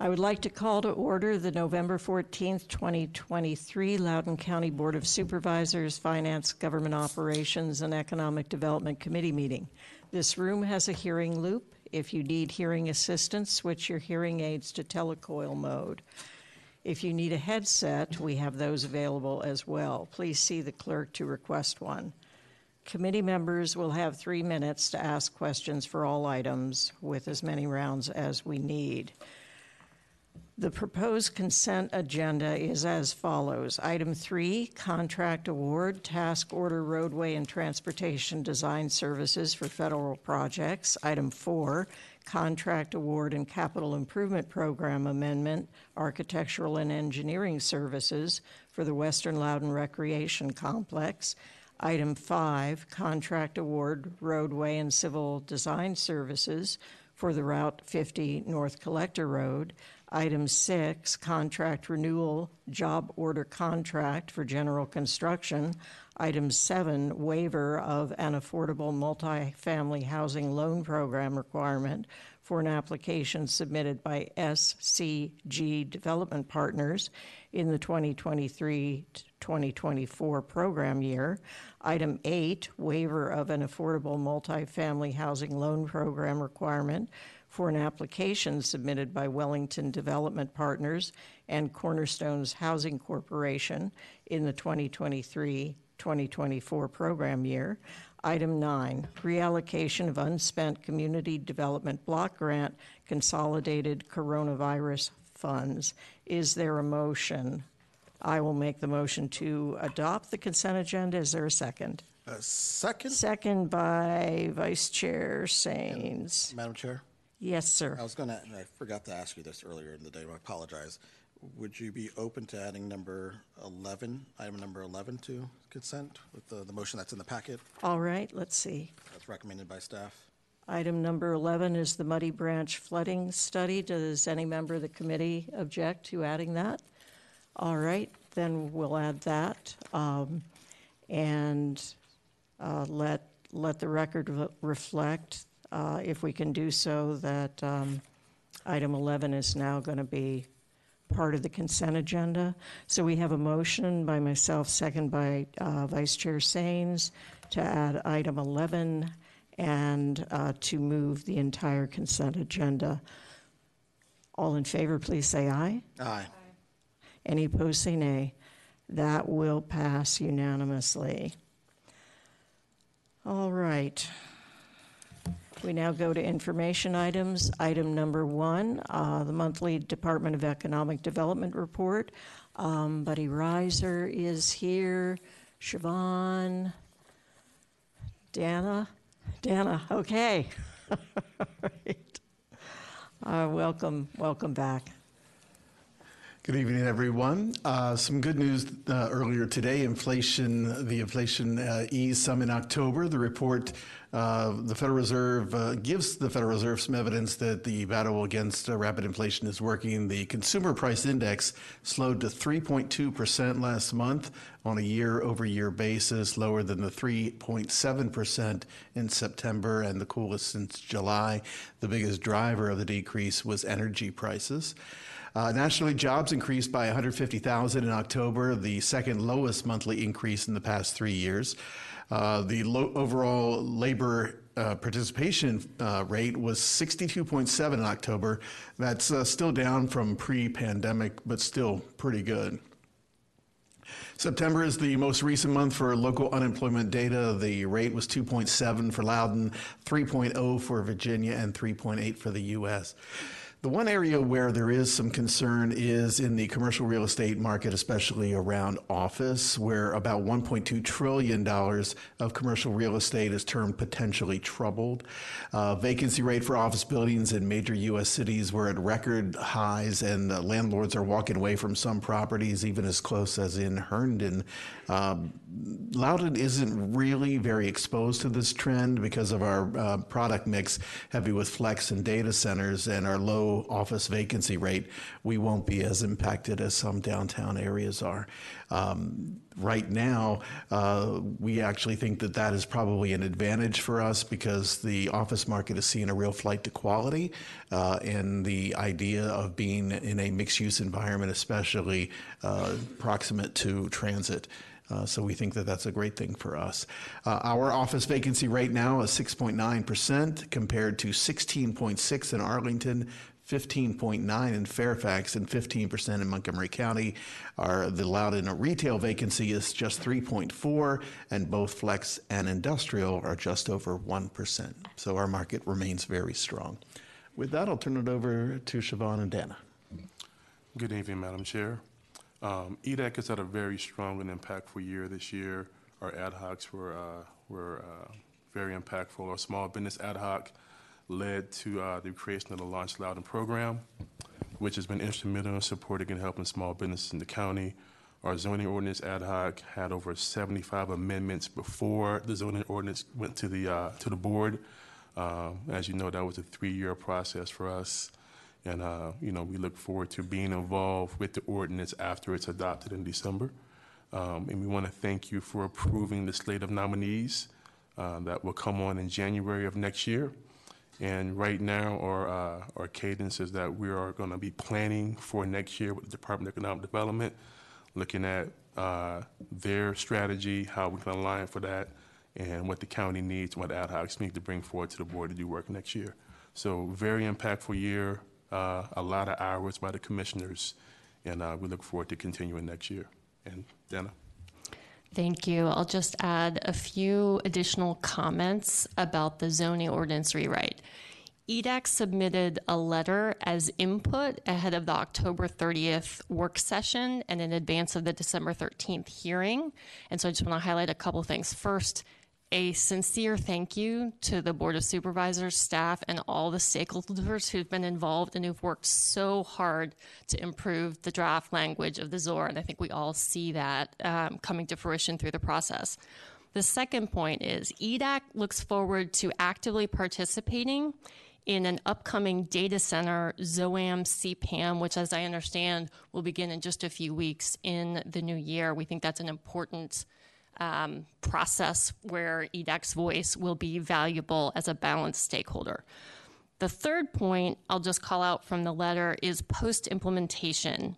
I would like to call to order the November 14th, 2023 Loudoun County Board of Supervisors, Finance, Government Operations, and Economic Development Committee meeting. This room has a hearing loop. If you need hearing assistance, switch your hearing aids to telecoil mode. If you need a headset, we have those available as well. Please see the clerk to request one. Committee members will have three minutes to ask questions for all items with as many rounds as we need. The proposed consent agenda is as follows. Item three, contract award, task order roadway and transportation design services for federal projects. Item four, contract award and capital improvement program amendment, architectural and engineering services for the Western Loudoun Recreation Complex. Item five, contract award, roadway and civil design services for the Route 50 North Collector Road. Item six, contract renewal, job order contract for general construction. Item seven, waiver of an affordable multifamily housing loan program requirement for an application submitted by SCG Development Partners in the 2023-2024 program year. Item eight, waiver of an affordable multifamily housing loan program requirement for an application submitted by Wellington Development Partners and Cornerstones Housing Corporation in the 2023-2024 program year. Item nine, reallocation of unspent community development block grant consolidated coronavirus funds. Is there a motion? I will make the motion to adopt the consent agenda. Is there a second? A second, Second by Vice Chair Saines. Madam Chair. Yes, sir. I was going to, I forgot to ask you this earlier in the day, I apologize. Would you be open to adding number 11, item number 11 to consent with the, the motion that's in the packet All right, let's see. that's recommended by staff? Item number 11 is the Muddy Branch flooding study. Does any member of the committee object to adding that? All right, then we'll add that. um, And uh, let, let the record re- reflect, uh, if we can do so, that um, item 11 is now going to be part of the consent agenda. So we have a motion by myself, second by uh, Vice Chair Saines, to add item 11 and uh, to move the entire consent agenda. All in favor, please say aye. Aye. Any opposed, say nay. That will pass unanimously. All right. We now go to information items. Item number one, uh, the monthly Department of Economic Development report. Um, Buddy Rizer is here. Siobhan, Dana, Dana, okay. Right. Uh, Welcome, welcome back. Good evening, everyone. Uh, some good news uh, earlier today. Inflation, the inflation uh, eased some in October. The report, uh, the Federal Reserve uh, gives the Federal Reserve some evidence that the battle against uh, rapid inflation is working. The consumer price index slowed to 3.2% last month on a year over year basis, lower than the 3.7% in September and the coolest since July. The biggest driver of the decrease was energy prices. Uh, nationally, jobs increased by 150,000 in October, the second lowest monthly increase in the past three years. Uh, the low overall labor uh, participation uh, rate was 62.7 in October. That's uh, still down from pre pandemic, but still pretty good. September is the most recent month for local unemployment data. The rate was 2.7 for Loudoun, 3.0 for Virginia, and 3.8 for the U.S. The one area where there is some concern is in the commercial real estate market, especially around office, where about $1.2 trillion of commercial real estate is termed potentially troubled. Uh, vacancy rate for office buildings in major U.S. cities were at record highs, and landlords are walking away from some properties, even as close as in Herndon. Um, Loudoun isn't really very exposed to this trend because of our uh, product mix, heavy with flex and data centers, and our low low office vacancy rate, we won't be as impacted as some downtown areas are. Um, right now, uh, we actually think that that is probably an advantage for us because the office market is seeing a real flight to quality, uh, and the idea of being in a mixed use environment, especially uh, proximate to transit. Uh, so we think that that's a great thing for us. Uh, our office vacancy rate now is 6.9% compared to 16.6 in Arlington, 15.9 in Fairfax, and 15% in Montgomery County. Our the Loudoun retail vacancy is just 3.4, and both flex and industrial are just over 1%. So our market remains very strong. With that, I'll turn it over to Siobhan and Dana. Good evening, Madam Chair. Um, EDAC has had a very strong and impactful year this year. Our ad hocs were, uh, were uh, very impactful. Our small business ad hoc led to uh, the creation of the Launch Loudoun program, which has been instrumental in supporting and helping small businesses in the county. Our zoning ordinance ad hoc had over 75 amendments before the zoning ordinance went to the, uh, to the board. Um, As you know, that was a three-year process for us. And, uh, you know, we look forward to being involved with the ordinance after it's adopted in December. Um, And we want to thank you for approving the slate of nominees uh, that will come on in January of next year. And right now, our, uh, our cadence is that we are going to be planning for next year with the Department of Economic Development, looking at uh, their strategy, how we can align for that, and what the county needs, what ad hoc needs to bring forward to the board to do work next year. So very impactful year, uh, a lot of hours by the commissioners, and uh, we look forward to continuing next year. And Dana? Thank you. I'll just add a few additional comments about the zoning ordinance rewrite. EDAC submitted a letter as input ahead of the October 30th work session and in advance of the December 13th hearing. And so I just want to highlight a couple things. First, a sincere thank you to the Board of Supervisors, staff, and all the stakeholders who've been involved and who've worked so hard to improve the draft language of the ZOR. And I think we all see that um, coming to fruition through the process. The second point is EDAC looks forward to actively participating in an upcoming data center ZOAM CPAM, which, as I understand, will begin in just a few weeks in the new year. We think that's an important um, process where EDAC's voice will be valuable as a balanced stakeholder. The third point I'll just call out from the letter is post implementation.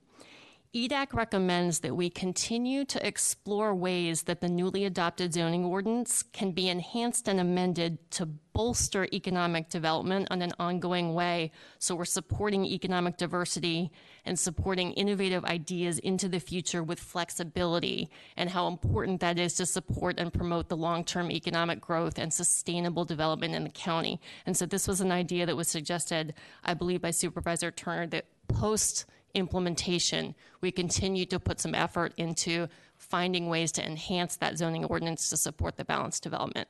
EDAC recommends that we continue to explore ways that the newly adopted zoning ordinance can be enhanced and amended to bolster economic development on an ongoing way. So we're supporting economic diversity and supporting innovative ideas into the future with flexibility and how important that is to support and promote the long-term economic growth and sustainable development in the county. And so this was an idea that was suggested, I believe, by Supervisor Turner that post implementation, we continue to put some effort into finding ways to enhance that zoning ordinance to support the balanced development.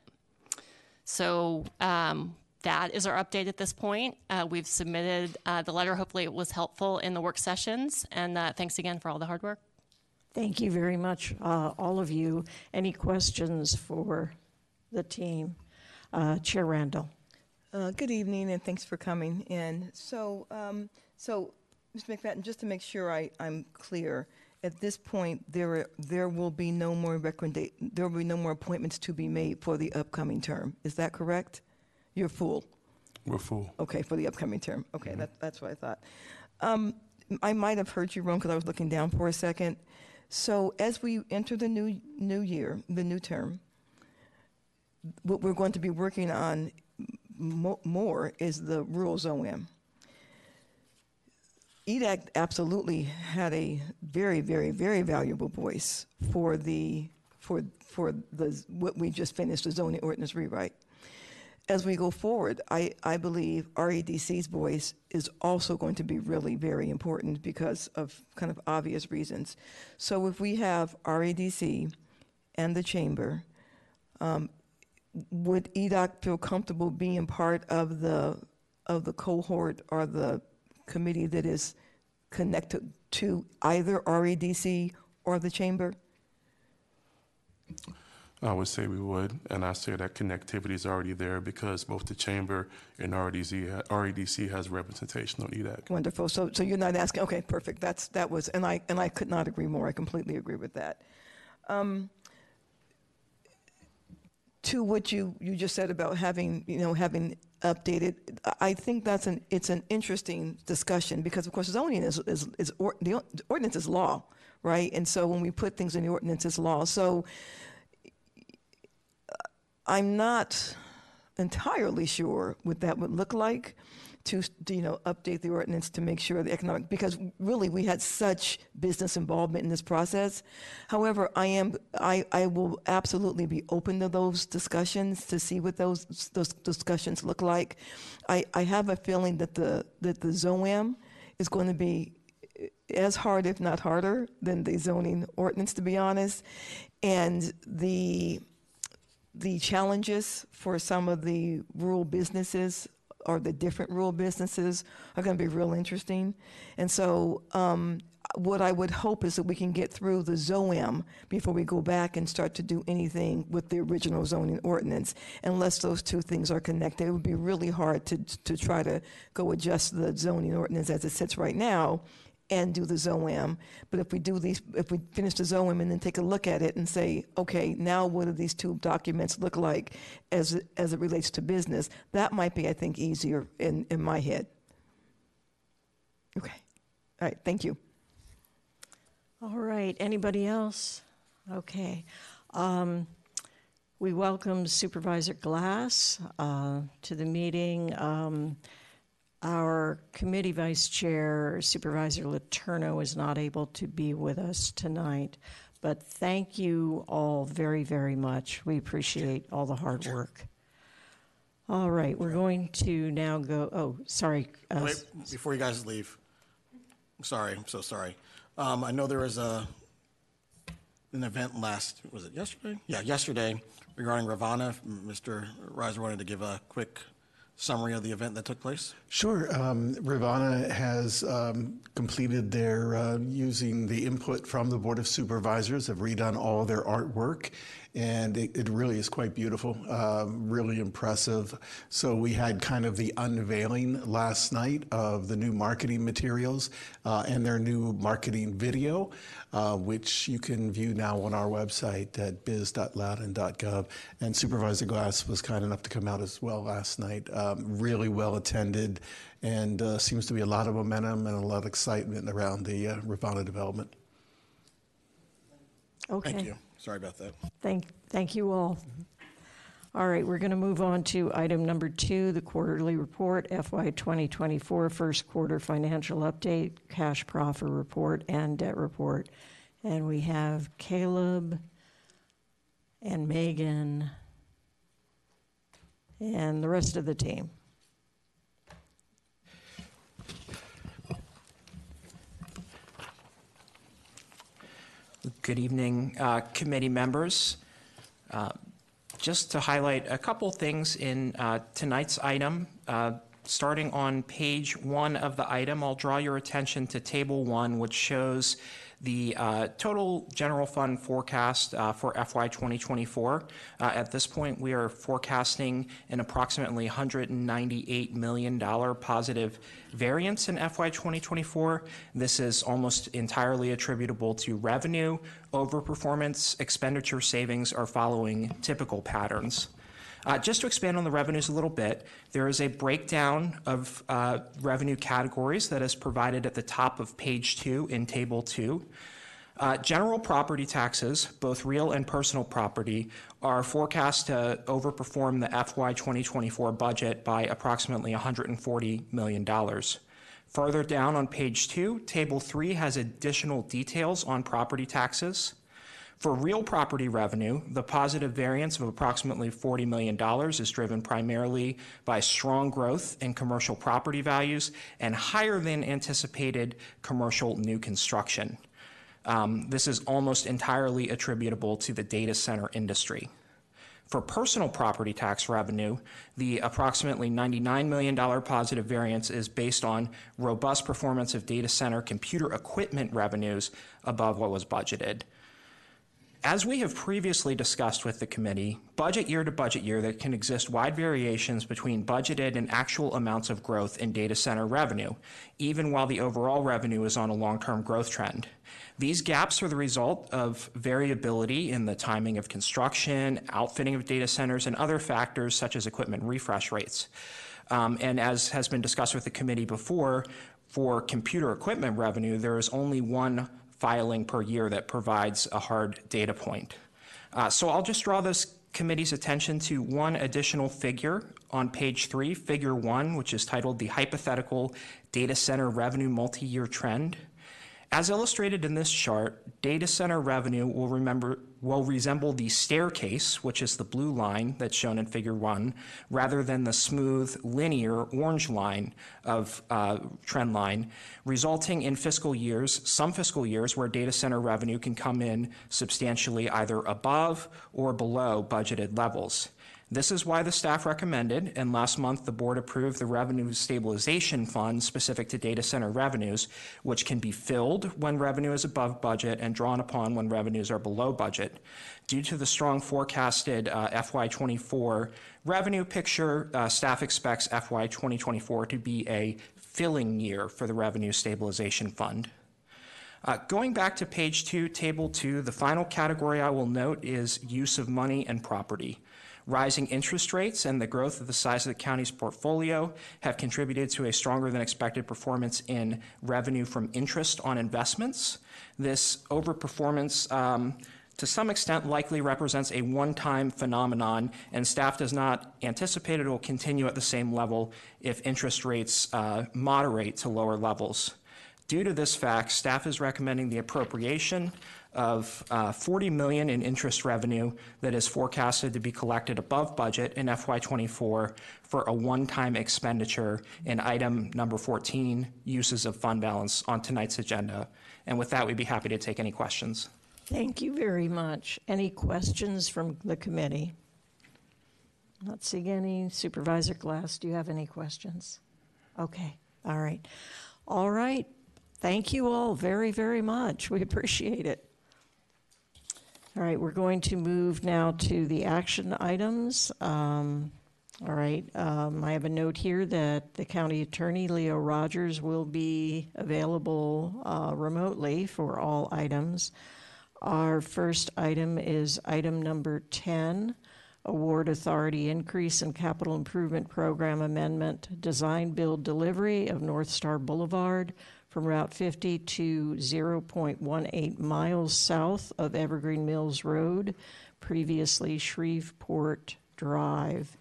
So um, that is our update at this point. Uh, we've submitted uh, the letter. Hopefully, it was helpful in the work sessions. And uh, thanks again for all the hard work. Thank you very much, uh, all of you. Any questions for the team? Uh, Chair Randall. Uh, Good evening, and thanks for coming in. So, um, so, Mr. McFadden, just to make sure I, I'm clear, at this point, there, are- there will be no more recommenda, there will be no more appointments to be made for the upcoming term. Is that correct? You're full? We're full. Okay, for the upcoming term. Okay, that, that's what I thought. Um, I might have heard you wrong because I was looking down for a second. So as we enter the new, new year, the new term, what we're going to be working on mo- more is the rural ZOAM. EDAC absolutely had a very, very, very valuable voice for the, for, for the, what we just finished, the zoning ordinance rewrite as we go forward, I, I believe REDC's voice is also going to be really very important because of kind of obvious reasons. So if we have REDC and the chamber, um, would EDAC feel comfortable being part of the of the cohort or the committee that is connected to either REDC or the chamber? I would say we would, and I say that connectivity is already there because both the chamber and REDC, REDC has representation on EDAC. Wonderful. So, so you're not asking, okay, perfect. That's, that was, and I, and I could not agree more. I completely agree with that. Um, to what you, you just said about having, you know, having updated, I- think that's an, it's an interesting discussion because of course zoning is, is, is, or, the ordinance is law, right? And so when we put things in the ordinance, it's law. So uh, I'm not entirely sure what that would look like to, you know, update the ordinance to make sure the economic, because really we had such business involvement in this process. However, I am, I, I will absolutely be open to those discussions to see what those, those discussions look like. I, I have a feeling that the, that the ZOAM is going to be as hard, if not harder, than the zoning ordinance, to be honest. And the, the challenges for some of the rural businesses or the different rural businesses are going to be real interesting. And so, um, what I would hope is that we can get through the ZOAM before we go back and start to do anything with the original zoning ordinance. Unless those two things are connected, it would be really hard to, to try to go adjust the zoning ordinance as it sits right now and do the ZOAM. But if we do these, if we finish the ZOAM and then take a look at it and say, okay, now what do these two documents look like as, as it relates to business? That might be, I think, easier in, in my head. Okay. All right, thank you. All right, anybody else? Okay. Um, We welcome Supervisor Glass uh, to the meeting. Um, Our committee vice chair, Supervisor Letourneau, is not able to be with us tonight, but thank you all very, very much. We appreciate all the hard work. All right, we're going to now go, oh, sorry. uh, Wait, before you guys leave, I'm sorry, I'm so sorry. Um, I know there was a, an event last, was it yesterday? Yeah, yesterday regarding Rivana. Mr. Rizer wanted to give a quick summary of the event that took place. Sure. Um, Rivana has um, completed their, uh, using the input from the Board of Supervisors, have redone all their artwork, and it, it really is quite beautiful, um, really impressive. So we had kind of the unveiling last night of the new marketing materials uh, and their new marketing video, uh, which you can view now on our website at biz.loudoun.gov. And Supervisor Glass was kind enough to come out as well last night. Um, really well attended, and uh, seems to be a lot of momentum and a lot of excitement around the uh, Rivana development. Okay. Thank you. Sorry about that. Thank, thank you all. Mm-hmm. All right, we're going to move on to item number two, the quarterly report, FY 2024, first quarter financial update, cash proffer report, and debt report. And we have Caleb and Megan and the rest of the team. Good evening, uh, committee members. Uh, Just to highlight a couple things in uh, tonight's item, uh, starting on page one of the item, I'll draw your attention to Table 1, which shows the uh, total general fund forecast uh, for FY 2024. Uh, At this point, we are forecasting an approximately $198 million positive variance in FY 2024. This is almost entirely attributable to revenue overperformance. Expenditure savings are following typical patterns. Uh, Just to expand on the revenues a little bit, there is a breakdown of uh, revenue categories that is provided at the top of page two in Table Two. Uh, General property taxes, both real and personal property, are forecast to overperform the FY 2024 budget by approximately $140 million. Further down on page two, Table three has additional details on property taxes. For real property revenue, the positive variance of approximately $40 million is driven primarily by strong growth in commercial property values and higher than anticipated commercial new construction. Um, This is almost entirely attributable to the data center industry. For personal property tax revenue, the approximately $99 million positive variance is based on robust performance of data center computer equipment revenues above what was budgeted. As we have previously discussed with the committee, budget year to budget year, there can exist wide variations between budgeted and actual amounts of growth in data center revenue, even while the overall revenue is on a long-term growth trend. These gaps are the result of variability in the timing of construction, outfitting of data centers, and other factors such as equipment refresh rates. Um, and as has been discussed with the committee before, for computer equipment revenue, there is only one filing per year that provides a hard data point. Uh, so I'll just draw this committee's attention to one additional figure on page three, figure one, which is titled the hypothetical data center revenue multi-year trend. As illustrated in this chart, data center revenue will, remember, will resemble the staircase, which is the blue line that's shown in figure one, rather than the smooth, linear orange line of uh, trend line, resulting in fiscal years, some fiscal years, where data center revenue can come in substantially either above or below budgeted levels. This is why the staff recommended, and last month the board approved the Revenue Stabilization Fund specific to data center revenues, which can be filled when revenue is above budget and drawn upon when revenues are below budget. Due to the strong forecasted uh, FY24 revenue picture, uh, staff expects FY 2024 to be a filling year for the Revenue Stabilization Fund. Uh, going back to page two, table two, the final category I will note is use of money and property. Rising interest rates and the growth of the size of the county's portfolio have contributed to a stronger than expected performance in revenue from interest on investments. This overperformance, um, to some extent, likely represents a one time phenomenon, and staff does not anticipate it will continue at the same level if interest rates uh, moderate to lower levels. Due to this fact, staff is recommending the appropriation of uh, 40 million in interest revenue that is forecasted to be collected above budget in FY24 for a one-time expenditure in item number 14, uses of fund balance on tonight's agenda. And with that, we'd be happy to take any questions. Thank you very much. Any questions from the committee? Not seeing any. Supervisor Glass, do you have any questions? Okay, all right. All right. Thank you all very, very much. We appreciate it. All right, we're going to move now to the action items. Um, All right, um, I have a note here that the county attorney, Leo Rogers, will be available uh, remotely for all items. Our first item is item number 10, Award Authority Increase in Capital Improvement Program Amendment, Design Build Delivery of North Star Boulevard from Route 50 to 0.18 miles south of Evergreen Mills Road, previously Shreveport Drive.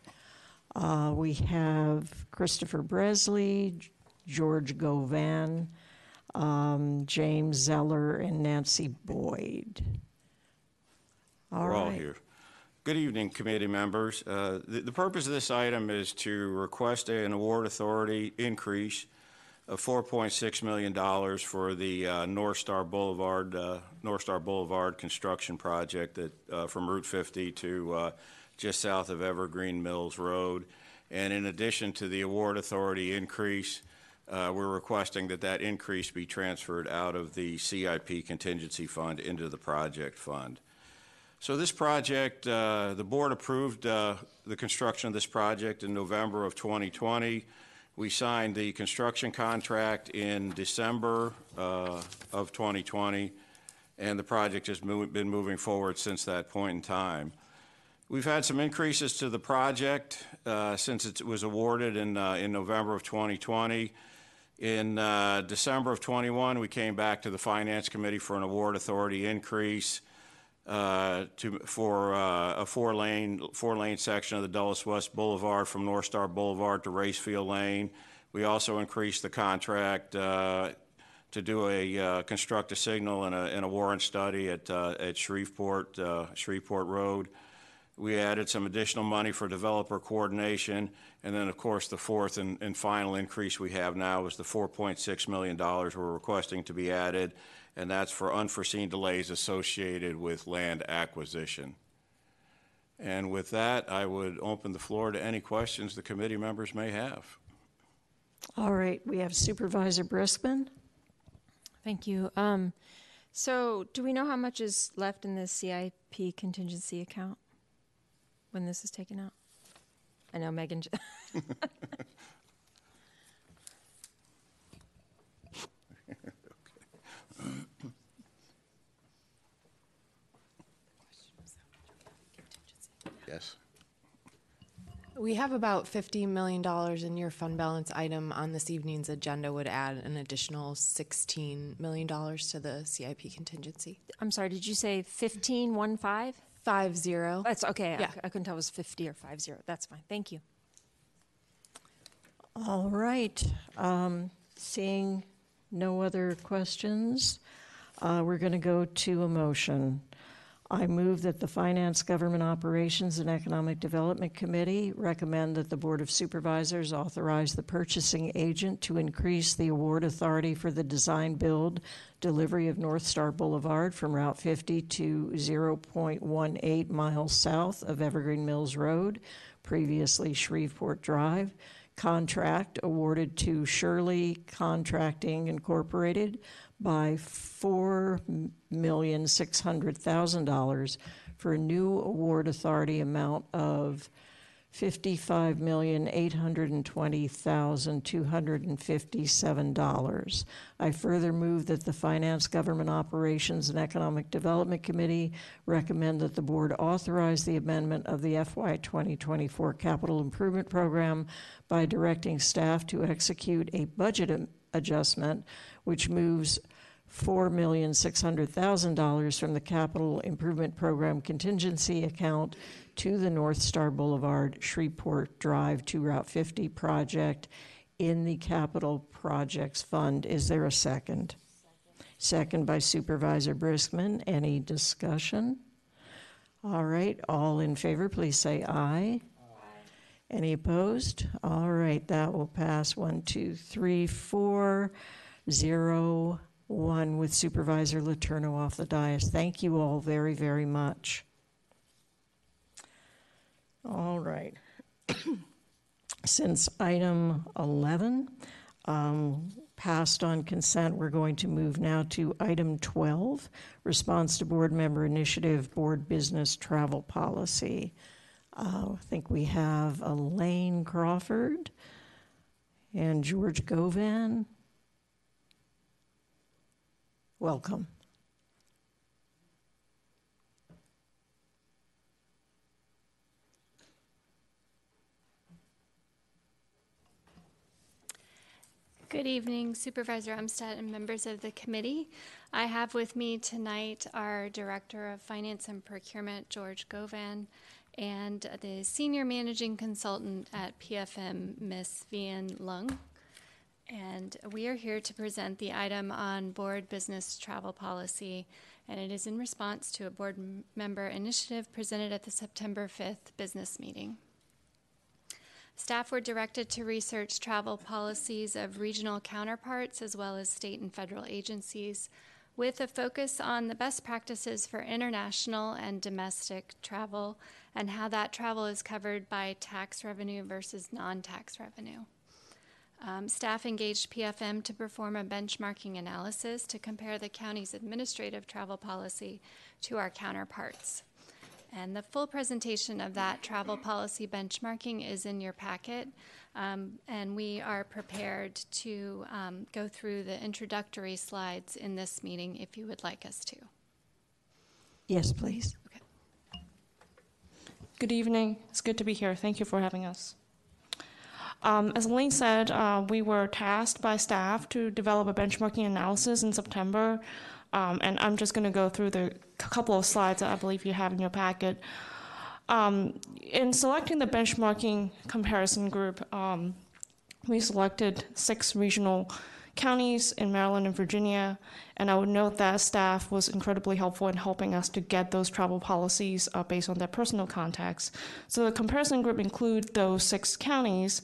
Uh, We have Christopher Bresley, George Govan, um, James Zeller, and Nancy Boyd. All We're all right. here. Good evening, committee members. Uh, The the purpose of this item is to request an award authority increase of $4.6 million for the uh, North Star Boulevard, uh, North Star Boulevard construction project that, uh, from Route 50 to uh, just south of Evergreen Mills Road. And in addition to the award authority increase, uh, we're requesting that that increase be transferred out of the CIP contingency fund into the project fund. So this project, uh, the board approved uh, the construction of this project in November of 2020. We signed the construction contract in December uh, of 2020, and the project has mo- been moving forward since that point in time. We've had some increases to the project uh, since it was awarded in, uh, in November of 2020. In uh, December of 21, we came back to the Finance Committee for an award authority increase to, for uh, a four-lane, four-lane section of the Dulles West Boulevard from North Star Boulevard to Racefield Lane. We also increased the contract uh, to do a, uh, construct a signal and a, and a warrant study at, uh, at Shreveport, uh, Shreveport Road. We added some additional money for developer coordination, and then, of course, the fourth and, and final increase we have now is the $4.6 million we're requesting to be added, and that's for unforeseen delays associated with land acquisition. And with that, I would open the floor to any questions the committee members may have. All right, we have Supervisor Briskman. Thank you. Um, So, do we know how much is left in the CIP contingency account when this is taken out? I know Megan. Yes. We have about $50 million in your fund balance item on this evening's agenda would add an additional $16 million to the CIP contingency. I'm sorry. Did you say fifteen one five? Five zero. That's okay. I Yeah. c- I, couldn't tell it was fifty or five zero. That's fine. Thank you. All right. Um, Seeing no other questions, uh, we're going to go to a motion. I move that the Finance, Government Operations, and Economic Development Committee recommend that the Board of Supervisors authorize the purchasing agent to increase the award authority for the design, build, delivery of North Star Boulevard from Route 50 to 0.18 miles south of Evergreen Mills Road, previously Shreveport Drive. Contract awarded to Shirley Contracting Incorporated by $4,600,000 for a new award authority amount of $55,820,257. I further move that the Finance, Government Operations, and Economic Development Committee recommend that the board authorize the amendment of the FY 2024 Capital Improvement Program by directing staff to execute a budget adjustment which moves $4,600,000 from the Capital Improvement Program contingency account to the North Star Boulevard Shreveport Drive to Route 50 project in the Capital Projects Fund. Is there a second? Second by Supervisor Briskman. Any discussion? All right, all in favor, please say aye. Any opposed? All right, that will pass one, two, three, four, zero, one with Supervisor Letourneau off the dais. Thank you all very, very much. All right. Since item 11 um, passed on consent, we're going to move now to item 12, response to board member initiative, board business travel policy. Uh, I think we have Elaine Crawford and George Govan. Welcome. Good evening, Supervisor Umstattd and members of the committee. I have with me tonight our Director of Finance and Procurement, George Govan, and the Senior Managing Consultant at PFM, Ms. Vian Lung. And we are here to present the item on board business travel policy, and it is in response to a board member initiative presented at the September 5th business meeting. Staff were directed to research travel policies of regional counterparts as well as state and federal agencies with a focus on the best practices for international and domestic travel and how that travel is covered by tax revenue versus non tax revenue. Um, staff engaged PFM to perform a benchmarking analysis to compare the county's administrative travel policy to our counterparts. And the full presentation of that travel policy benchmarking is in your packet. Um, and we are prepared to um, go through the introductory slides in this meeting if you would like us to. Yes, please. Good evening. It's good to be here. Thank you for having us. Um, as Elaine said, uh, we were tasked by staff to develop a benchmarking analysis in September, um, and I'm just going to go through the couple of slides that I believe you have in your packet. Um, in selecting the benchmarking comparison group, um, we selected six regional counties in Maryland and Virginia, and I would note that staff was incredibly helpful in helping us to get those travel policies uh, based on their personal contacts. So the comparison group include those six counties,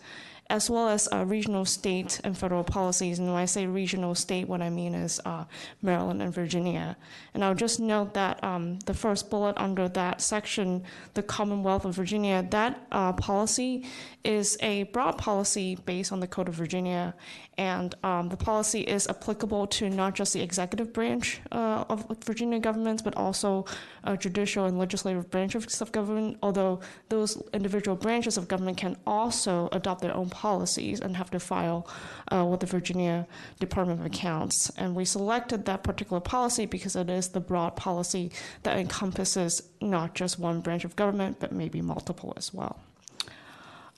as well as uh, regional, state, and federal policies. And when I say regional, state, what I mean is uh, Maryland and Virginia. And I'll just note that um, the first bullet under that section, the Commonwealth of Virginia, that uh, policy is a broad policy based on the Code of Virginia. And um, the policy is applicable to not just the executive branch uh, of Virginia governments, but also uh, judicial and legislative branches of government, although those individual branches of government can also adopt their own policies and have to file uh, with the Virginia Department of Accounts. And we selected that particular policy because it is the broad policy that encompasses not just one branch of government, but maybe multiple as well.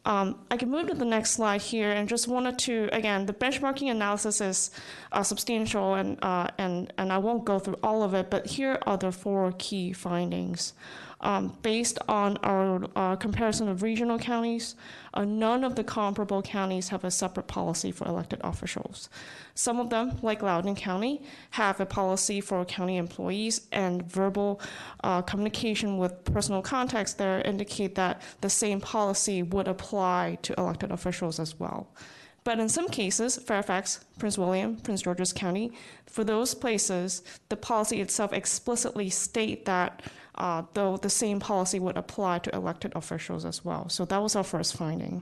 Um, I can move to the next slide here and just wanted to, again, the benchmarking analysis is uh, substantial and, uh, and, and I won't go through all of it, but here are the four key findings. Um, based on our uh, comparison of regional counties, uh, none of the comparable counties have a separate policy for elected officials. Some of them, like Loudoun County, have a policy for county employees, and verbal uh, communication with personal contacts there indicate that the same policy would apply to elected officials as well. But in some cases, Fairfax, Prince William, Prince George's County, for those places, the policy itself explicitly state that uh, though the same policy would apply to elected officials as well. So that was our first finding.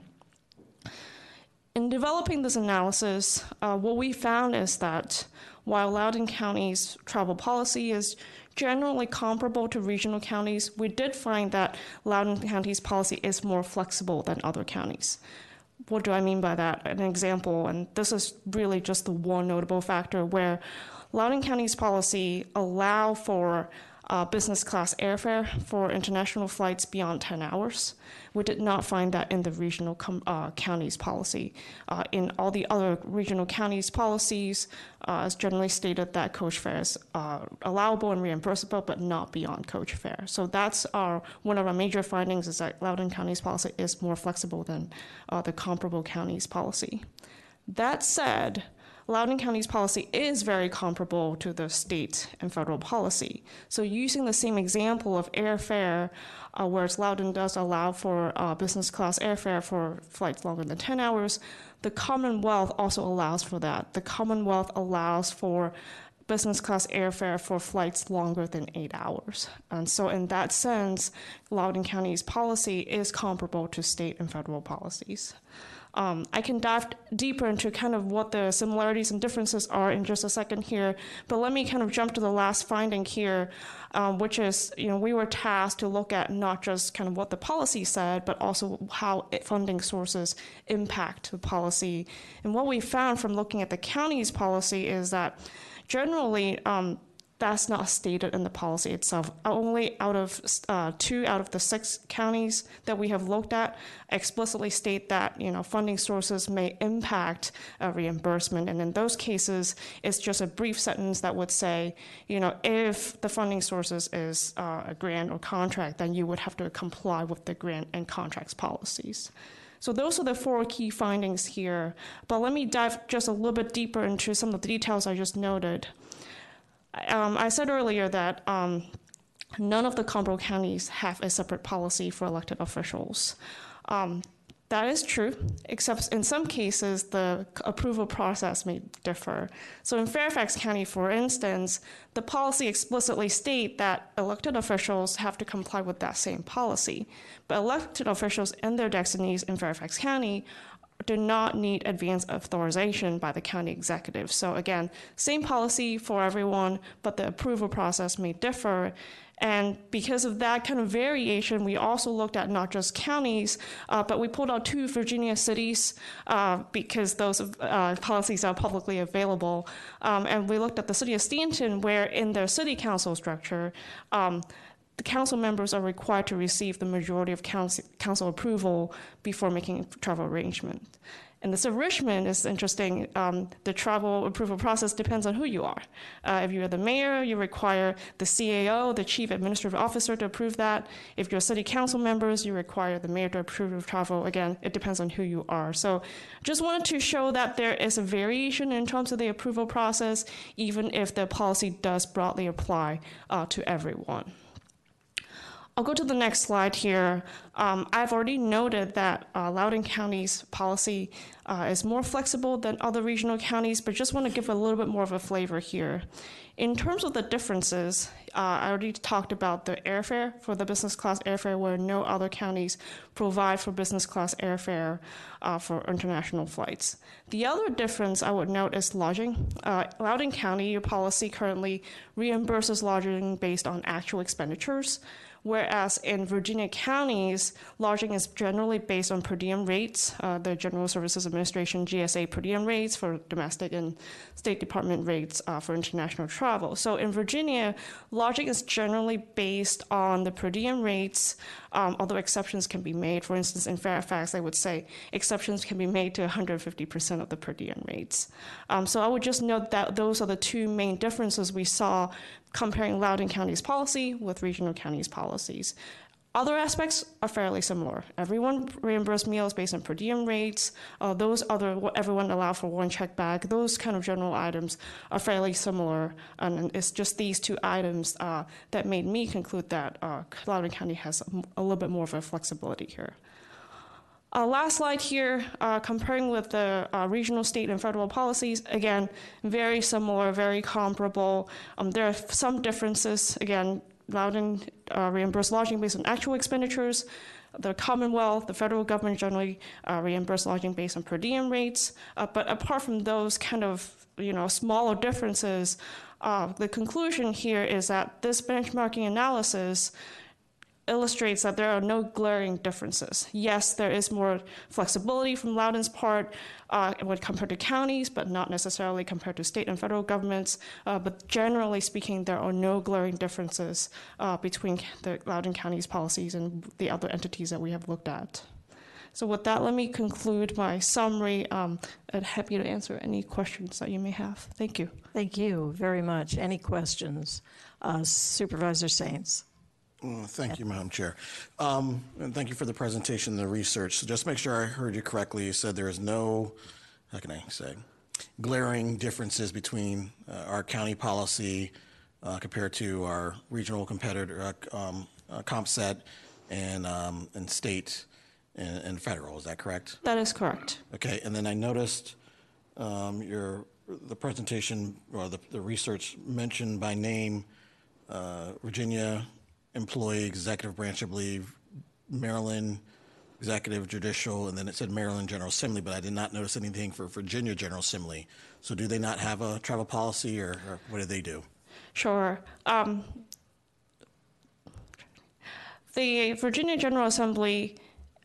In developing this analysis, uh, what we found is that while Loudoun County's travel policy is generally comparable to regional counties, we did find that Loudoun County's policy is more flexible than other counties. What do I mean by that? An example, and this is really just the one notable factor where Loudoun County's policy allow for uh, business class airfare for international flights beyond 10 hours. We did not find that in the regional com- uh, counties policy. Uh, in all the other regional counties policies, uh, it's generally stated that coach fare is allowable and reimbursable, but not beyond coach fare. So that's our one of our major findings is that Loudoun County's policy is more flexible than uh, the comparable counties policy. That said, Loudoun County's policy is very comparable to the state and federal policy. So, using the same example of airfare, uh, whereas Loudoun does allow for uh, business class airfare for flights longer than 10 hours, the Commonwealth also allows for that. The Commonwealth allows for business class airfare for flights longer than eight hours. And so, in that sense, Loudoun County's policy is comparable to state and federal policies. Um, I can dive deeper into kind of what the similarities and differences are in just a second here, but let me kind of jump to the last finding here, um, which is, you know, we were tasked to look at not just kind of what the policy said, but also how it, funding sources impact the policy. And what we found from looking at the county's policy is that generally, um, that's not stated in the policy itself. Only out of uh, two out of the six counties that we have looked at explicitly state that you know funding sources may impact uh, reimbursement, and in those cases, it's just a brief sentence that would say, you know, if the funding sources is uh, a grant or contract, then you would have to comply with the grant and contracts policies. So those are the four key findings here. But let me dive just a little bit deeper into some of the details I just noted. Um, I said earlier that um, none of the comparable counties have a separate policy for elected officials. Um, that is true, except in some cases, the approval process may differ. So, in Fairfax County, for instance, the policy explicitly state that elected officials have to comply with that same policy. But elected officials and their designees in Fairfax County do not need advance authorization by the county executive. So again, same policy for everyone, but the approval process may differ. And because of that kind of variation, we also looked at not just counties, uh, but we pulled out two Virginia cities uh, because those uh, policies are publicly available. Um, and we looked at the city of Staunton, where in their city council structure, um, the council members are required to receive the majority of council, council approval before making a travel arrangement. And this Richmond is interesting. Um, the travel approval process depends on who you are. Uh, if you're the mayor, you require the CAO, the chief administrative officer, to approve that. If you're city council members, you require the mayor to approve of travel. Again, it depends on who you are. So, just wanted to show that there is a variation in terms of the approval process, even if the policy does broadly apply uh, to everyone. I'll go to the next slide here. Um, I've already noted that uh, Loudoun County's policy uh, is more flexible than other regional counties, but just want to give a little bit more of a flavor here. In terms of the differences, uh, I already talked about the airfare for the business class airfare, where no other counties provide for business class airfare uh, for international flights. The other difference I would note is lodging. Uh, Loudoun County, your policy currently reimburses lodging based on actual expenditures whereas in Virginia counties, lodging is generally based on per diem rates, uh, the General Services Administration GSA per diem rates for domestic and State Department rates uh, for international travel. So in Virginia, lodging is generally based on the per diem rates, um, although exceptions can be made. For instance, in Fairfax, I would say exceptions can be made to 150% of the per diem rates. Um, so I would just note that those are the two main differences we saw comparing Loudoun County's policy with regional counties' policies. Other aspects are fairly similar. Everyone reimbursed meals based on per diem rates. Uh, those other, everyone allowed for one check bag. Those kind of general items are fairly similar, and it's just these two items uh, that made me conclude that uh, Loudoun County has a, a little bit more of a flexibility here. Uh, last slide here, uh, comparing with the uh, regional, state, and federal policies. Again, very similar, very comparable. Um, there are some differences. Again, Loudoun uh, reimburse lodging based on actual expenditures. The Commonwealth, the federal government generally uh, reimburse lodging based on per diem rates. Uh, but apart from those kind of you know smaller differences, the conclusion here is that this benchmarking analysis illustrates that there are no glaring differences. Yes, there is more flexibility from Loudoun's part uh, when compared to counties, but not necessarily compared to state and federal governments. Uh, but generally speaking, there are no glaring differences uh, between the Loudoun County's policies and the other entities that we have looked at. So with that, let me conclude my summary. Um, I'm happy to answer any questions that you may have. Thank you. Thank you very much. Any questions? Uh, Supervisor Saines. Thank you, Madam Chair. Um, And thank you for the presentation, the research. So just make sure I heard you correctly. You said there is no, how can I say, glaring differences between uh, our county policy uh, compared to our regional competitor, uh, um, uh, comp set, and, um, and state and and federal. Is that correct? That is correct. Okay, and then I noticed um, your, the presentation, or the, the research mentioned by name uh, Virginia employee, executive branch, I believe, Maryland executive, judicial, and then it said Maryland General Assembly, but I did not notice anything for Virginia General Assembly. So do they not have a travel policy, or, or what do they do? Sure. Um, the Virginia General Assembly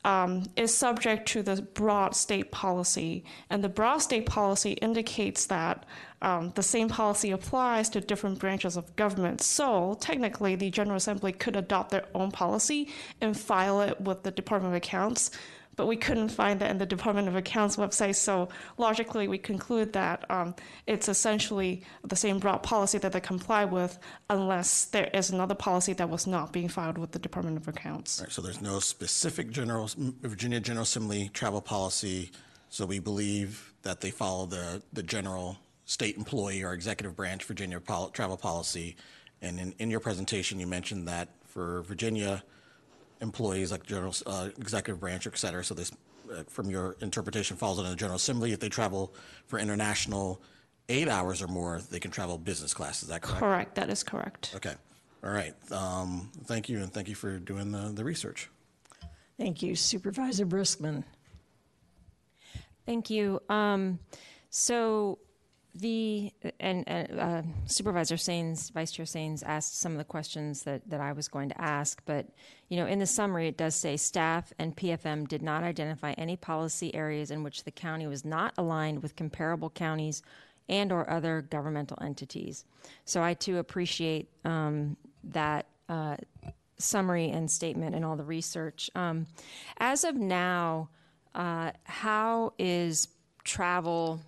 um, is subject to the broad state policy, and the broad state policy indicates that um, the same policy applies to different branches of government. So technically, the General Assembly could adopt their own policy and file it with the Department of Accounts but we couldn't find that in the Department of Accounts website. So logically, we conclude that um, it's essentially the same broad policy that they comply with, unless there is another policy that was not being filed with the Department of Accounts. Right, so there's no specific general, Virginia General Assembly travel policy, so we believe that they follow the, the general state employee or executive branch Virginia pol- travel policy. And in, in your presentation, you mentioned that for Virginia, employees like general, uh, executive branch, et cetera. So this, uh, from your interpretation, falls under the General Assembly. If they travel for international eight hours or more, they can travel business class. Is that correct? Correct. That is correct. Okay. All right. Um, thank you, and thank you for doing the, the research. Thank you, Supervisor Briskman. Thank you. Um, so the and uh, Supervisor Saines, Vice Chair Saines asked some of the questions that, that I was going to ask, but you know, in the summary, it does say staff and PFM did not identify any policy areas in which the county was not aligned with comparable counties and or other governmental entities. So I too appreciate um, that uh, summary and statement and all the research. Um, as of now, uh, how is travel?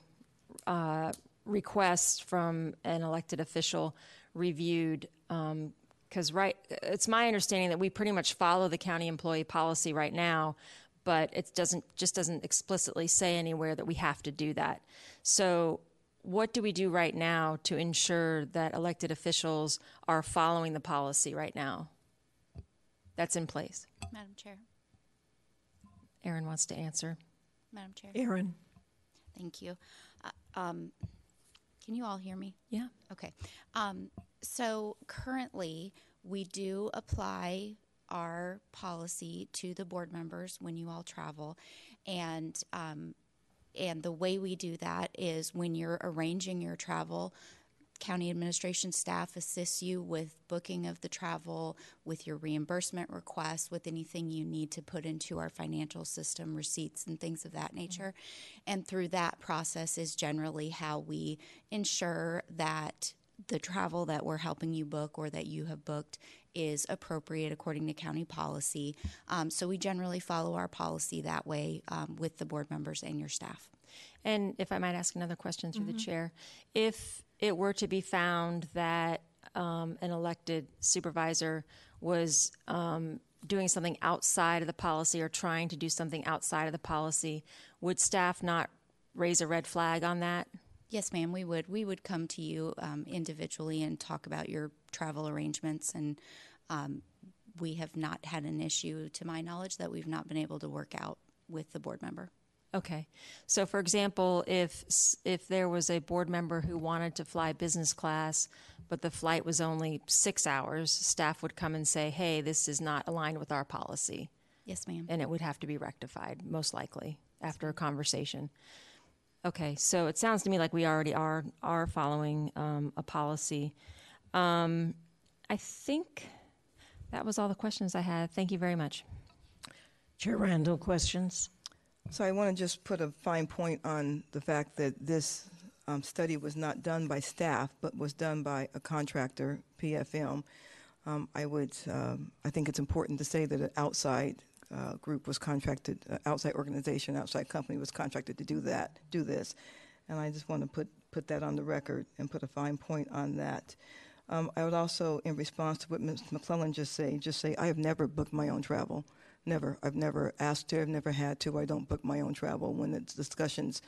Uh, request from an elected official reviewed because right it's my understanding that we pretty much follow the county employee policy right now but it doesn't just doesn't explicitly say anywhere that we have to do that so what do we do right now to ensure that elected officials are following the policy right now that's in place? Madam Chair. Aaron wants to answer. Madam Chair. Aaron? Thank you. Uh, um, can you all hear me? Yeah. Okay. Um, so currently, we do apply our policy to the board members when you all travel, and um, and the way we do that is when you're arranging your travel. County administration staff assists you with booking of the travel, with your reimbursement requests, with anything you need to put into our financial system, receipts, and things of that nature. And through that process is generally how we ensure that the travel that we're helping you book or that you have booked is appropriate according to county policy. Um, so we generally follow our policy that way um, with the board members and your staff. And if I might ask another question through the chair, if it were to be found that um, an elected supervisor was um, doing something outside of the policy or trying to do something outside of the policy, would staff not raise a red flag on that? Yes, ma'am, we would. We would come to you um, individually and talk about your travel arrangements. And um, we have not had an issue, to my knowledge, that we've not been able to work out with the board member. Okay. So, for example, if if there was a board member who wanted to fly business class, but the flight was only six hours, staff would come and say, "Hey, this is not aligned with our policy," Yes, ma'am. and it would have to be rectified, most likely after a conversation. Okay. So it sounds to me like we already are are following um, a policy. Um, I think that was all the questions I had. Thank you very much. Chair Randall, questions? So I want to just put a fine point on the fact that this um, study was not done by staff, but was done by a contractor, PFM. Um, I would, um, I think it's important to say that an outside uh, group was contracted, uh, outside organization, outside company was contracted to do that, do this, and I just want to put put that on the record and put a fine point on that. Um, I would also, in response to what Ms. McClellan just say, just say I have never booked my own travel. Never. I've never asked to. I've never had to. I don't book my own travel. When it's discussions,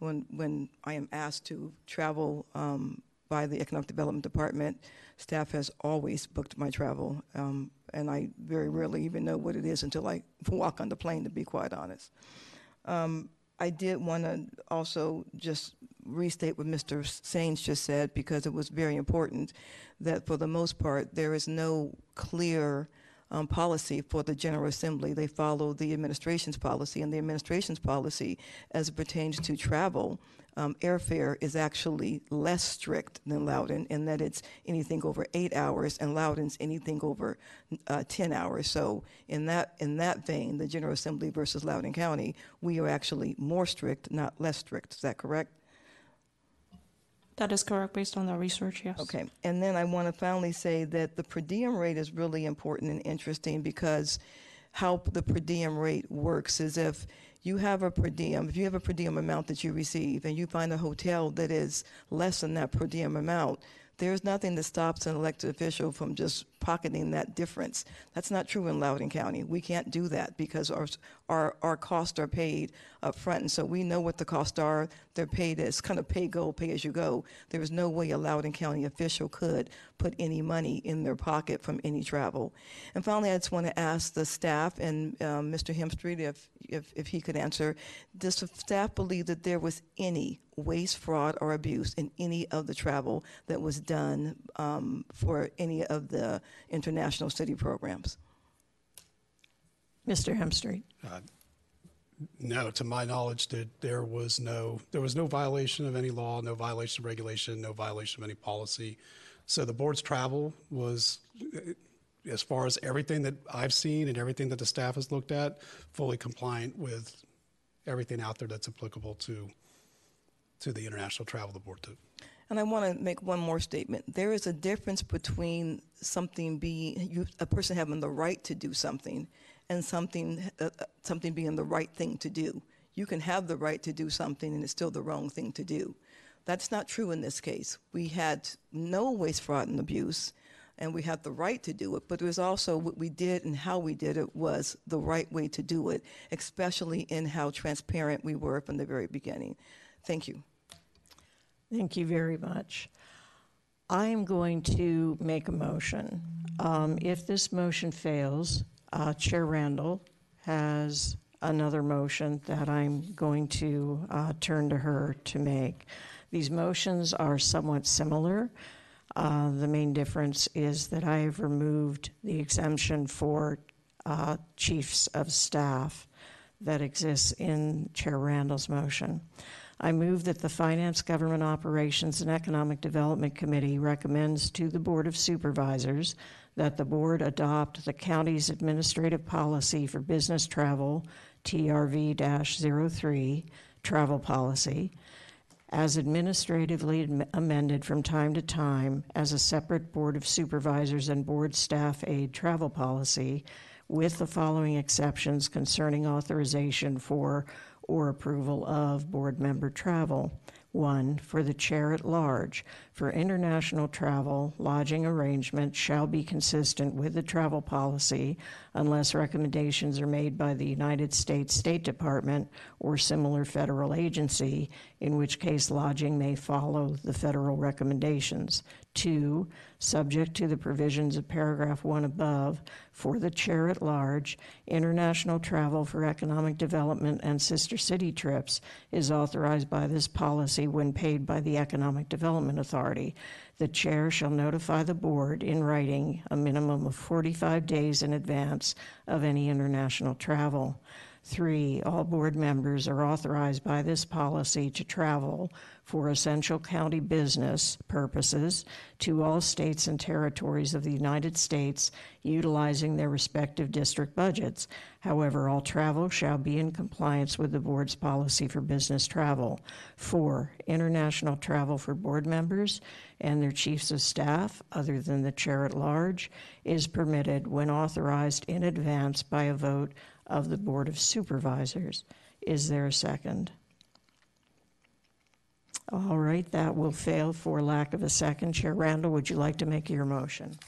when when I am asked to travel um, by the Economic Development Department, staff has always booked my travel, um, and I very rarely even know what it is until I walk on the plane. To be quite honest, um, I did want to also just restate what Mr. Saines just said because it was very important that for the most part there is no clear um, policy for the General Assembly. They follow the administration's policy, and the administration's policy, as it pertains to travel, um, airfare is actually less strict than Loudoun in that it's anything over eight hours, and Loudoun's anything over uh, ten hours. So in that in that vein, the General Assembly versus Loudoun County, we are actually more strict, not less strict. Is that correct? That is correct based on the research, yes. Okay, and then I want to finally say that the per diem rate is really important and interesting because how the per diem rate works is if you have a per diem, if you have a per diem amount that you receive and you find a hotel that is less than that per diem amount, there's nothing that stops an elected official from just pocketing that difference. That's not true in Loudoun County. We can't do that because our our, our costs are paid up front, and so we know what the costs are. They're paid as kind of pay go, pay as you go. There is no way a Loudoun County official could put any money in their pocket from any travel. And finally, I just want to ask the staff and um, Mr. Hemstreet if, if if he could answer. Does the staff believe that there was any waste, fraud, or abuse in any of the travel that was done um, for any of the international study programs? Mr. Hemstreet? No, to my knowledge, that there was no there was no violation of any law, no violation of regulation, no violation of any policy. So the board's travel was, eh, as far as everything that I've seen and everything that the staff has looked at, fully compliant with everything out there that's applicable to to the international travel the board took. And I want to make one more statement. There is a difference between something being you, a person having the right to do something and something uh, uh, something being the right thing to do. You can have the right to do something and it's still the wrong thing to do. That's not true in this case. We had no waste, fraud, and abuse, and we had the right to do it, but it was also what we did and how we did it was the right way to do it, especially in how transparent we were from the very beginning. Thank you. Thank you very much. I am going to make a motion. Um, If this motion fails, uh, Chair Randall has another motion that I'm going to uh, turn to her to make. These motions are somewhat similar. Uh, The main difference is that I have removed the exemption for uh, chiefs of staff that exists in Chair Randall's motion. I move that the Finance, Government Operations, and Economic Development Committee recommends to the Board of Supervisors that the board adopt the county's administrative policy for business travel, TRV-03, travel policy, as administratively amended from time to time as a separate Board of Supervisors and Board Staff Aid travel policy, with the following exceptions concerning authorization for or approval of board member travel. One, for the chair at large, for international travel, lodging arrangements shall be consistent with the travel policy unless recommendations are made by the United States State Department or similar federal agency, in which case lodging may follow the federal recommendations. Two, subject to the provisions of paragraph one above, for the chair at large, international travel for economic development and sister city trips is authorized by this policy when paid by the Economic Development Authority. The chair shall notify the board in writing a minimum of 45 days in advance of any international travel. Three, all board members are authorized by this policy to travel for essential county business purposes to all states and territories of the United States utilizing their respective district budgets. However, all travel shall be in compliance with the board's policy for business travel. Four, international travel for board members and their chiefs of staff, other than the chair at large, is permitted when authorized in advance by a vote of the Board of Supervisors. Is there a second? All right, that will fail for lack of a second. Chair Randall, would you like to make your motion?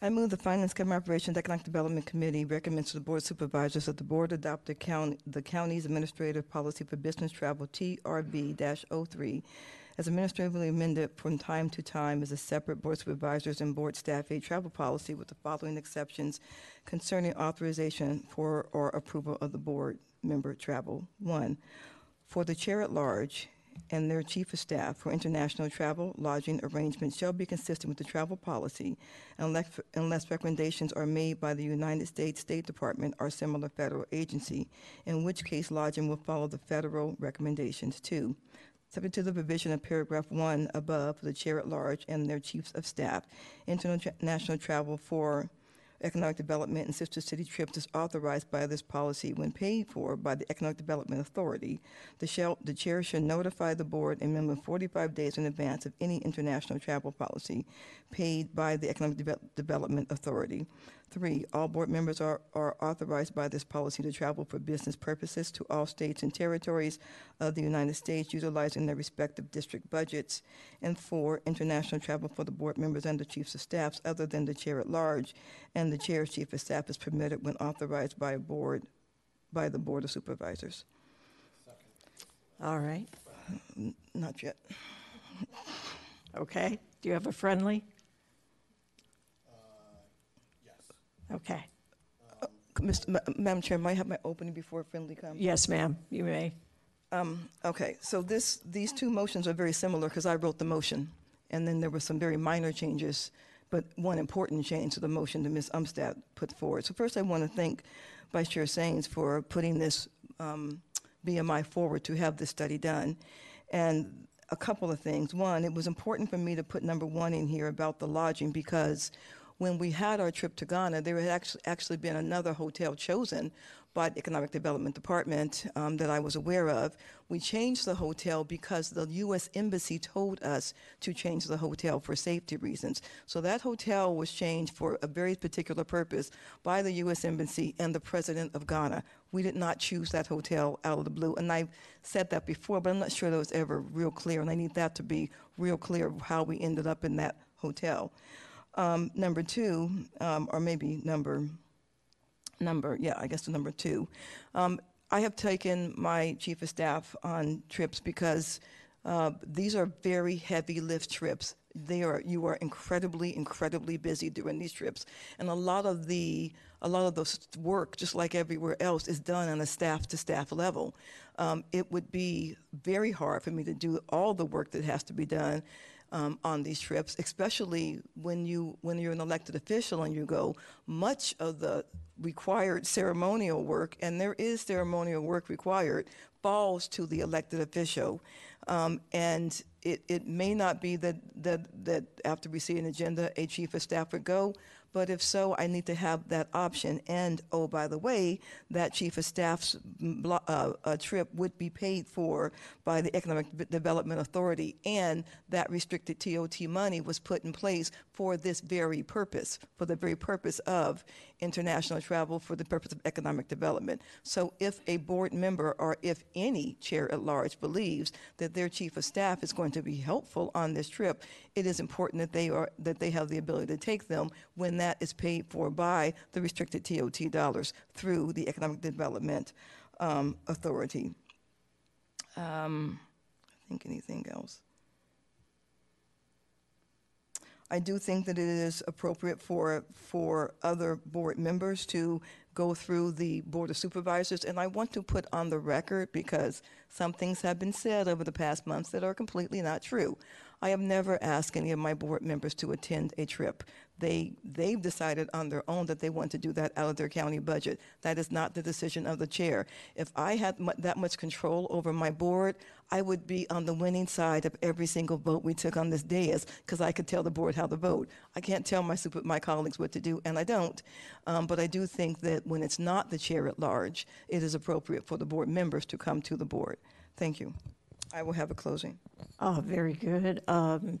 I move the Finance, Government Operations, Economic Development Committee recommends to the Board of Supervisors that the board adopt the county, the county's administrative policy for business travel, TRV-03, as administratively amended from time to time as a separate Board of Supervisors and Board Staff Aid travel policy with the following exceptions concerning authorization for or approval of the board member travel. One, for the chair at large and their chief of staff for international travel, lodging arrangements shall be consistent with the travel policy unless, unless recommendations are made by the United States State Department or similar federal agency, in which case lodging will follow the federal recommendations. Two, subject to the provision of paragraph one above for the chair at large and their chiefs of staff, international travel for economic development and sister city trips is authorized by this policy when paid for by the Economic Development Authority. The, shall, the chair shall notify the board a minimum 45 days in advance of any international travel policy paid by the Economic Deve- Development Authority. Three, all board members are, are authorized by this policy to travel for business purposes to all states and territories of the United States utilizing their respective district budgets. And four, international travel for the board members and the chiefs of staffs other than the chair at large and the chair's chief of staff is permitted when authorized by a board, by the Board of Supervisors. All right, Not yet. okay. Do you have a friendly? Okay. Mr. Ma- Madam Chair, might I have my opening before friendly comes? Yes, ma'am, you may. Um, okay, so this, these two motions are very similar because I wrote the motion. And then there were some very minor changes, but one important change to the motion that Ms. Umstattd put forward. So first I want to thank Vice Chair Saines for putting this um, BMI forward to have this study done. And a couple of things. One, it was important for me to put number one in here about the lodging because when we had our trip to Ghana, there had actually, actually been another hotel chosen by the Economic Development Department um, that I was aware of. We changed the hotel because the U.S. Embassy told us to change the hotel for safety reasons. So that hotel was changed for a very particular purpose by the U.S. Embassy and the President of Ghana. We did not choose that hotel out of the blue. And I've said that before, but I'm not sure that was ever real clear. And I need that to be real clear of how we ended up in that hotel. Um, number two, um, or maybe number number, yeah, I guess the number two. Um, I have taken my chief of staff on trips because uh, these are very heavy lift trips. they are you are incredibly incredibly busy during these trips and a lot of the a lot of those work just like everywhere else is done on a staff to staff level um, it would be very hard for me to do all the work that has to be done um, on these trips especially when you when you're an elected official and you go much of the required ceremonial work and there is ceremonial work required falls to the elected official. Um, and it, it may not be that, that, that after we see an agenda, a chief of staff would go, but if so, I need to have that option. And oh, by the way, that chief of staff's uh, trip would be paid for by the Economic Development Authority, and that restricted TOT money was put in place for this very purpose, for the very purpose of international travel, for the purpose of economic development. So if a board member or if any chair at large believes that their chief of staff is going to be helpful on this trip, it is important that they are that they have the ability to take them when that is paid for by the restricted TOT dollars through the Economic Development um, Authority. Um, I think anything else. I do think that it is appropriate for, for other board members to go through the Board of Supervisors. And I want to put on the record, because some things have been said over the past months that are completely not true. I have never asked any of my board members to attend a trip. They, they've decided on their own that they want to do that out of their county budget. That is not the decision of the chair. If I had that much control over my board, I would be on the winning side of every single vote we took on this dais because I could tell the board how to vote. I can't tell my super, my colleagues what to do, and I don't. Um, but I do think that when it's not the chair at large, it is appropriate for the board members to come to the board. Thank you. I will have a closing. Oh, very good. Um,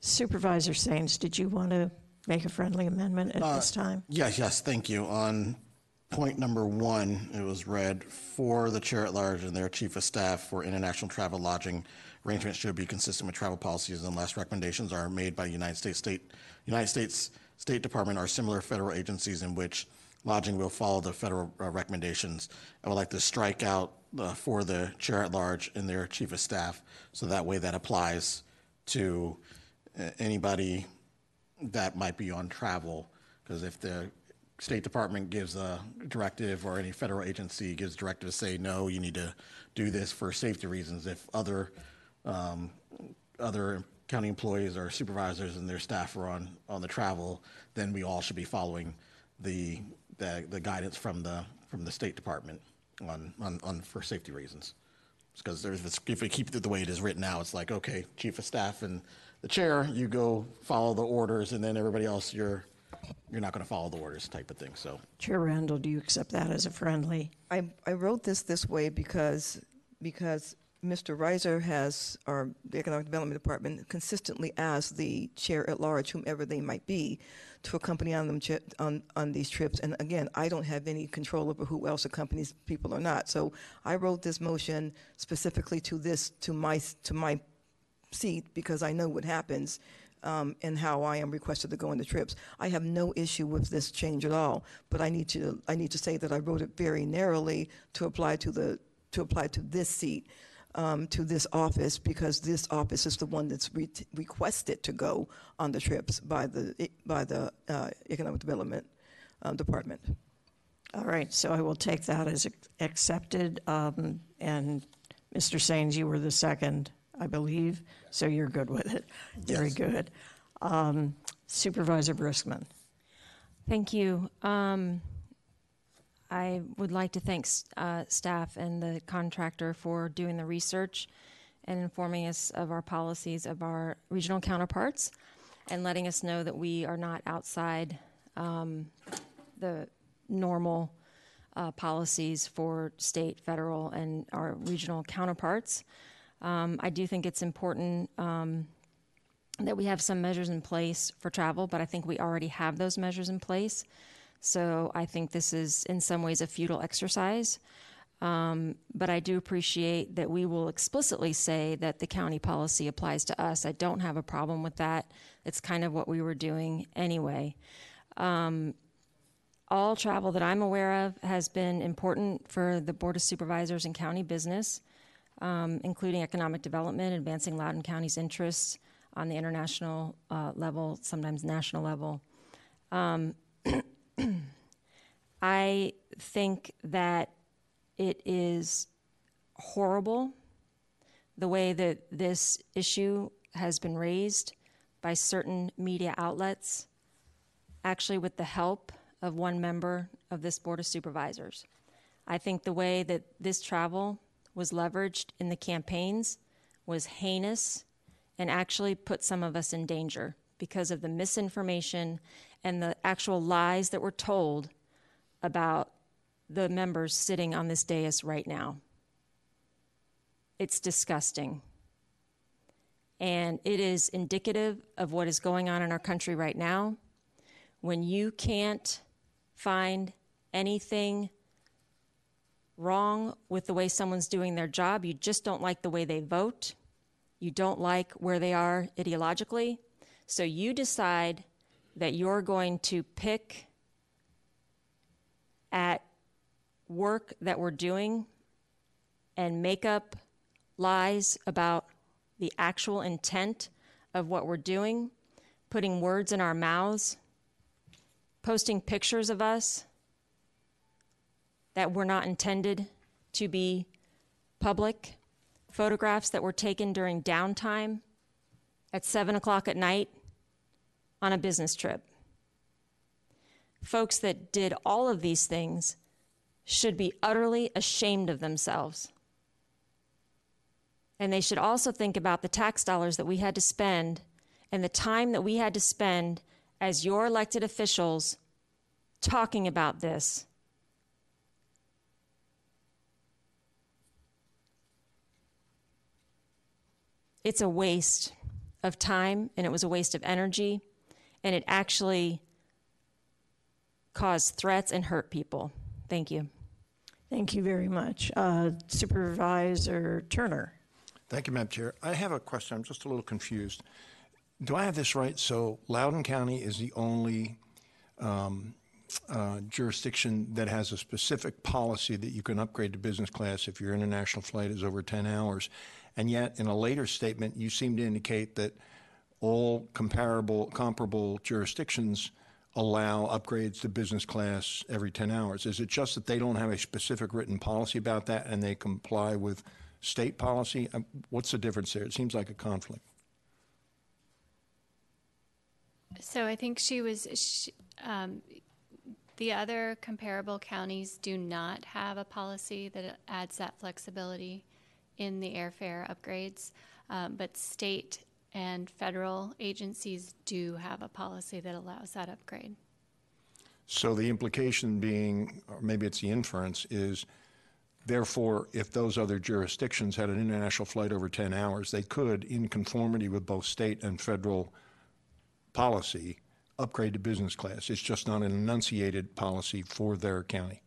Supervisor Saines, did you want to make a friendly amendment at this time? Yes, yes, thank you. On point number one, it was read, "For the chair at large and their chief of staff for international travel lodging, arrangements should be consistent with travel policies unless recommendations are made by United States State, United States State Department or similar federal agencies in which lodging will follow the federal uh, recommendations." I would like to strike out uh, "for the chair at large and their chief of staff," so that way that applies to uh, anybody that might be on travel, because if the State Department gives a directive or any federal agency gives directive to say, no, you need to do this for safety reasons, if other, um, other county employees or supervisors and their staff are on, on the travel, then we all should be following the, the, the guidance from the, from the State Department on, on, on, for safety reasons. Because there's, if we keep it the way it is written now, it's like, okay, chief of staff and the chair, you go follow the orders, and then everybody else, you're, you're not going to follow the orders type of thing, so. Chair Randall, do you accept that as a friendly? I, I wrote this this way because, because Mr. Rizer has, or the Economic Development Department consistently asked the chair at large, whomever they might be, to accompany on them, on, on these trips. And again, I don't have any control over who else accompanies people or not. So I wrote this motion specifically to this, to my, to my seat because I know what happens um, and how I am requested to go on the trips. I have no issue with this change at all, but I need to I need to say that I wrote it very narrowly to apply to the to apply to this seat. Um, to this office because this office is the one that's re- requested to go on the trips by the by the uh, economic development uh, department. All right, so I will take that as accepted. um, And Mr. Saines, you were the second, I believe, so you're good with it. Very Yes. good. Um, Supervisor Briskman. Thank you. Um, I would like to thank uh, staff and the contractor for doing the research and informing us of our policies of our regional counterparts and letting us know that we are not outside um, the normal uh, policies for state, federal, and our regional counterparts. Um, I do think it's important um, that we have some measures in place for travel, but I think we already have those measures in place. So I think this is in some ways a futile exercise. Um, but I do appreciate that we will explicitly say that the county policy applies to us. I don't have a problem with that. It's kind of what we were doing anyway. Um, all travel that I'm aware of has been important for the Board of Supervisors and county business, um, including economic development, advancing Loudoun County's interests on the international uh, level, sometimes national level. Um, I think that it is horrible the way that this issue has been raised by certain media outlets, actually, with the help of one member of this Board of Supervisors. I think the way that this travel was leveraged in the campaigns was heinous and actually put some of us in danger because of the misinformation and the actual lies that were told about the members sitting on this dais right now. It's disgusting. And it is indicative of what is going on in our country right now. When you can't find anything wrong with the way someone's doing their job, you just don't like the way they vote, you don't like where they are ideologically, so you decide that you're going to pick at work that we're doing and make up lies about the actual intent of what we're doing, putting words in our mouths, posting pictures of us that were not intended to be public, photographs that were taken during downtime at 7 o'clock at night on a business trip. Folks that did all of these things should be utterly ashamed of themselves. And they should also think about the tax dollars that we had to spend and the time that we had to spend as your elected officials talking about this. It's a waste of time and it was a waste of energy, and it actually caused threats and hurt people. Thank you. Thank you very much. Uh, Supervisor Turner. Thank you, Madam Chair. I have a question. I'm just a little confused. Do I have this right? So Loudoun County is the only um, uh, jurisdiction that has a specific policy that you can upgrade to business class if your international flight is over 10 hours. And yet, in a later statement, you seem to indicate that all comparable, comparable jurisdictions allow upgrades to business class every 10 hours. Is it just that they don't have a specific written policy about that and they comply with state policy? Um, What's the difference there? It seems like a conflict. So I think she was, she, um, the other comparable counties do not have a policy that adds that flexibility in the airfare upgrades, um, but state and federal agencies do have a policy that allows that upgrade. So the implication being, or maybe it's the inference, is therefore, if those other jurisdictions had an international flight over 10 hours, they could, in conformity with both state and federal policy, upgrade to business class. It's just not an enunciated policy for their county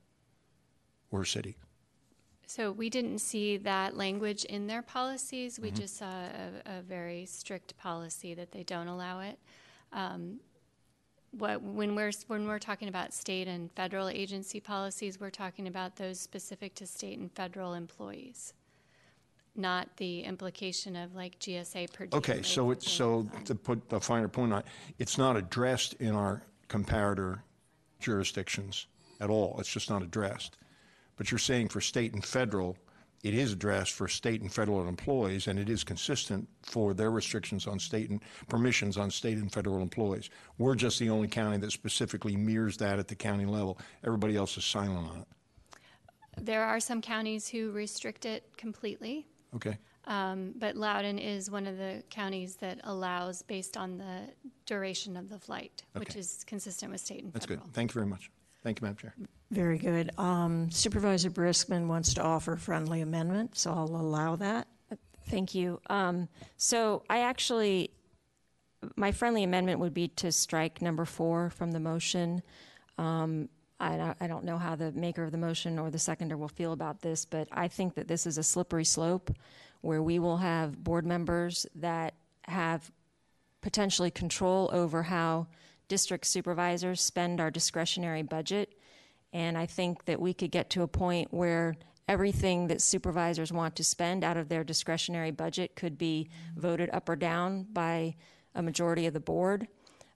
or city. So we didn't see that language in their policies. We Mhm. just saw a, a very strict policy that they don't allow it. Um, what, when we're when we're talking about state and federal agency policies, we're talking about those specific to state and federal employees, not the implication of like GSA per Okay, so it's, so to put a finer point on it, it's not addressed in our comparator jurisdictions at all. It's just not addressed. But you're saying for state and federal, it is addressed for state and federal employees, and it is consistent for their restrictions on state and permissions on state and federal employees. We're just the only county that specifically mirrors that at the county level. Everybody else is silent on it. There are some counties who restrict it completely. Okay. Um, but Loudoun is one of the counties that allows based on the duration of the flight, which is consistent with state and That's federal. That's good. Thank you very much. Thank you, Madam Chair. Very good. Um, Supervisor Briskman wants to offer a friendly amendment, so I'll allow that. Thank you. Um, so I actually, my friendly amendment would be to strike number four from the motion. Um, I, I don't know how the maker of the motion or the seconder will feel about this, but I think that this is a slippery slope where we will have board members that have potentially control over how district supervisors spend our discretionary budget. And I think that we could get to a point where everything that supervisors want to spend out of their discretionary budget could be voted up or down by a majority of the board.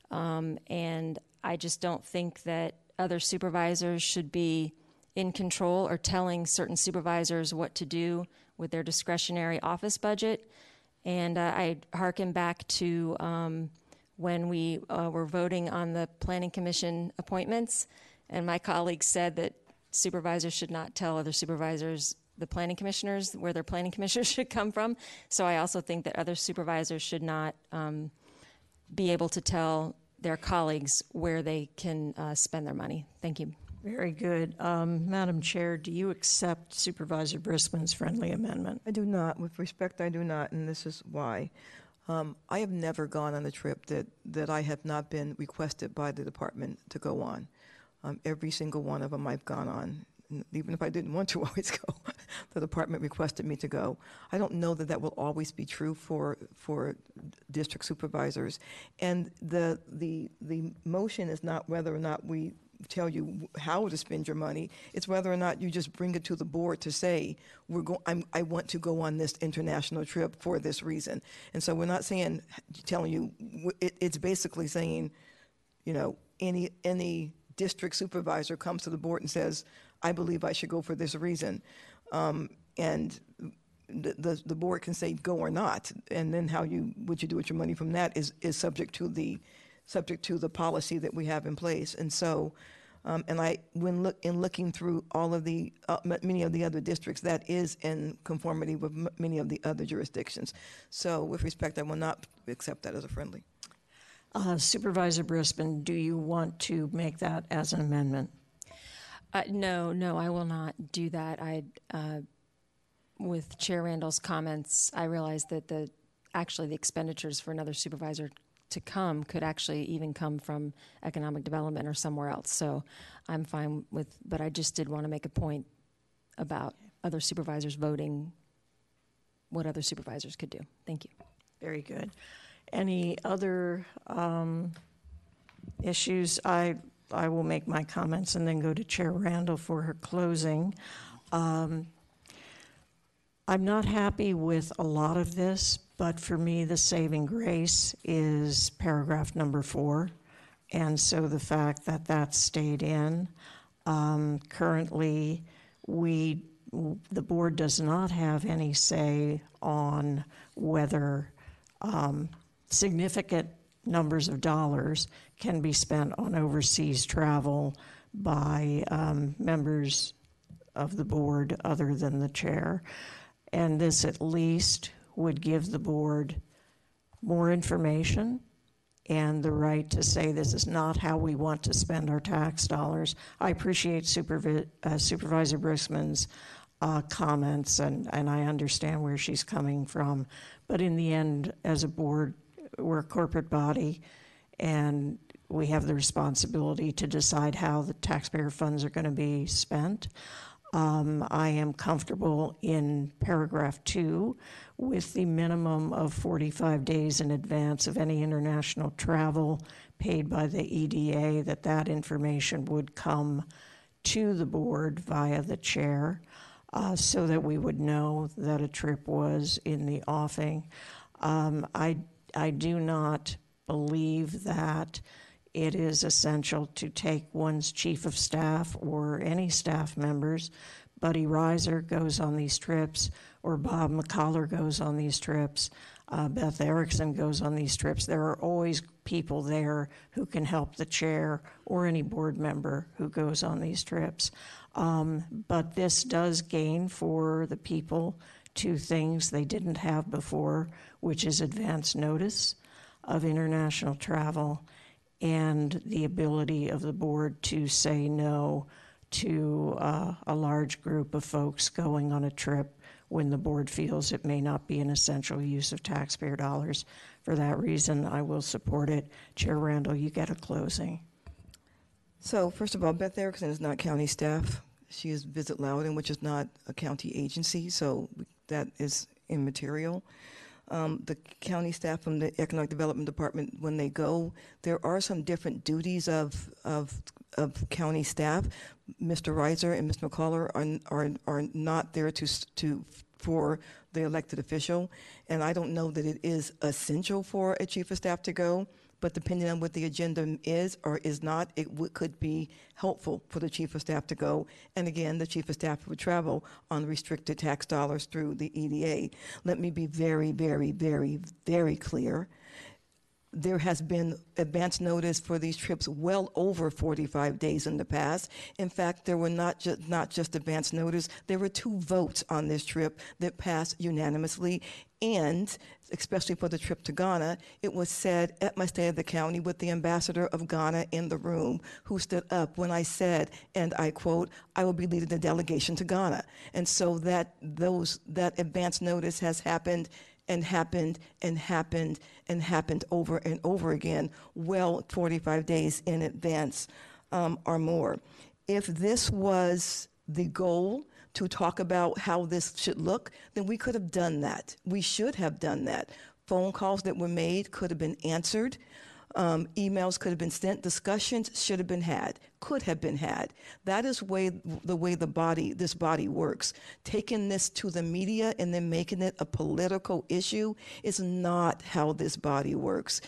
Um, and I just don't think that other supervisors should be in control or telling certain supervisors what to do with their discretionary office budget. And uh, I hearken back to um, when we uh, were voting on the Planning Commission appointments, and my colleagues said that supervisors should not tell other supervisors, the planning commissioners, where their planning commissioners should come from. So I also think that other supervisors should not um, be able to tell their colleagues where they can uh, spend their money. Thank you. Very good. Um, Madam Chair, do you accept Supervisor Briskman's friendly amendment? I do not. With respect, I do not, and this is why. Um, I have never gone on a trip that, that I have not been requested by the department to go on. Um, every single one of them I've gone on. Even if I didn't want to always go, the department requested me to go. I don't know that that will always be true for for district supervisors. And the the the motion is not whether or not we tell you how to spend your money. It's whether or not you just bring it to the board to say we're go- I'm, I want to go on this international trip for this reason. And so we're not saying telling you. It, it's basically saying, you know, any any district supervisor comes to the board and says, I believe I should go for this reason, um, and the, the the board can say go or not, and then how you what you do with your money from that is is subject to the subject to the policy that we have in place. And so, um, and I, when look, in looking through all of the, uh, m- many of the other districts, that is in conformity with m- many of the other jurisdictions. So with respect, I will not accept that as a friendly. Uh, Supervisor Briskman, do you want to make that as an amendment? Uh, no, no, I will not do that. I, uh, with Chair Randall's comments, I realized that the actually the expenditures for another supervisor to come could actually even come from economic development or somewhere else. So I'm fine with, but I just did want to make a point about other supervisors voting what other supervisors could do. Thank you. Very good. Any other um, issues? I, I will make my comments and then go to Chair Randall for her closing. Um, I'm not happy with a lot of this, but for me, the saving grace is paragraph number four. And so the fact that that stayed in. Um, currently, we, the board does not have any say on whether um, significant numbers of dollars can be spent on overseas travel by um, members of the board other than the chair. And this at least would give the board more information and the right to say this is not how we want to spend our tax dollars. I appreciate Supervi- uh, Supervisor Briskman's uh, comments, and, and I understand where she's coming from. But in the end, as a board, we're a corporate body, and we have the responsibility to decide how the taxpayer funds are going to be spent. Um, I am comfortable in paragraph two with the minimum of 45 days in advance of any international travel paid by the EDA, that that information would come to the board via the chair uh, so that we would know that a trip was in the offing. Um, I, I do not believe that it is essential to take one's chief of staff or any staff members. Buddy Rizer goes on these trips, or Bob McCollar goes on these trips. Uh, Beth Erickson goes on these trips. There are always people there who can help the chair or any board member who goes on these trips. Um, but this does gain for the people two things they didn't have before, which is advance notice of international travel and the ability of the board to say no to uh, a large group of folks going on a trip when the board feels it may not be an essential use of taxpayer dollars. For that reason, I will support it. Chair Randall, you get a closing. So first of all, Beth Erickson is not county staff. She is Visit Loudoun, which is not a county agency, so that is immaterial. Um, the county staff from the Economic Development Department, when they go, there are some different duties of, of, of county staff. Mr. Rizer and Ms. McCullough are, are, are not there to, to, for the elected official. And I don't know that it is essential for a chief of staff to go, but depending on what the agenda is or is not, it could be helpful for the chief of staff to go. And again, the chief of staff would travel on restricted tax dollars through the EDA. Let me be very, very, very, very clear there has been advance notice for these trips well over 45 days in the past. In fact, there were not just not just advance notice, there were two votes on this trip that passed unanimously. And especially for the trip to Ghana, it was said at my State of the County with the ambassador of Ghana in the room, who stood up when I said, and I quote, "I will be leading the delegation to Ghana." And so that those that advance notice has happened and happened and happened and happened over and over again, well 45 days in advance um, or more. If this was the goal to talk about how this should look, then we could have done that. We should have done that. Phone calls that were made could have been answered. Um, emails could have been sent. Discussions should have been had, could have been had. That is way the way the body, this body works. Taking this to the media and then making it a political issue is not how this body works.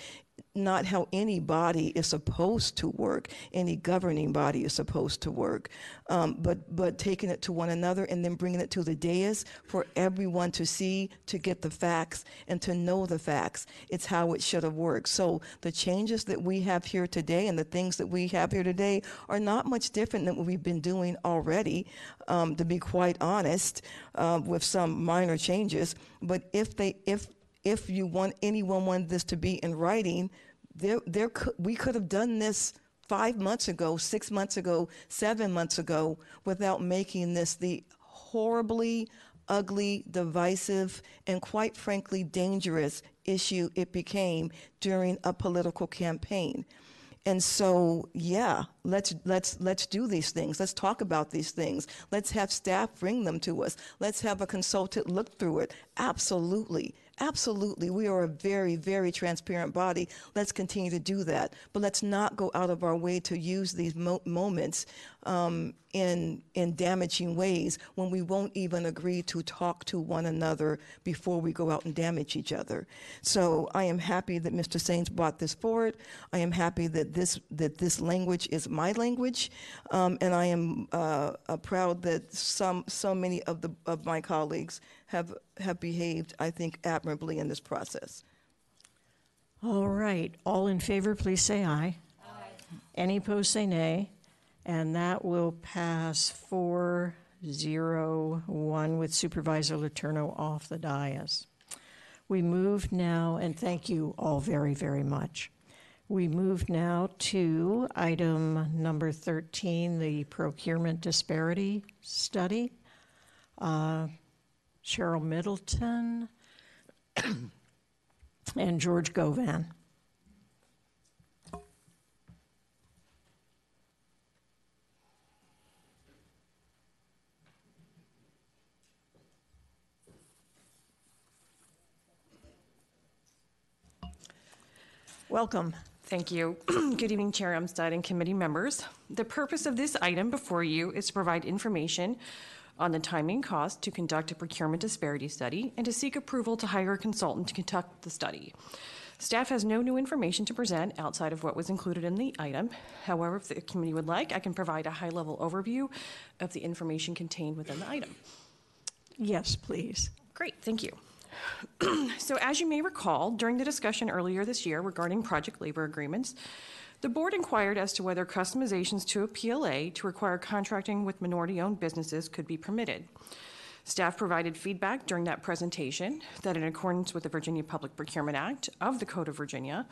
Not how any body is supposed to work. Any governing body is supposed to work. Um, but but taking it to one another and then bringing it to the dais for everyone to see, to get the facts, and to know the facts. It's how it should have worked. So the changes that we have here today and the things that we have here today are not much different than what we've been doing already. Um, to be quite honest, uh, with some minor changes. But if they if if you want anyone wanted this to be in writing, there there could, we could have done this five months ago, six months ago, seven months ago, without making this the horribly ugly, divisive, and quite frankly dangerous issue it became during a political campaign. And so, yeah, let's let's let's do these things. Let's talk about these things. Let's have staff bring them to us. Let's have a consultant look through it. Absolutely. Absolutely. We are a very, very transparent body. Let's continue to do that. But let's not go out of our way to use these mo- moments um, in, in damaging ways when we won't even agree to talk to one another before we go out and damage each other. So I am happy that Mr. Saines brought this forward. I am happy that this, that this language is my language. Um, and I am uh, uh, proud that some, so many of, the, of my colleagues have, have behaved, I think, admirably in this process. All right, all in favor, please say aye. Aye. Any opposed, say nay. And that will pass four, zero, one with Supervisor Letourneau off the dais. We move now, and thank you all very, very much. We move now to item number 13, the procurement disparity study. Uh, Cheryl Middleton and George Govan. Welcome. Thank you. Good evening, Chair Umstattd and committee members. The purpose of this item before you is to provide information on the timing cost to conduct a procurement disparity study and to seek approval to hire a consultant to conduct the study. Staff has no new information to present outside of what was included in the item. However, if the committee would like, I can provide a high-level overview of the information contained within the item. Yes, please. Great, thank you. so, as you may recall, during the discussion earlier this year regarding project labor agreements, the board inquired as to whether customizations to a PLA to require contracting with minority owned businesses could be permitted. Staff provided feedback during that presentation that, in accordance with the Virginia Public Procurement Act of the Code of Virginia,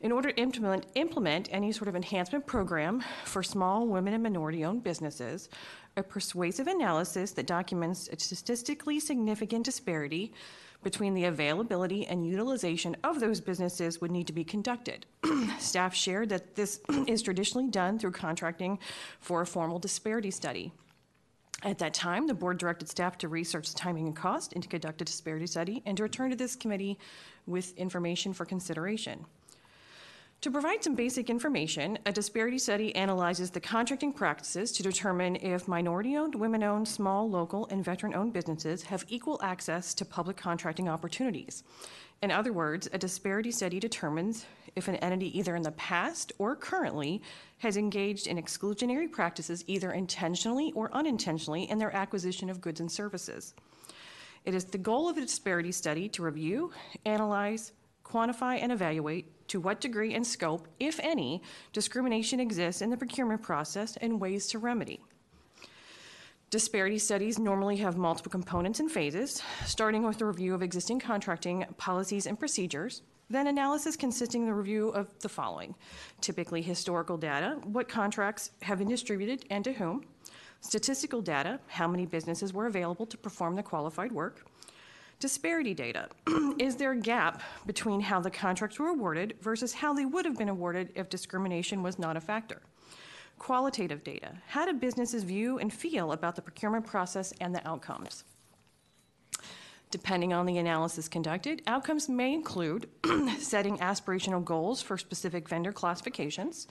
in order to implement, implement any sort of enhancement program for small women and minority owned businesses, a persuasive analysis that documents a statistically significant disparity between the availability and utilization of those businesses would need to be conducted. Staff shared that this is traditionally done through contracting for a formal disparity study. At that time, the board directed staff to research the timing and cost and to conduct a disparity study and to return to this committee with information for consideration. To provide some basic information, a disparity study analyzes the contracting practices to determine if minority owned, women owned, small, local, and veteran owned businesses have equal access to public contracting opportunities. In other words, a disparity study determines if an entity either in the past or currently has engaged in exclusionary practices either intentionally or unintentionally in their acquisition of goods and services. It is the goal of a disparity study to review, analyze, quantify, and evaluate to what degree and scope, if any, discrimination exists in the procurement process and ways to remedy. Disparity studies normally have multiple components and phases, starting with the review of existing contracting policies and procedures, then analysis consisting of the review of the following. Typically historical data, what contracts have been distributed and to whom, statistical data, how many businesses were available to perform the qualified work, disparity data, is there a gap between how the contracts were awarded versus how they would have been awarded if discrimination was not a factor? Qualitative data, how do businesses view and feel about the procurement process and the outcomes? Depending on the analysis conducted, outcomes may include setting aspirational goals for specific vendor classifications,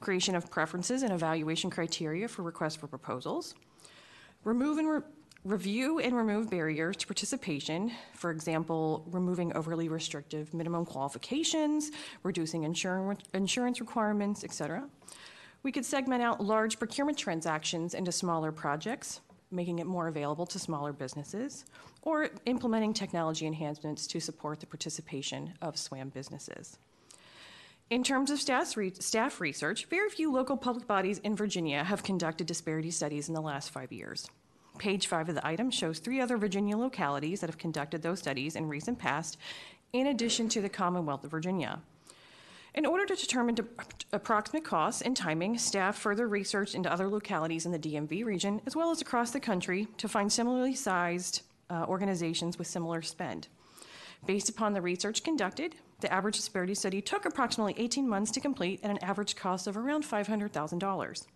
creation of preferences and evaluation criteria for requests for proposals, remove and re- review and remove barriers to participation, for example, removing overly restrictive minimum qualifications, reducing insurance, insurance requirements, etc. We could segment out large procurement transactions into smaller projects, making it more available to smaller businesses, or implementing technology enhancements to support the participation of SWAM businesses. In terms of staff, staff research, very few local public bodies in Virginia have conducted disparity studies in the last five years. Page five of the item shows three other Virginia localities that have conducted those studies in recent past, in addition to the Commonwealth of Virginia. In order to determine de- approximate costs and timing, staff further researched into other localities in the DMV region as well as across the country to find similarly sized uh, organizations with similar spend. Based upon the research conducted, the average disparity study took approximately 18 months to complete at an average cost of around $500,000.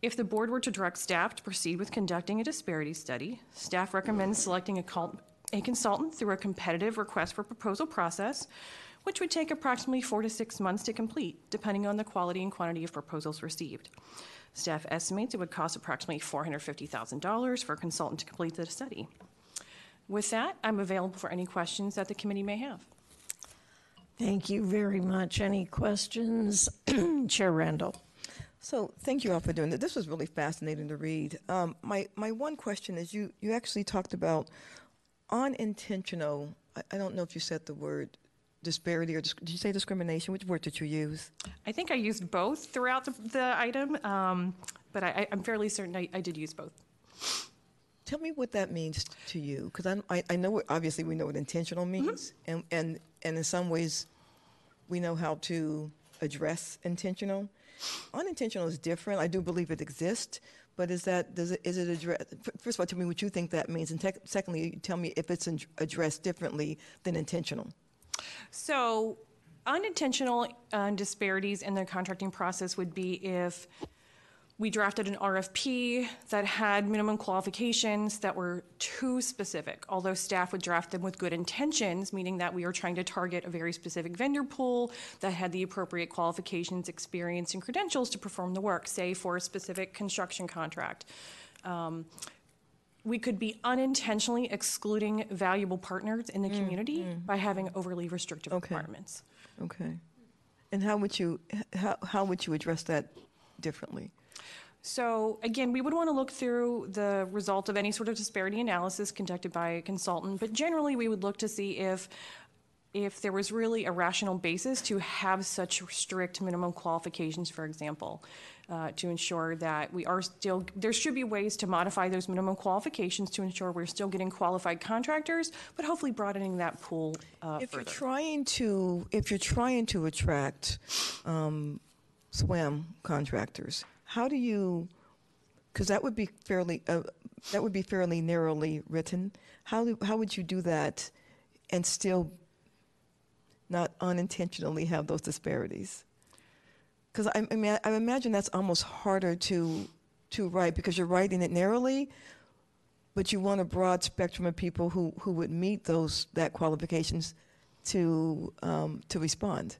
If the board were to direct staff to proceed with conducting a disparity study, staff recommends selecting a, a consultant through a competitive request for proposal process, which would take approximately four to six months to complete, depending on the quality and quantity of proposals received. Staff estimates it would cost approximately $450,000 for a consultant to complete the study. With that, I'm available for any questions that the committee may have. Thank you very much. Any questions? Chair Randall. So thank you all for doing that. This was really fascinating to read. Um, my my one question is you you actually talked about unintentional. I, I don't know if you said the word disparity or did you say discrimination? Which word did you use? I think I used both throughout the, the item, um, but I, I'm fairly certain I, I did use both. Tell me what that means to you, because I, I know obviously we know what intentional means, and, and and in some ways, we know how to address intentional. Unintentional is different. I do believe it exists, but is that does it is it addressed? First of all, tell me what you think that means, and tec- secondly, tell me if it's in- addressed differently than intentional. So, unintentional uh, disparities in the contracting process would be if we drafted an RFP that had minimum qualifications that were too specific, although staff would draft them with good intentions, meaning that we were trying to target a very specific vendor pool that had the appropriate qualifications, experience, and credentials to perform the work, say for a specific construction contract. Um, we could be unintentionally excluding valuable partners in the community by having overly restrictive requirements. Okay, and how would you how how would you address that differently? So again, we would want to look through the result of any sort of disparity analysis conducted by a consultant, but generally we would look to see if if there was really a rational basis to have such strict minimum qualifications, for example, uh, to ensure that we are still, there should be ways to modify those minimum qualifications to ensure we're still getting qualified contractors, but hopefully broadening that pool uh, if further. you're trying to if you're trying to attract um, swam contractors how do you because that would be fairly uh, that would be fairly narrowly written how do, how would you do that and still not unintentionally have those disparities because I, I mean I imagine that's almost harder to to write because you're writing it narrowly, but you want a broad spectrum of people who, who would meet those that qualifications to um, to respond.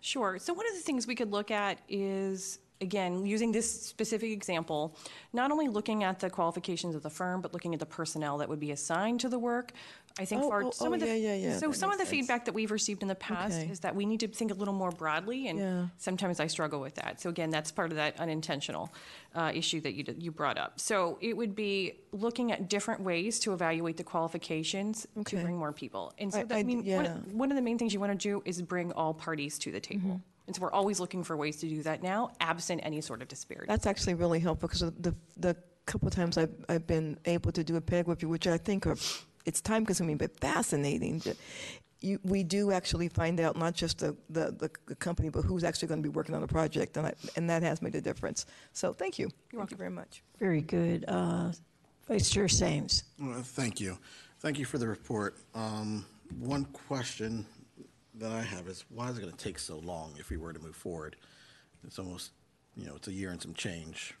Sure. So one of the things we could look at is, again, using this specific example, not only looking at the qualifications of the firm, but looking at the personnel that would be assigned to the work. I think Oh, for oh, some oh, of the yeah, yeah, yeah. so That some of the makes sense. feedback that we've received in the past Okay. is that we need to think a little more broadly, and Yeah. sometimes I struggle with that. So again, that's part of that unintentional uh, issue that you you brought up. So it would be looking at different ways to evaluate the qualifications to Okay. bring more people. And so I- that, I I d- mean, one, yeah. one of the main things you want to do is bring all parties to the table. And so we're always looking for ways to do that now, absent any sort of disparity. That's actually really helpful because the the couple times I've I've been able to do a peg review, which I think are it's time consuming but fascinating. that You, we do actually find out not just the, the, the, the company, but who's actually going to be working on the project, and I, and that has made a difference. So thank you. thank you very much. Very good. Uh, Vice Chair Saines. Well, Thank you. Thank you for the report. Um, One question that I have is, why is it going to take so long if we were to move forward? It's almost, you know, it's a year and some change.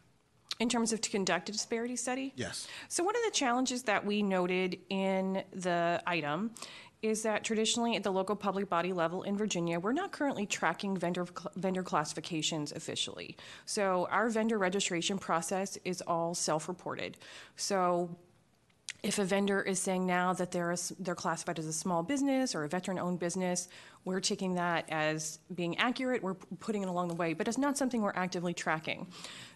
In terms of to conduct a disparity study? Yes. So one of the challenges that we noted in the item is that traditionally at the local public body level in Virginia, we're not currently tracking vendor vendor classifications officially. So our vendor registration process is all self-reported. So if a vendor is saying now that they're, a they're classified as a small business or a veteran-owned business, we're taking that as being accurate, we're putting it along the way, but it's not something we're actively tracking.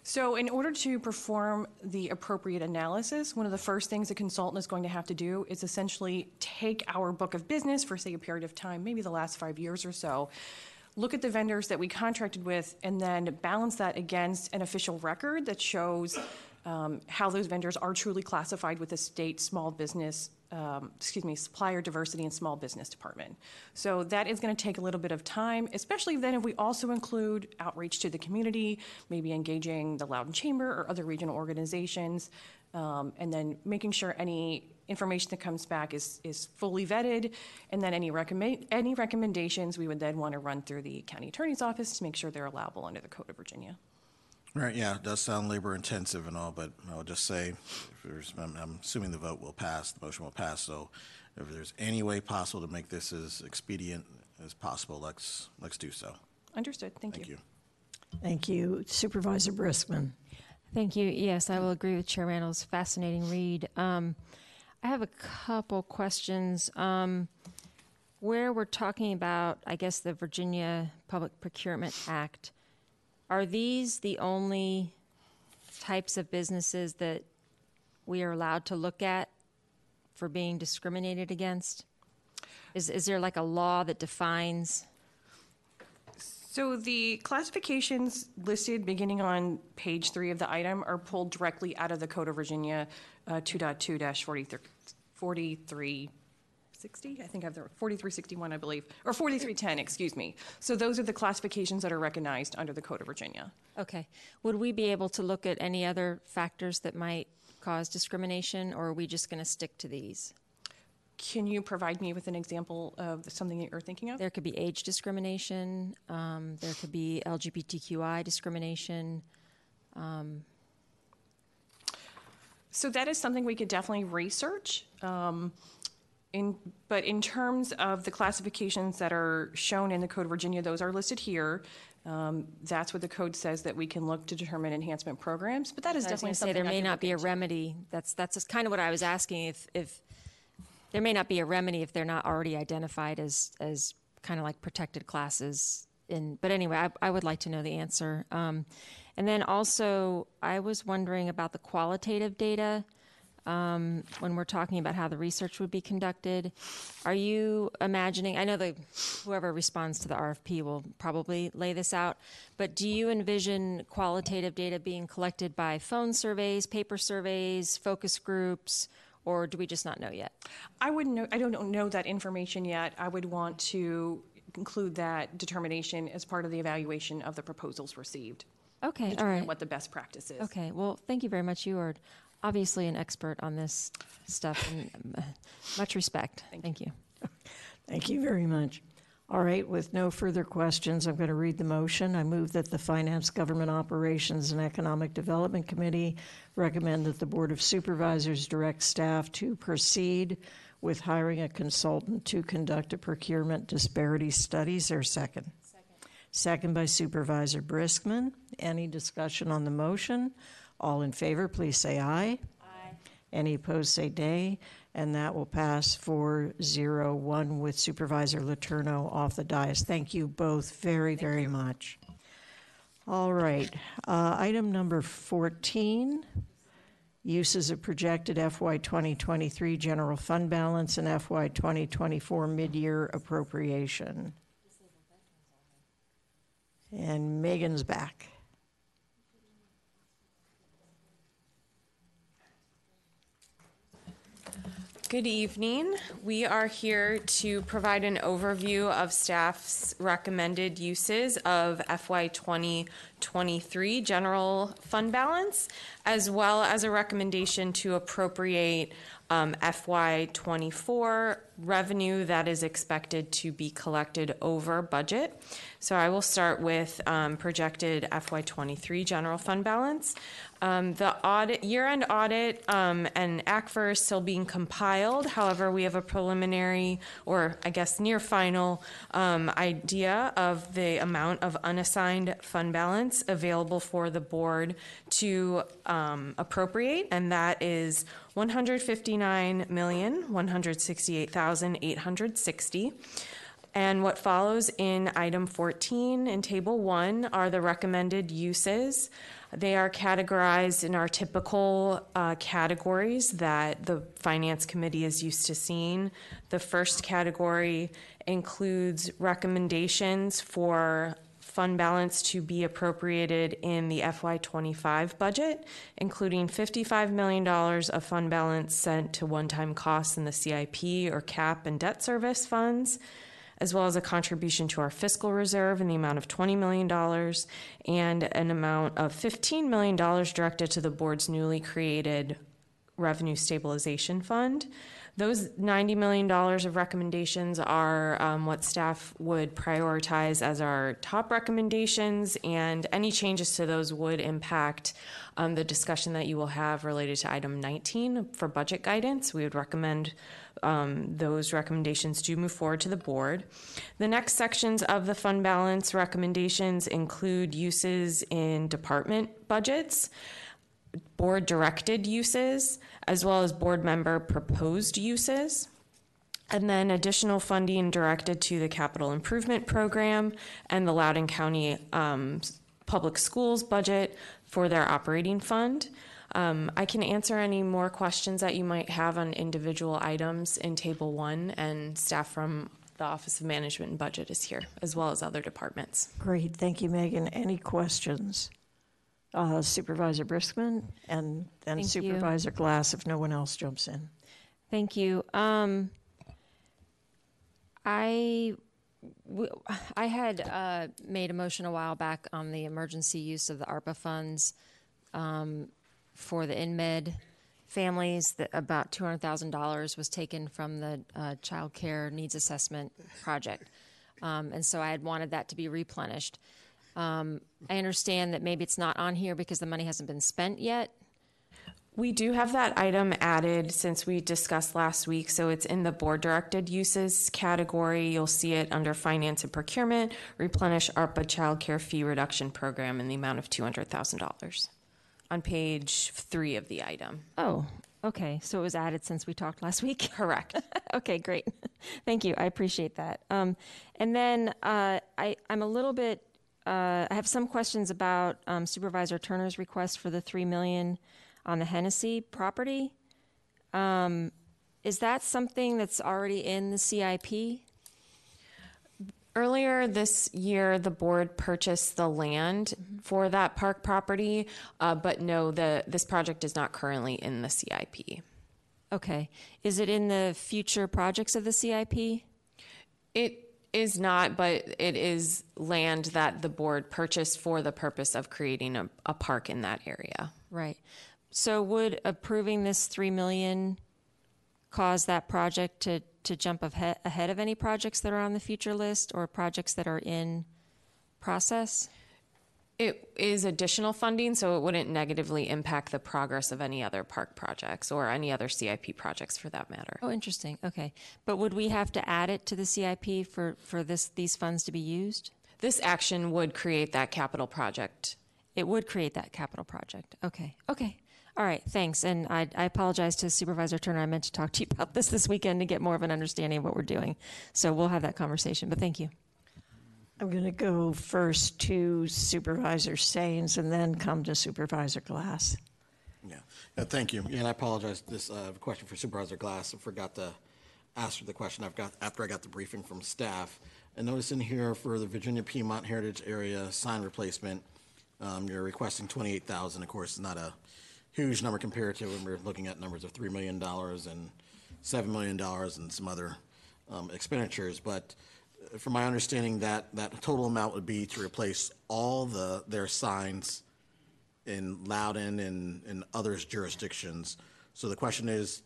So in order to perform the appropriate analysis, one of the first things a consultant is going to have to do is essentially take our book of business for, say, a period of time, maybe the last five years or so, look at the vendors that we contracted with, and then balance that against an official record that shows um, how those vendors are truly classified with the state small business, um, excuse me, supplier diversity and small business department. So that is going to take a little bit of time, especially then if we also include outreach to the community, maybe engaging the Loudoun Chamber or other regional organizations, um, and then making sure any information that comes back is, is fully vetted, and then any recommend, any recommendations we would then want to run through the county attorney's office to make sure they're allowable under the Code of Virginia. Right, yeah, it does sound labor intensive and all, but I'll just say, if there's, I'm, I'm assuming the vote will pass, the motion will pass, so if there's any way possible to make this as expedient as possible, let's, let's do so. Understood, thank you. Thank you. Thank you. Supervisor Briskman. Thank you. Yes, I will agree with Chair Randall's fascinating read. Um, I have a couple questions. Um, where we're talking about, I guess, the Virginia Public Procurement Act, are these the only types of businesses that we are allowed to look at for being discriminated against? Is, is there like a law that defines? So the classifications listed beginning on page three of the item are pulled directly out of the Code of Virginia uh, 2.2-4360. I think I have the 4361, I believe, or 4310, excuse me. So those are the classifications that are recognized under the Code of Virginia. Okay. Would we be able to look at any other factors that might cause discrimination, or are we just going to stick to these? Can you provide me with an example of something that you're thinking of? There could be age discrimination, um, there could be LGBTQI discrimination. Um, So that is something we could definitely research. Um, in, but in terms of the classifications that are shown in the Code of Virginia, those are listed here. Um, that's what the code says that we can look to determine enhancement programs. But that is I was definitely to say something there I may could not look be a into. remedy. That's that's just kind of what I was asking. If if there may not be a remedy if they're not already identified as as kind of like protected classes. In but anyway, I, I would like to know the answer. Um, and then also, I was wondering about the qualitative data. Um, when we're talking about how the research would be conducted, are you imagining? I know the whoever responds to the RFP will probably lay this out, but do you envision qualitative data being collected by phone surveys, paper surveys, focus groups, or do we just not know yet? I wouldn't know, I don't know that information yet. I would want to include that determination as part of the evaluation of the proposals received. Okay, all Determine what the best practice is. Okay, well, thank you very much. You are obviously an expert on this stuff, and um, much respect. Thank, you. Thank you very much. All right, with no further questions, I'm going to read the motion. I move that the Finance, Government Operations, and Economic Development Committee recommend that the Board of Supervisors direct staff to proceed with hiring a consultant to conduct a procurement disparity study. Is there a second? Second by Supervisor Briskman. Any discussion on the motion? All in favor, please say aye. Aye. Any opposed, say nay. And that will pass 401 with Supervisor Letourneau off the dais. Thank you both very, very much. All right. Uh, item number 14 uses of projected FY 2023 general fund balance and FY 2024 mid year appropriation. And Megan's back. Good evening. We are here to provide an overview of staff's recommended uses of FY 2023 general fund balance, as well as a recommendation to appropriate um, FY 24 revenue that is expected to be collected over budget. So I will start with um, projected FY 23 general fund balance. Um, the audit, year-end audit um, and ACFR is still being compiled. However, we have a preliminary, or I guess near final, um, idea of the amount of unassigned fund balance available for the board to um, appropriate, and that is 159,168,860. And what follows in item 14 in table 1 are the recommended uses. They are categorized in our typical uh, categories that the Finance Committee is used to seeing. The first category includes recommendations for fund balance to be appropriated in the FY25 budget, including $55 million of fund balance sent to one time costs in the CIP or CAP and debt service funds as well as a contribution to our fiscal reserve in the amount of $20 million and an amount of $15 million directed to the board's newly created revenue stabilization fund. Those $90 million of recommendations are um, what staff would prioritize as our top recommendations, and any changes to those would impact um, the discussion that you will have related to item 19 for budget guidance. We would recommend um, those recommendations do move forward to the board. The next sections of the fund balance recommendations include uses in department budgets, board directed uses, as well as board member proposed uses. And then additional funding directed to the capital improvement program and the Loudoun County um, Public Schools budget for their operating fund. Um, I can answer any more questions that you might have on individual items in Table 1, and staff from the Office of Management and Budget is here, as well as other departments. Great, thank you, Megan. Any questions? Uh, Supervisor Briskman and then Thank you. Supervisor Glass if no one else jumps in. Thank you. Um, I, w- I had uh, made a motion a while back on the emergency use of the ARPA funds um, for the InMed families. That about two hundred thousand dollars was taken from the uh, child care needs assessment project, um, and so I had wanted that to be replenished. Um, I understand that maybe it's not on here because the money hasn't been spent yet. We do have that item added since we discussed last week, so it's in the board directed uses category. You'll see it under finance and procurement, replenish ARPA child care fee reduction program in the amount of $200,000 on page three of the item. Oh, okay. So it was added since we talked last week. Correct. okay, great. Thank you. I appreciate that. Um, and then uh, I, I'm a little bit. Uh, I have some questions about um, Supervisor Turner's request for the three million on the Hennessy property. Um, is that something that's already in the CIP? Earlier this year, the board purchased the land for that park property, uh, but no, the this project is not currently in the CIP. Okay. Is it in the future projects of the CIP? It is not, but it is land that the board purchased for the purpose of creating a, a park in that area. Right. So would approving this three million cause that project to, to jump ahead of any projects that are on the future list or projects that are in process? It is additional funding, so it wouldn't negatively impact the progress of any other park projects or any other CIP projects for that matter. Oh, interesting. Okay. But would we have to add it to the CIP for, for this, these funds to be used? This action would create that capital project. It would create that capital project. Okay. Okay. All right. Thanks. And I, I apologize to Supervisor Turner. I meant to talk to you about this this weekend to get more of an understanding of what we're doing. So we'll have that conversation. But thank you. I'm going to go first to Supervisor Saines and then come to Supervisor Glass. Yeah, Yeah, thank you. And I apologize, this, uh, question for Supervisor Glass, I forgot to ask her the question I've got, after I got the briefing from staff. And notice in here for the Virginia Piedmont Heritage Area sign replacement, um, you're requesting twenty-eight thousand, of course, it's not a huge number compared to when we're looking at numbers of three million dollars and seven million dollars and some other, um, expenditures, but uh, from my understanding, that, that total amount would be to replace all the, their signs in Loudoun and, and others jurisdictions. So the question is,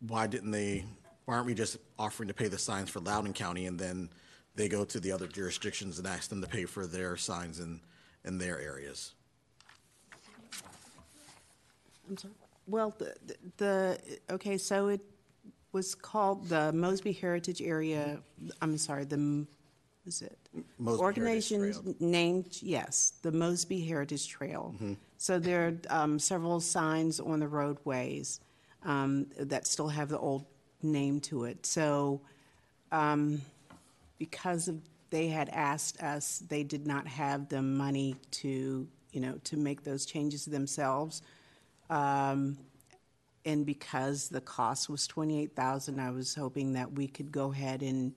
why didn't they, why aren't we just offering to pay the signs for Loudoun County and then they go to the other jurisdictions and ask them to pay for their signs in, in their areas? I'm sorry. Well, the, the, okay, so it was called the Mosby Heritage Area, I'm sorry, the, is it? Mosby Trail. named, yes, the Mosby Heritage Trail. Mhm. So there are um, several signs on the roadways um, that still have the old name to it. So um, because of, they had asked us, they did not have the money to, you know, to make those changes themselves. Um, and because the cost was twenty-eight thousand, I was hoping that we could go ahead and,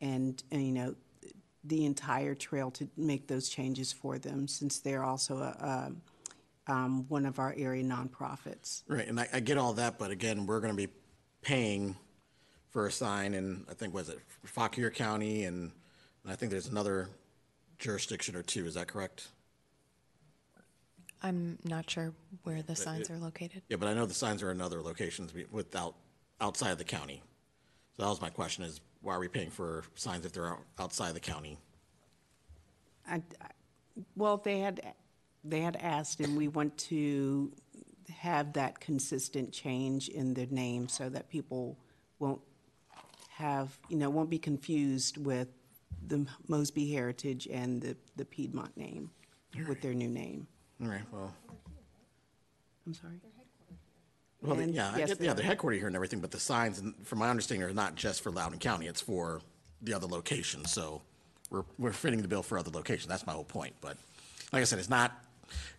and, and, you know, the entire trail to make those changes for them, since they're also a, a, um, one of our area nonprofits. Right, and I, I get all that, but again, we're gonna be paying for a sign in, I think, was it Fauquier County and, and I think there's another jurisdiction or two, is that correct? I'm not sure where the signs it- are located. Yeah, but I know the signs are in other locations be- without, outside the county. So that was my question is, why are we paying for signs if they're out- outside the county? I, I- well, they had, they had asked, and we want to have that consistent change in their name so that people won't have, you know, won't be confused with the Mosby Heritage and the, the Piedmont name with their new name. All right, well, I'm sorry? well, And yeah, I yes, get, they yeah, are. they're headquartered here and everything, but the signs, and from my understanding, are not just for Loudoun County, it's for the other locations, so we're, we're fitting the bill for other locations, that's my whole point, but like I said, it's not,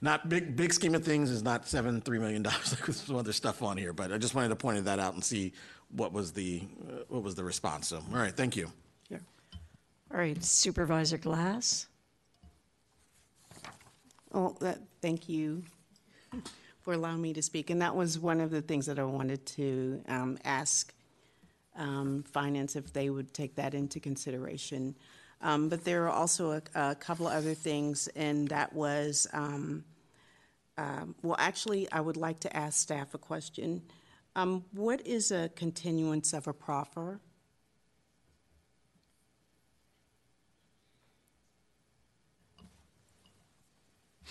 not big, big scheme of things, is not seven, three million dollars, like with some other stuff on here, but I just wanted to point that out and see what was the, uh, what was the response, so, all right, thank you. All right, Supervisor Glass? Oh, that, thank you for allowing me to speak. And that was one of the things that I wanted to um, ask um, Finance if they would take that into consideration. Um, But there are also a, a couple other things, and that was, um, um, well, actually, I would like to ask staff a question. Um, What is a continuance of a proffer?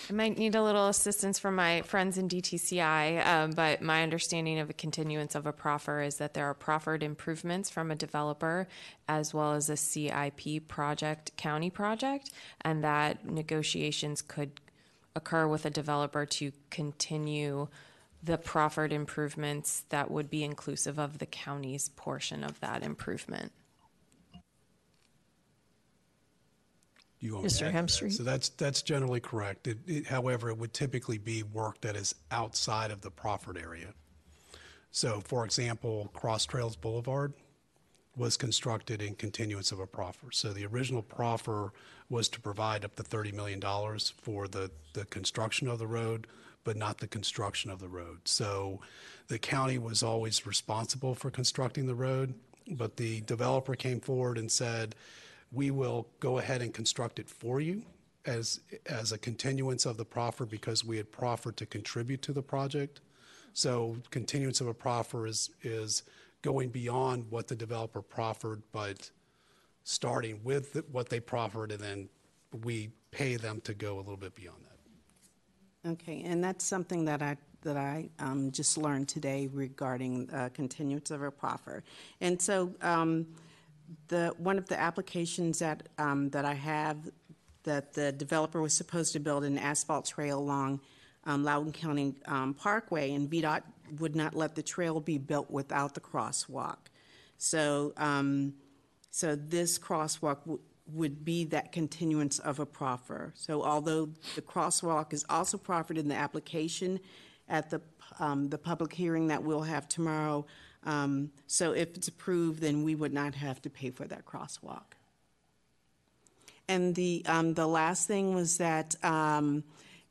I might need a little assistance from my friends in DTCI, um, but my understanding of a continuance of a proffer is that there are proffered improvements from a developer as well as a CIP project, county project, and that negotiations could occur with a developer to continue the proffered improvements that would be inclusive of the county's portion of that improvement. You to Mr. add to that? Hemstreet? So that's, that's generally correct. It- it- However, it would typically be work that is outside of the proffered area. So, for example, Cross Trails Boulevard was constructed in continuance of a proffer. So the original proffer was to provide up to $30 million for the, the construction of the road, but not the construction of the road. So the county was always responsible for constructing the road, but the developer came forward and said, we will go ahead and construct it for you as, as a continuance of the proffer because we had proffered to contribute to the project. So continuance of a proffer is, is going beyond what the developer proffered, but starting with what they proffered, and then we pay them to go a little bit beyond that. Okay, and that's something that I, that I um, just learned today regarding uh, continuance of a proffer. And so um, the, one of the applications that, um, that I have, that the developer was supposed to build an asphalt trail along um, Loudoun County um, Parkway, and VDOT would not let the trail be built without the crosswalk. So, um, so this crosswalk w- would be that continuance of a proffer. So although the crosswalk is also proffered in the application at the, um, the public hearing that we'll have tomorrow, um, so if it's approved, then we would not have to pay for that crosswalk. And the, um, the last thing was that, um,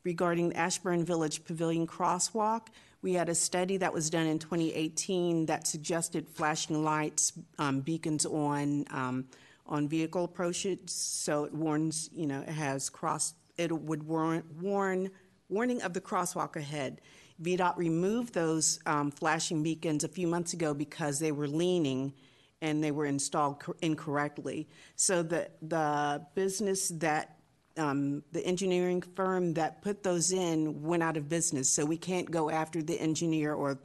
regarding Ashburn Village Pavilion Crosswalk, we had a study that was done in 2018 that suggested flashing lights, um, beacons on, um, on vehicle approaches, so it warns, you know, it has cross, it would warn, warn, warning of the crosswalk ahead. VDOT removed those um, flashing beacons a few months ago because they were leaning and they were installed cor- incorrectly. So the, the business that, um, the engineering firm that put those in went out of business. So we can't go after the engineer or,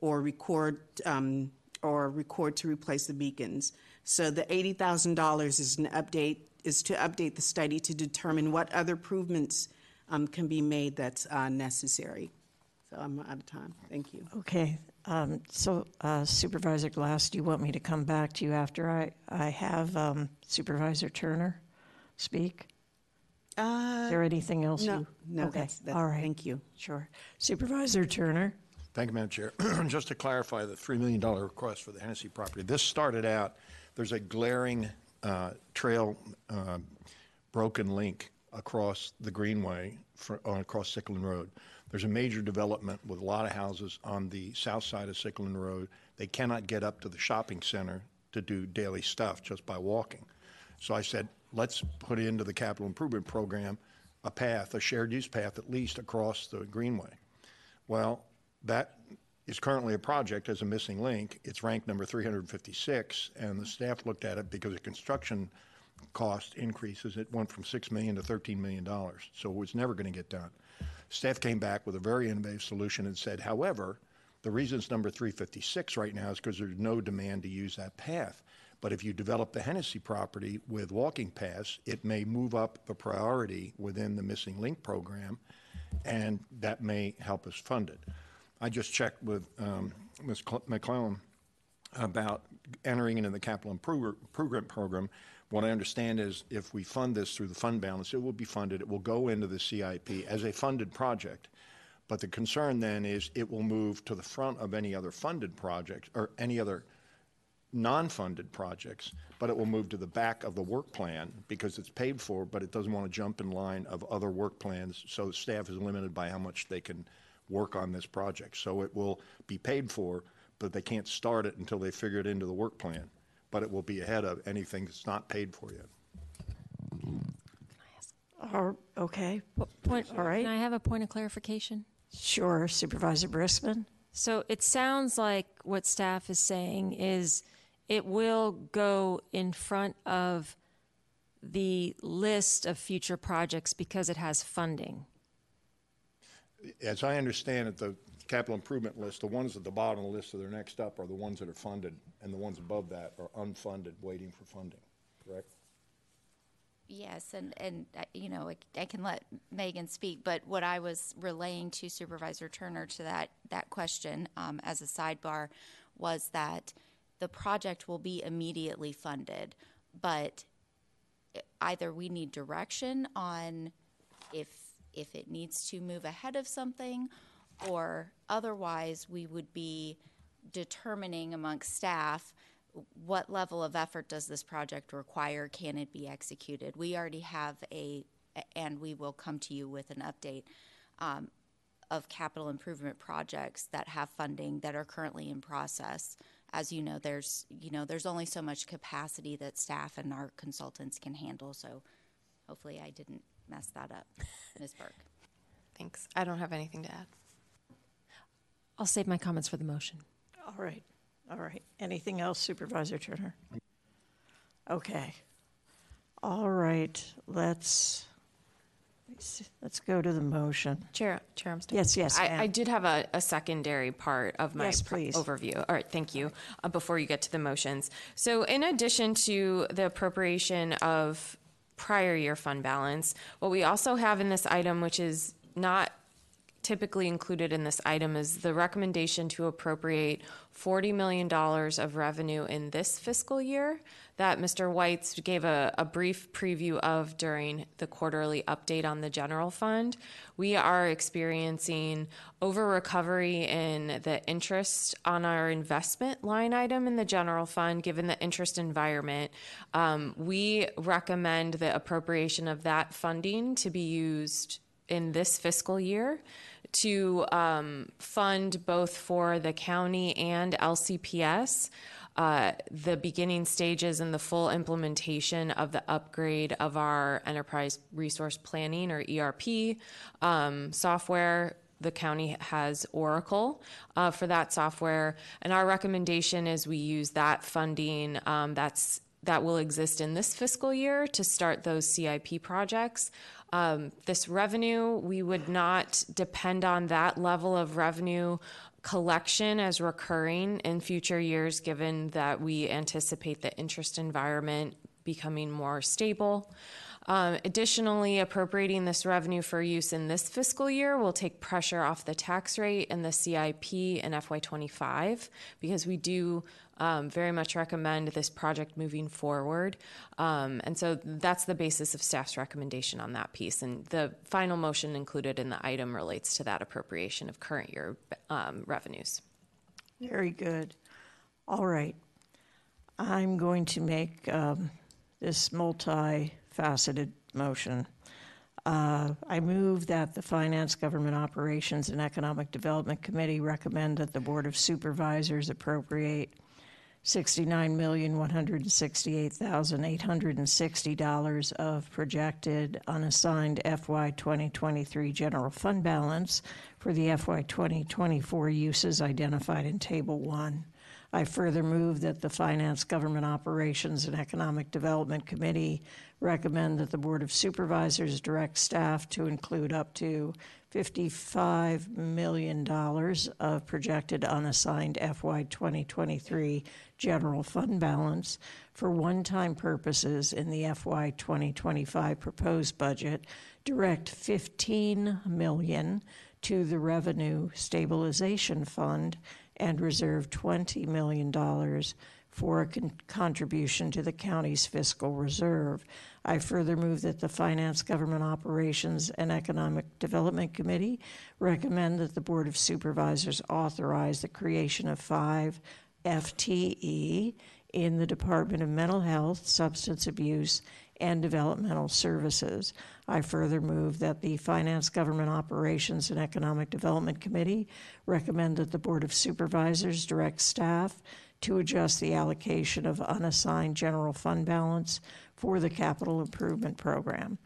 or record, um, or record to replace the beacons. So the eighty thousand dollars is an update, is to update the study to determine what other improvements um, can be made that's uh, necessary. So I'm out of time. Thank you. Okay, um, so uh, Supervisor Glass, do you want me to come back to you after I, I have um, Supervisor Turner speak? Uh, Is there anything else no, you? no, Okay, that's- that's- all right. thank you. Sure. Supervisor Turner? Thank you, Madam Chair. Just to clarify the $3 million request for the Hennessy property, this started out, there's a glaring uh, trail uh, broken link across the Greenway, fr- on across Sycolin Road. There's a major development with a lot of houses on the south side of Sycolin Road. They cannot get up to the shopping center to do daily stuff just by walking. So I said, let's put into the capital improvement program a path, a shared use path at least across the Greenway. Well, that is currently a project as a missing link. It's ranked number 356, and the staff looked at it because of construction cost increases. It went from 6 million to 13 million dollars, so it was never going to get done. Staff came back with a very innovative solution and said, however, the reason it's number 356 right now is because there's no demand to use that path. But if you develop the Hennessy property with walking paths, it may move up the priority within the missing link program, and that may help us fund it. I just checked with um, Ms. Cl- McClellan about entering into the capital improvement program. What I understand is if we fund this through the fund balance, it will be funded, it will go into the CIP as a funded project. But the concern then is it will move to the front of any other funded project or any other non-funded projects, but it will move to the back of the work plan because it's paid for, but it doesn't want to jump in line of other work plans. So staff is limited by how much they can work on this project. So it will be paid for, but they can't start it until they figure it into the work plan. But it will be ahead of anything that's not paid for yet. Can I ask or, okay, Point, all right. Can I have a point of clarification? Sure, Supervisor Briskman? So it sounds like what staff is saying is it will go in front of the list of future projects because it has funding. As I understand it, the capital improvement list, the ones at the bottom of the list that are next up are the ones that are funded, and the ones above that are unfunded, waiting for funding, correct? Yes, and, and, uh, you know, I- I can let Megan speak, but what I was relaying to Supervisor Turner to that, that question um, as a sidebar was that the project will be immediately funded, but either we need direction on if, if it needs to move ahead of something, or otherwise, we would be determining amongst staff what level of effort does this project require? Can it be executed? We already have a, and we will come to you with an update um, of capital improvement projects that have funding that are currently in process. As you know, there's you know there's only so much capacity that staff and our consultants can handle. So hopefully, I didn't mess that up, Ms. Burke. Thanks. I don't have anything to add. I'll save my comments for the motion. All right, all right. Anything else Supervisor Turner? Okay. All right, let's, let's go to the motion. Chair, Chair Umstattd? Yes, yes, I. I did have a, a secondary part of my Yes, pr- please. overview. All right, thank you. Uh, before you get to the motions. So, in addition to the appropriation of prior year fund balance, what we also have in this item, which is not typically included in this item is the recommendation to appropriate $40 million of revenue in this fiscal year that Mr. Whites gave a, a brief preview of during the quarterly update on the general fund. We are experiencing over recovery in the interest on our investment line item in the general fund, given the interest environment. Um, we recommend the appropriation of that funding to be used in this fiscal year to um, fund both for the county and LCPS uh, the beginning stages and the full implementation of the upgrade of our enterprise resource planning or ERP um, software. The county has Oracle uh, for that software, and our recommendation is we use that funding um, that's that will exist in this fiscal year to start those CIP projects. Um, this revenue, we would not depend on that level of revenue collection as recurring in future years, given that we anticipate the interest environment becoming more stable. Um, additionally, appropriating this revenue for use in this fiscal year will take pressure off the tax rate and the CIP in FY25 because we do um, very much recommend this project moving forward. Um, and so that's the basis of staff's recommendation on that piece. And the final motion included in the item relates to that appropriation of current year um, revenues. Very good. All right. I'm going to make um, this multifaceted motion. Uh, I move that the Finance, Government Operations, and Economic Development Committee recommend that the Board of Supervisors appropriate $69,168,860 of projected unassigned FY 2023 general fund balance for the FY 2024 uses identified in Table 1. I further move that the Finance, Government Operations, and Economic Development Committee recommend that the Board of Supervisors direct staff to include up to $55 million of projected unassigned FY 2023 general fund balance for one-time purposes in the FY 2025 proposed budget, direct 15 million to the Revenue Stabilization Fund and reserve $20 million for a con- contribution to the county's fiscal reserve. I further move that the Finance, Government Operations, and Economic Development Committee recommend that the Board of Supervisors authorize the creation of five FTE in the Department of Mental Health, Substance Abuse, and Developmental Services. I further move that the Finance, Government Operations, and Economic Development Committee recommend that the Board of Supervisors direct staff to adjust the allocation of unassigned general fund balance for the capital improvement program,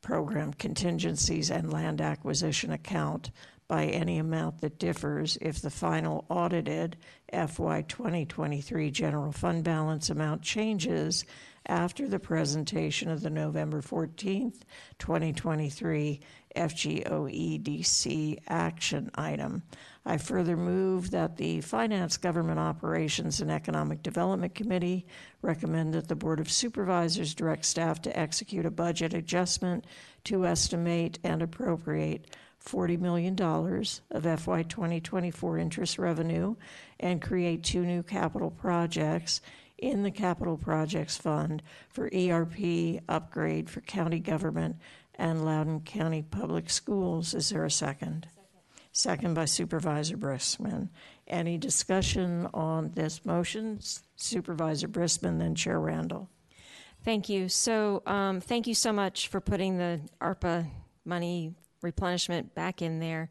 program contingencies, and land acquisition account by any amount that differs if the final audited FY 2023 general fund balance amount changes after the presentation of the November 14th, 2023 FGOEDC action item. I further move that the Finance, Government Operations, and Economic Development Committee recommend that the Board of Supervisors direct staff to execute a budget adjustment to estimate and appropriate $40 million of FY 2024 interest revenue and create two new capital projects in the Capital Projects Fund for ERP upgrade for county government and Loudoun County Public Schools. Is there a second? Second by Supervisor Briskman. Any discussion on this motion? Supervisor Briskman, then Chair Randall. Thank you. So, um, thank you so much for putting the ARPA money replenishment back in there.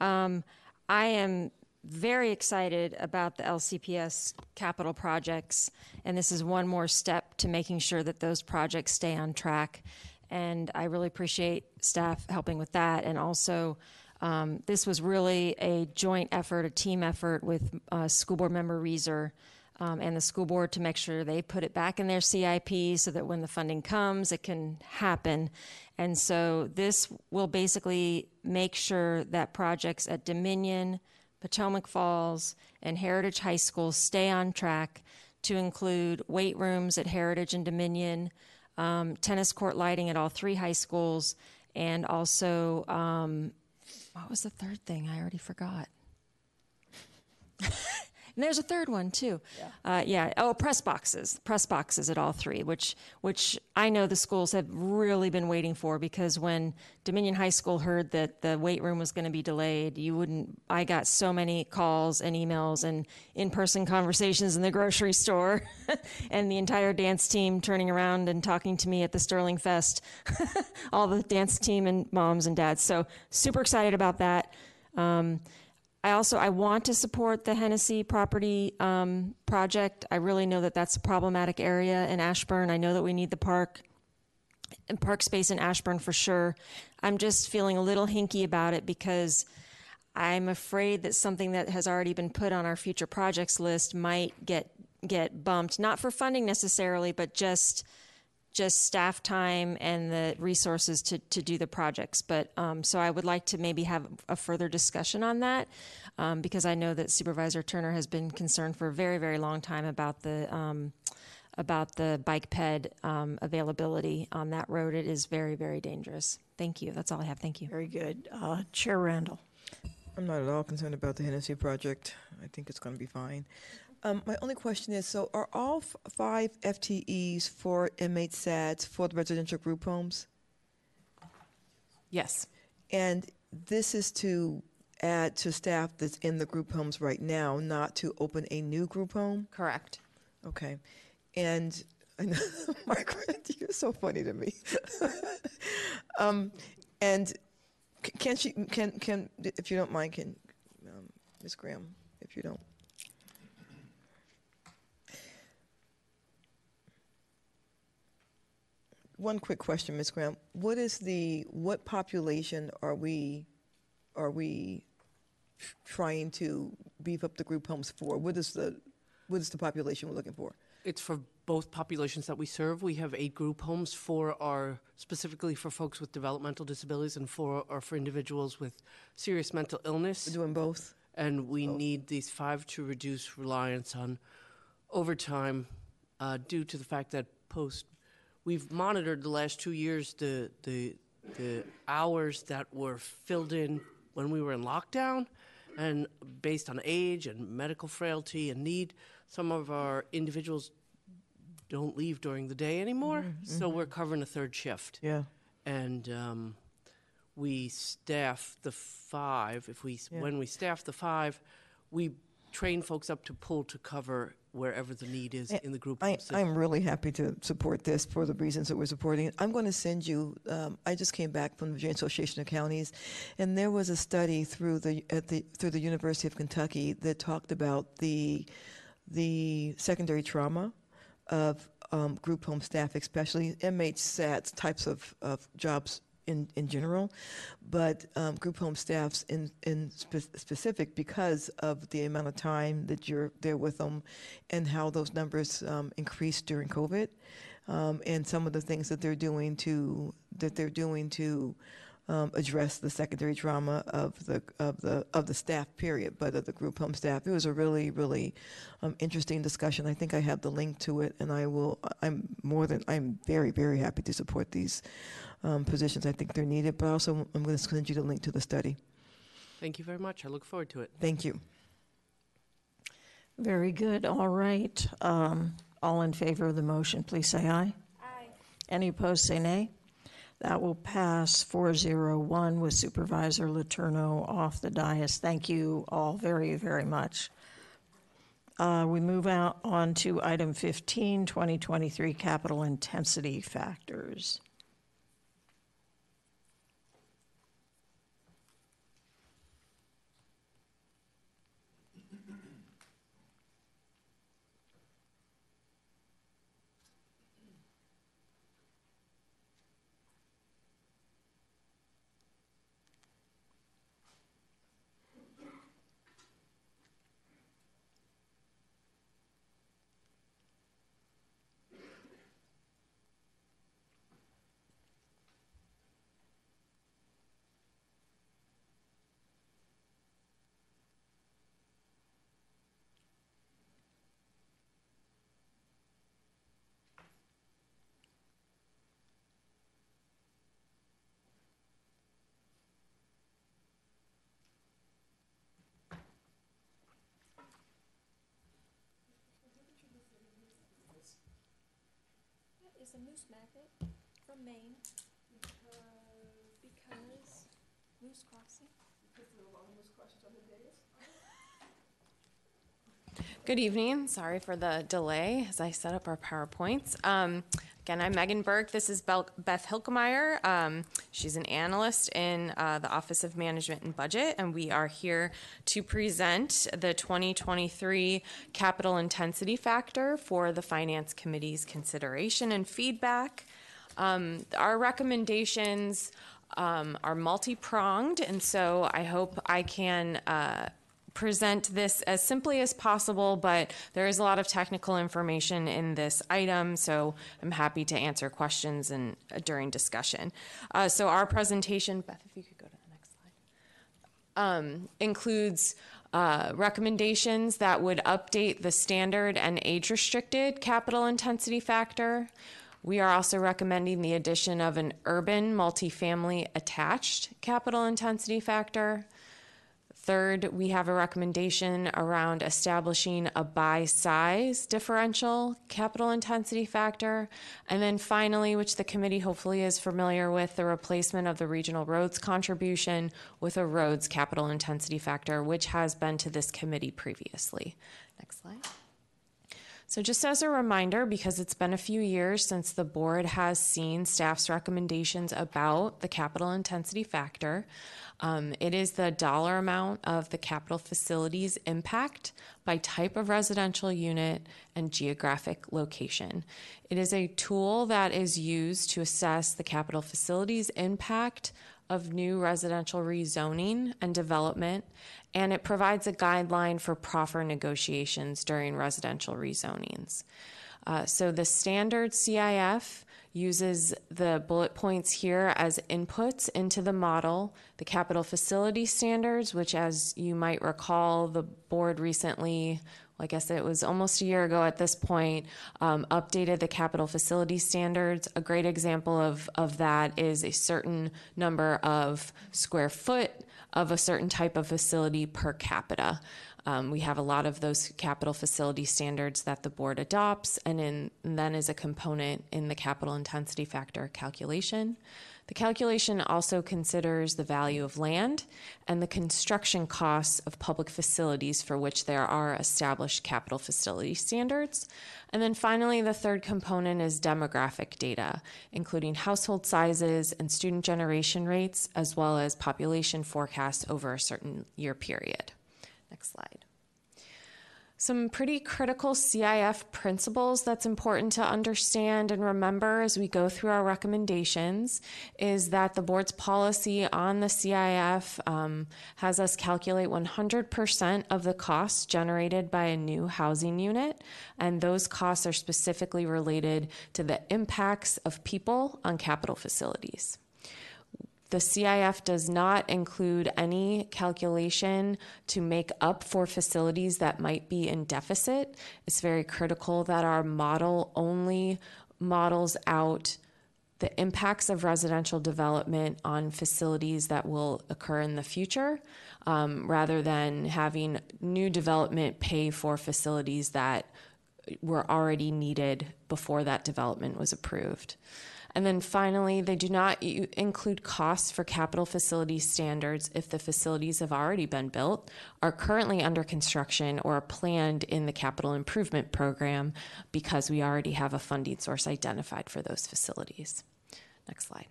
Um, I am very excited about the LCPS capital projects, and this is one more step to making sure that those projects stay on track. And I really appreciate staff helping with that, and also Um, this was really a joint effort, a team effort with uh, school board member Reaser um, and the school board to make sure they put it back in their CIP so that when the funding comes, it can happen. And so this will basically make sure that projects at Dominion, Potomac Falls, and Heritage High School stay on track to include weight rooms at Heritage and Dominion, um, tennis court lighting at all three high schools, and also um, what was the third thing? I already forgot. And there's a third one too. Yeah. Uh, yeah. Oh, press boxes. Press boxes at all three, which which I know the schools have really been waiting for because when Dominion High School heard that the weight room was going to be delayed, you wouldn't. I got so many calls and emails and in-person conversations in the grocery store, and the entire dance team turning around and talking to me at the Sterling Fest. all the dance team and moms and dads. So super excited about that. Um, I also I want to support the Hennessy property um, project. I really know that that's a problematic area in Ashburn. I know that we need the park and park space in Ashburn for sure. I'm just feeling a little hinky about it because I'm afraid that something that has already been put on our future projects list might get get bumped, not for funding necessarily, but just just staff time and the resources to, to do the projects. But um, so I would like to maybe have a further discussion on that um, because I know that Supervisor Turner has been concerned for a very, very long time about the um, about the bike ped um, availability on that road. It is very, very dangerous. Thank you. That's all I have. Thank you. Very good. Uh, Chair Randall. I'm not at all concerned about the Hennessy project. I think it's going to be fine. Um, my only question is, so are all f- five FTEs for MHSADS for the residential group homes? Yes. And this is to add to staff that's in the group homes right now, not to open a new group home? Correct. Okay. And I know, Margaret, you're so funny to me. um, and c- can she, can, can, if you don't mind, can, um, Ms. Graham, if you don't. One quick question, Ms. Graham. What is the, what population are we, are we trying to beef up the group homes for? What is the, what is the population we're looking for? It's for both populations that we serve. We have eight group homes for our specifically for folks with developmental disabilities and for or for individuals with serious mental illness. We're doing both. And we need these five to reduce reliance on overtime uh, due to the fact that post we've monitored the last two years the the the hours that were filled in when we were in lockdown and based on age and medical frailty and need some of our individuals don't leave during the day anymore Mhm, so we're covering a third shift Yeah. and um, we staff the five if we Yeah. when we staff the five we train folks up to pull to cover wherever the need is in the group I. I'm really happy to support this for the reasons that we're supporting it. I'm going to send you. Um, I just came back from the Virginia Association of Counties, and there was a study through the at the through the University of Kentucky that talked about the the secondary trauma of um, group home staff, especially MHSADS, types of, of jobs in, in general, but um, group home staffs in, in spe- specific because of the amount of time that you're there with them and how those numbers um, increased during COVID um, and some of the things that they're doing to that they're doing to um, address the secondary trauma of the of the of the staff period, but of the group home staff. It was a really really um, interesting discussion. I think I have the link to it, and I will. I'm more than I'm very very happy to support these um, positions. I think they're needed, but also I'm going to send you the link to the study. Thank you very much. I look forward to it. Thank you. Very good. All right. Um, all in favor of the motion, please say aye. Aye. Any opposed, say nay. That will pass 401 with Supervisor Letourneau off the dais. Thank you all very, very much. Uh, we move out on to item 15, 2023 capital intensity factors. Is a moose magnet from Maine because, because Moose Crossing. Good evening. Sorry for the delay as I set up our PowerPoints. Um, again, I'm Megan Burke. This is Bel- Beth Hilkemeyer. Um, she's an analyst in uh, the Office of Management and Budget, and we are here to present the 2023 capital intensity factor for the Finance Committee's consideration and feedback. Um, our recommendations um, are multi pronged, and so I hope I can. Uh, present this as simply as possible, but there is a lot of technical information in this item, so I'm happy to answer questions and uh, during discussion. Uh, so our presentation, Beth, if you could go to the next slide, um, includes uh, recommendations that would update the standard and age restricted capital intensity factor. We are also recommending the addition of an urban multifamily attached capital intensity factor. Third, we have a recommendation around establishing a by size differential capital intensity factor. And then finally, which the committee hopefully is familiar with, the replacement of the regional roads contribution with a roads capital intensity factor, which has been to this committee previously. Next slide. So, just as a reminder, because it's been a few years since the board has seen staff's recommendations about the capital intensity factor, um, it is the dollar amount of the capital facilities impact by type of residential unit and geographic location. It is a tool that is used to assess the capital facilities impact of new residential rezoning and development, and it provides a guideline for proffer negotiations during residential rezonings. Uh, so the standard CIF uses the bullet points here as inputs into the model, the capital facility standards, which, as you might recall, the board recently, I guess it was almost a year ago at this point, um, updated the capital facility standards. A great example of, of that is a certain number of square foot of a certain type of facility per capita. Um, we have a lot of those capital facility standards that the board adopts and, in, and then is a component in the capital intensity factor calculation. The calculation also considers the value of land and the construction costs of public facilities for which there are established capital facility standards. And then finally, the third component is demographic data, including household sizes and student generation rates, as well as population forecasts over a certain year period. Next slide. Some pretty critical CIF principles that's important to understand and remember as we go through our recommendations is that the board's policy on the CIF um, has us calculate 100% of the costs generated by a new housing unit, and those costs are specifically related to the impacts of people on capital facilities. The CIF does not include any calculation to make up for facilities that might be in deficit. It's very critical that our model only models out the impacts of residential development on facilities that will occur in the future um, rather than having new development pay for facilities that were already needed before that development was approved. And then finally, they do not include costs for capital facility standards if the facilities have already been built, are currently under construction, or are planned in the capital improvement program because we already have a funding source identified for those facilities. Next slide.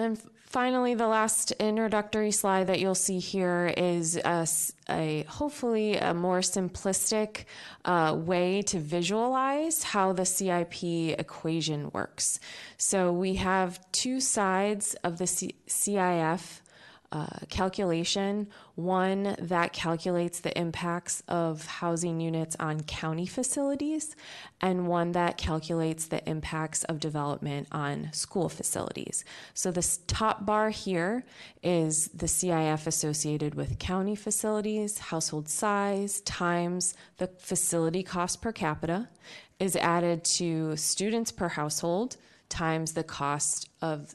And then finally, the last introductory slide that you'll see here is a, a hopefully a more simplistic uh, way to visualize how the CIP equation works. So we have two sides of the C- CIF uh, calculation. One that calculates the impacts of housing units on county facilities, and one that calculates the impacts of development on school facilities. So, this top bar here is the CIF associated with county facilities, household size, times the facility cost per capita, is added to students per household times the cost of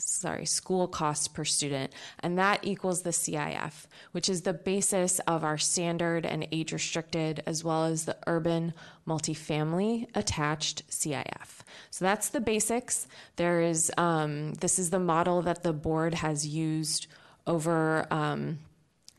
sorry, school costs per student, and that equals the CIF, which is the basis of our standard and age restricted, as well as the urban multifamily attached CIF. So that's the basics. There is um, this is the model that the board has used over. Um,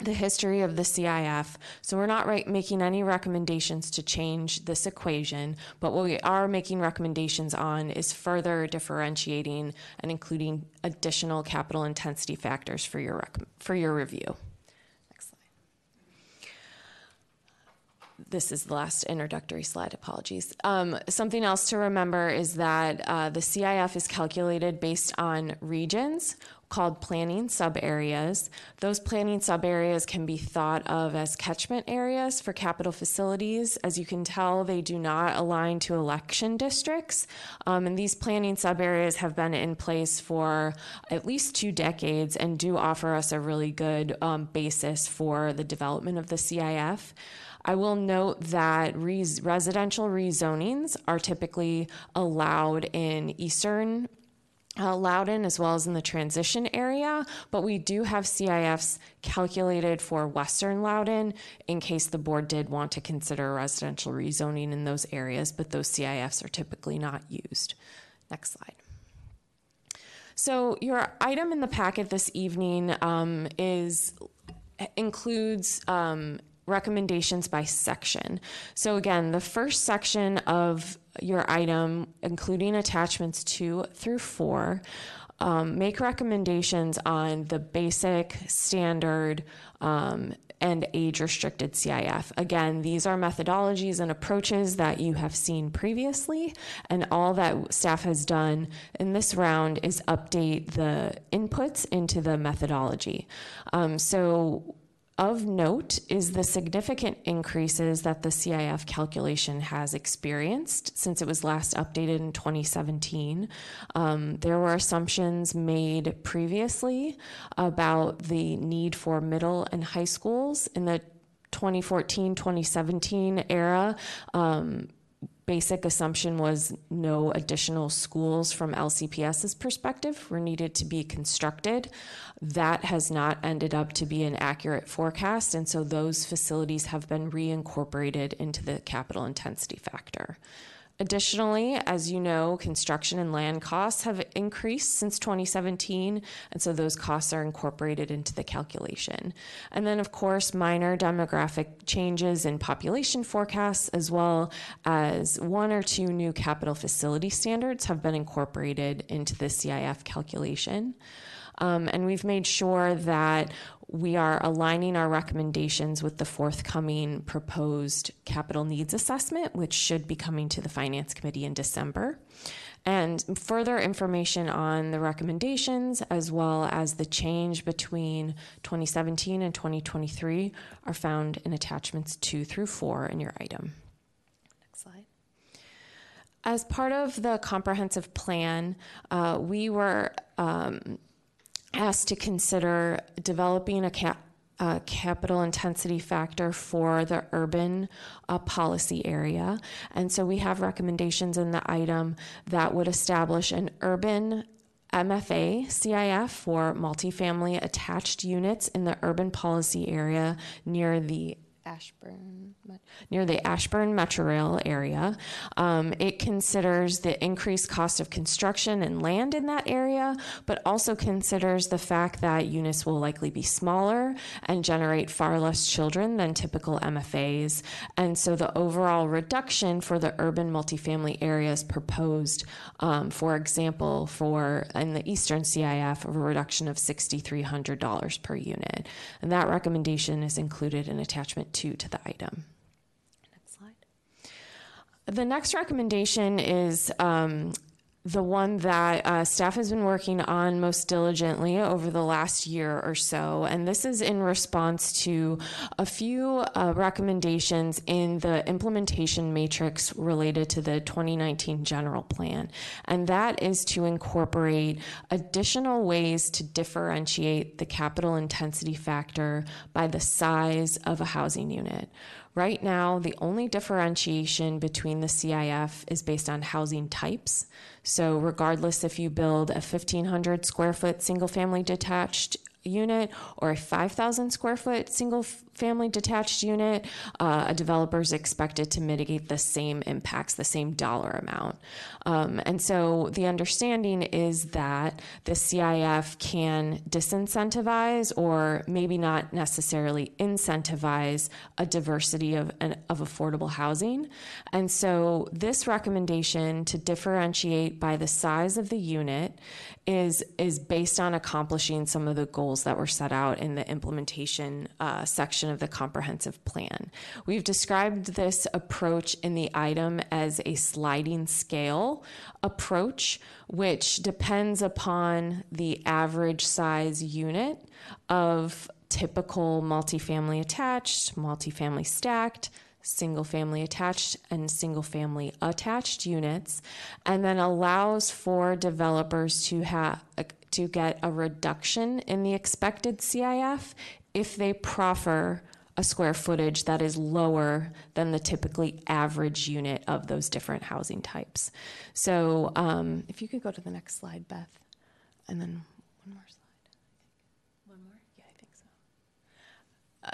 the history of the CIF. So we're not right, making any recommendations to change this equation, but what we are making recommendations on is further differentiating and including additional capital intensity factors for your rec- for your review. Next slide. This is the last introductory slide. Apologies. Um, something else to remember is that uh, the CIF is calculated based on regions called planning sub areas. Those planning sub areas can be thought of as catchment areas for capital facilities. As you can tell, they do not align to election districts. Um, and these planning sub areas have been in place for at least two decades and do offer us a really good um, basis for the development of the CIF. I will note that res- residential rezonings are typically allowed in eastern uh, Loudoun as well as in the transition area, but we do have CIFs calculated for Western Loudoun in case the board did want to consider residential rezoning in those areas, but those CIFs are typically not used. Next slide. So your item in the packet this evening um, is includes um, recommendations by section. So again, the first section of your item, including attachments two through four, um, make recommendations on the basic, standard, um, and age restricted CIF. Again, these are methodologies and approaches that you have seen previously, and all that staff has done in this round is update the inputs into the methodology. Um, so of note is the significant increases that the CIF calculation has experienced since it was last updated in 2017. Um, there were assumptions made previously about the need for middle and high schools in the 2014 2017 era. Um, basic assumption was no additional schools from LCPS's perspective were needed to be constructed. That has not ended up to be an accurate forecast, and so those facilities have been reincorporated into the capital intensity factor. Additionally, as you know, construction and land costs have increased since 2017, and so those costs are incorporated into the calculation. And then, of course, minor demographic changes in population forecasts, as well as one or two new capital facility standards, have been incorporated into the CIF calculation. Um, and we've made sure that we are aligning our recommendations with the forthcoming proposed capital needs assessment, which should be coming to the Finance Committee in December. And further information on the recommendations, as well as the change between 2017 and 2023, are found in attachments two through four in your item. Next slide. As part of the comprehensive plan, uh, we were um, asked to consider developing a cap, capital intensity factor for the urban uh, policy area. And so we have recommendations in the item that would establish an urban MFA CIF for multifamily attached units in the urban policy area near the Ashburn, near the Ashburn Metro Rail area. Um, it considers the increased cost of construction and land in that area, but also considers the fact that units will likely be smaller and generate far less children than typical MFAs. And so the overall reduction for the urban multifamily areas proposed, um, for example, for in the Eastern CIF, of a reduction of $6,300 per unit. And that recommendation is included in attachment two to the item. Next slide. The next recommendation is um, the one that uh, staff has been working on most diligently over the last year or so. And this is in response to a few uh, recommendations in the implementation matrix related to the 2019 general plan. And that is to incorporate additional ways to differentiate the capital intensity factor by the size of a housing unit. Right now, the only differentiation between the CIF is based on housing types. So, regardless if you build a 1,500 square foot single family detached unit or a 5,000 square foot single family detached unit, uh, a developer is expected to mitigate the same impacts, the same dollar amount. Um, and so the understanding is that the CIF can disincentivize or maybe not necessarily incentivize a diversity of, of affordable housing. And so this recommendation to differentiate by the size of the unit is, is based on accomplishing some of the goals that were set out in the implementation uh, section of the comprehensive plan. We've described this approach in the item as a sliding scale approach, which depends upon the average size unit of typical multifamily attached, multifamily stacked, single family attached and single family attached units and then allows for developers to have to get a reduction in the expected CIF if they proffer a square footage that is lower than the typically average unit of those different housing types. So, um, if you could go to the next slide, Beth, and then one more slide.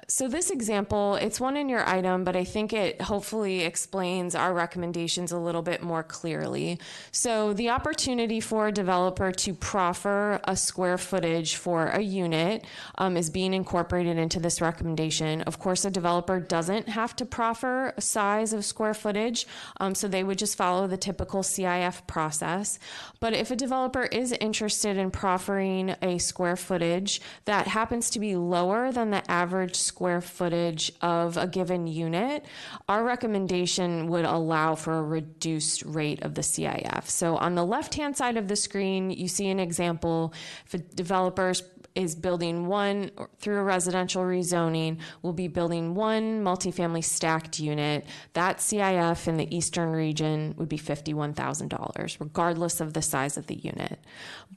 So this example, it's one in your item, but I think it hopefully explains our recommendations a little bit more clearly. So the opportunity for a developer to proffer a square footage for a unit um, is being incorporated into this recommendation. Of course, a developer doesn't have to proffer a size of square footage, um, so they would just follow the typical CIF process. But if a developer is interested in proffering a square footage that happens to be lower than the average square footage of a given unit, our recommendation would allow for a reduced rate of the CIF. So on the left hand side of the screen, you see an example. If developers is building one through a residential rezoning, will be building one multifamily stacked unit. That CIF in the eastern region would be $51,000, regardless of the size of the unit.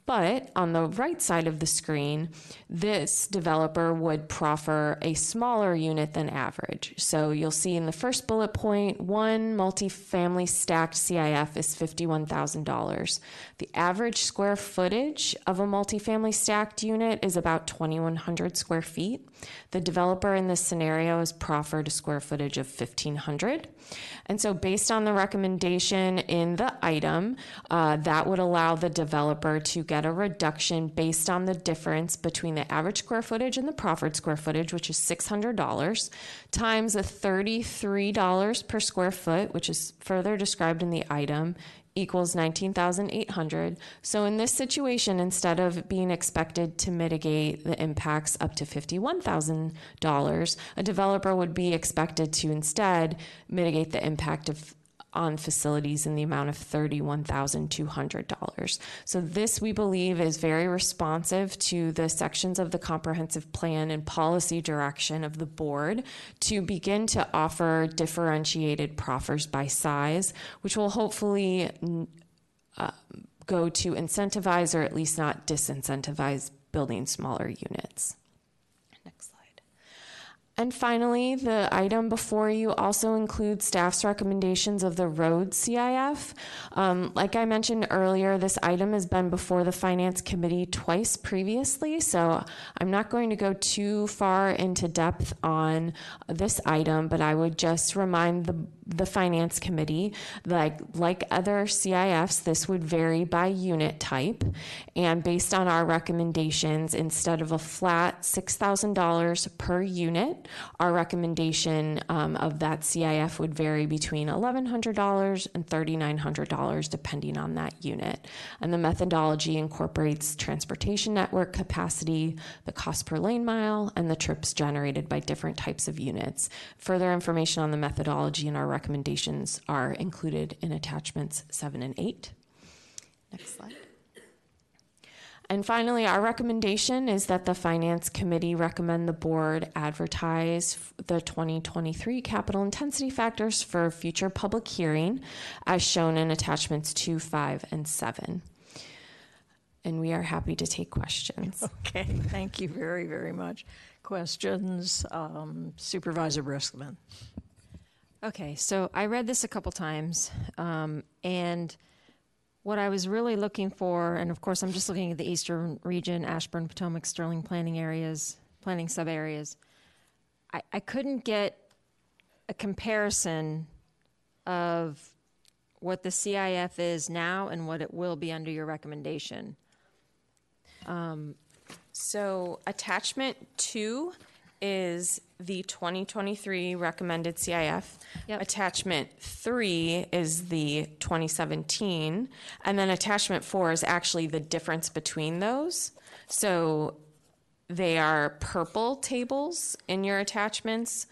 But on the right side of the screen, this developer would proffer a smaller unit than average. So you'll see in the first bullet point, one multifamily stacked CIF is $51,000. The average square footage of a multifamily stacked unit is about 2,100 square feet. The developer in this scenario has proffered a square footage of 1,500. And so, based on the recommendation in the item, uh, that would allow the developer to get a reduction based on the difference between the average square footage and the proffered square footage, which is $600, times a $33 per square foot, which is further described in the item, equals 19,800. So in this situation, instead of being expected to mitigate the impacts up to $51,000, a developer would be expected to instead mitigate the impact of on facilities in the amount of $31,200. So, this we believe is very responsive to the sections of the comprehensive plan and policy direction of the board to begin to offer differentiated proffers by size, which will hopefully uh, go to incentivize or at least not disincentivize building smaller units. And finally, the item before you also includes staff's recommendations of the road CIF. Um, like I mentioned earlier, this item has been before the Finance Committee twice previously, so I'm not going to go too far into depth on this item, but I would just remind the the finance committee like like other CIFs this would vary by unit type. And based on our recommendations instead of a flat $6,000 per unit our recommendation um, of that CIF would vary between $1,100 and $3,900 depending on that unit. And the methodology incorporates transportation network capacity the cost per lane mile and the trips generated by different types of units. Further information on the methodology in our recommendations are included in attachments seven and eight. Next slide. And finally, our recommendation is that the Finance Committee recommend the board advertise the 2023 capital intensity factors for future public hearing as shown in attachments 2, 5, and 7. And we are happy to take questions. Okay, thank you very, very much. Questions, um, Supervisor Briskman. Okay, so I read this a couple times, um, and what I was really looking for, and of course, I'm just looking at the eastern region, Ashburn, Potomac, Sterling planning areas, planning sub areas. I, I couldn't get a comparison of what the CIF is now and what it will be under your recommendation. Um, So attachment two is the 2023 recommended CIF. Attachment three is the 2017, and then attachment four is actually the difference between those. So they are purple tables in your attachments,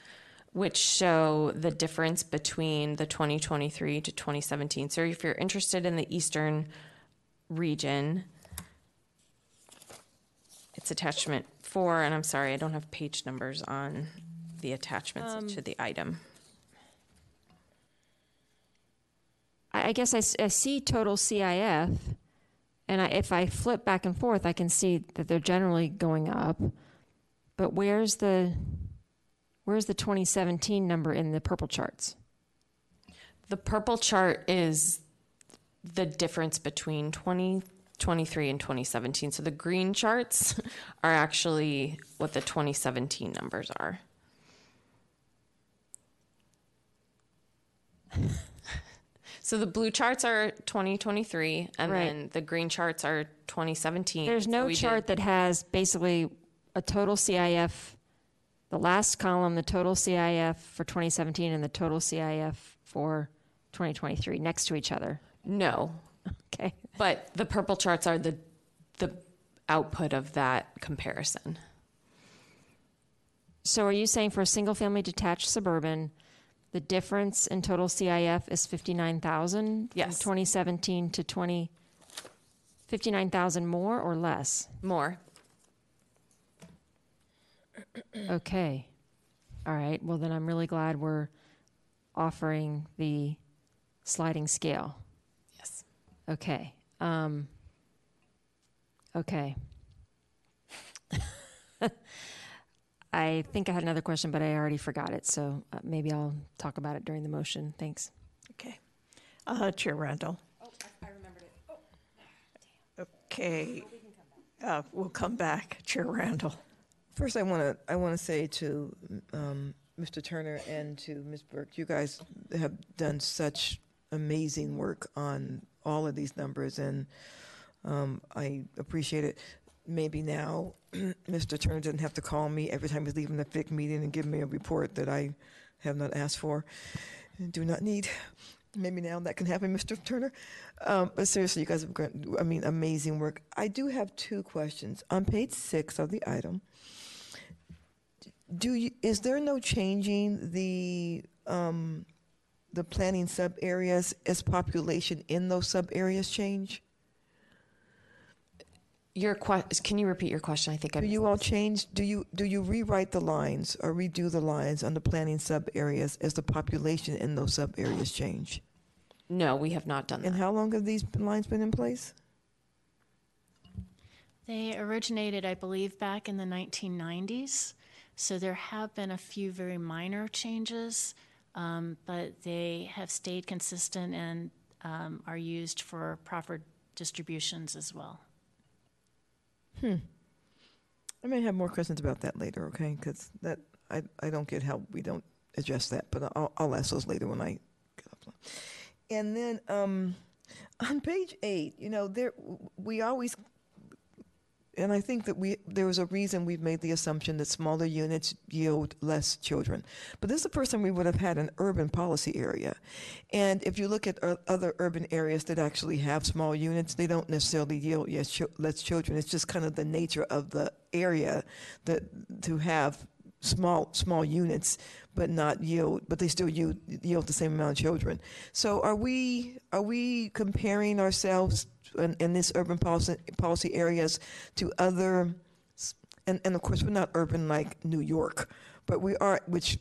which show the difference between the 2023 to 2017. So if you're interested in the eastern region, it's attachment four, and I'm sorry, I don't have page numbers on the attachments Um, to the item. I, I guess I, s- I see total CIF, and I, if I flip back and forth, I can see that they're generally going up. But where's the where's the 2017 number in the purple charts? The purple chart is the difference between 2023 and 2017. So the green charts are actually what the 2017 numbers are. So the blue charts are 2023, and Right. then the green charts are 2017. There's So no did- chart that has basically a total CIF, the last column, the total CIF for 2017 and the total CIF for 2023 next to each other. No. Okay. But the purple charts are the the output of that comparison. So are you saying for a single family detached suburban, the difference in total CIF is 59,000? Yes. From 2017 to 20, 59,000 more or less? More. Okay. All right. Well, then I'm really glad we're offering the sliding scale. Yes. Okay. Um, okay. I think I had another question, but I already forgot it. So uh, maybe I'll talk about it during the motion. Thanks. Okay. Uh, Chair Randall. Oh, I, I remembered it. Oh. Okay. Uh, we'll come back, Chair Randall. First, I want to I want to say to um, Mr. Turner and to Ms. Burke, you guys have done such amazing work on all of these numbers, and um, I appreciate it. Maybe now, Mr. Turner didn't have to call me every time he's leaving the FIC meeting and give me a report that I have not asked for and do not need. Maybe now that can happen, Mr. Turner. Um, but seriously, you guys have done, I mean, amazing work. I do have two questions. On page six of the item, do you, is there no changing the, um, the planning sub areas as population in those sub areas change? Your que- can you repeat your question? I think I Do you all change, do you, do you rewrite the lines or redo the lines on the planning sub areas as the population in those sub areas change? No, we have not done that. And how long have these lines been in place? They originated, I believe, back in the 1990s. So there have been a few very minor changes, um, but they have stayed consistent and um, are used for proper distributions as well. Hmm. I may have more questions about that later, okay? Because that I, I don't get how we don't address that, but I'll, I'll ask those later when I get up. And then um, on page eight, you know, there we always, and I think that we there was a reason we've made the assumption that smaller units yield less children. But this is the first time we would have had an urban policy area, and if you look at uh, other urban areas that actually have small units, they don't necessarily yield less children. It's just kind of the nature of the area that to have small small units but not yield but they still yield, yield the same amount of children so are we are we comparing ourselves in, in this urban policy policy areas to other and, and of course we're not urban like New York but we are which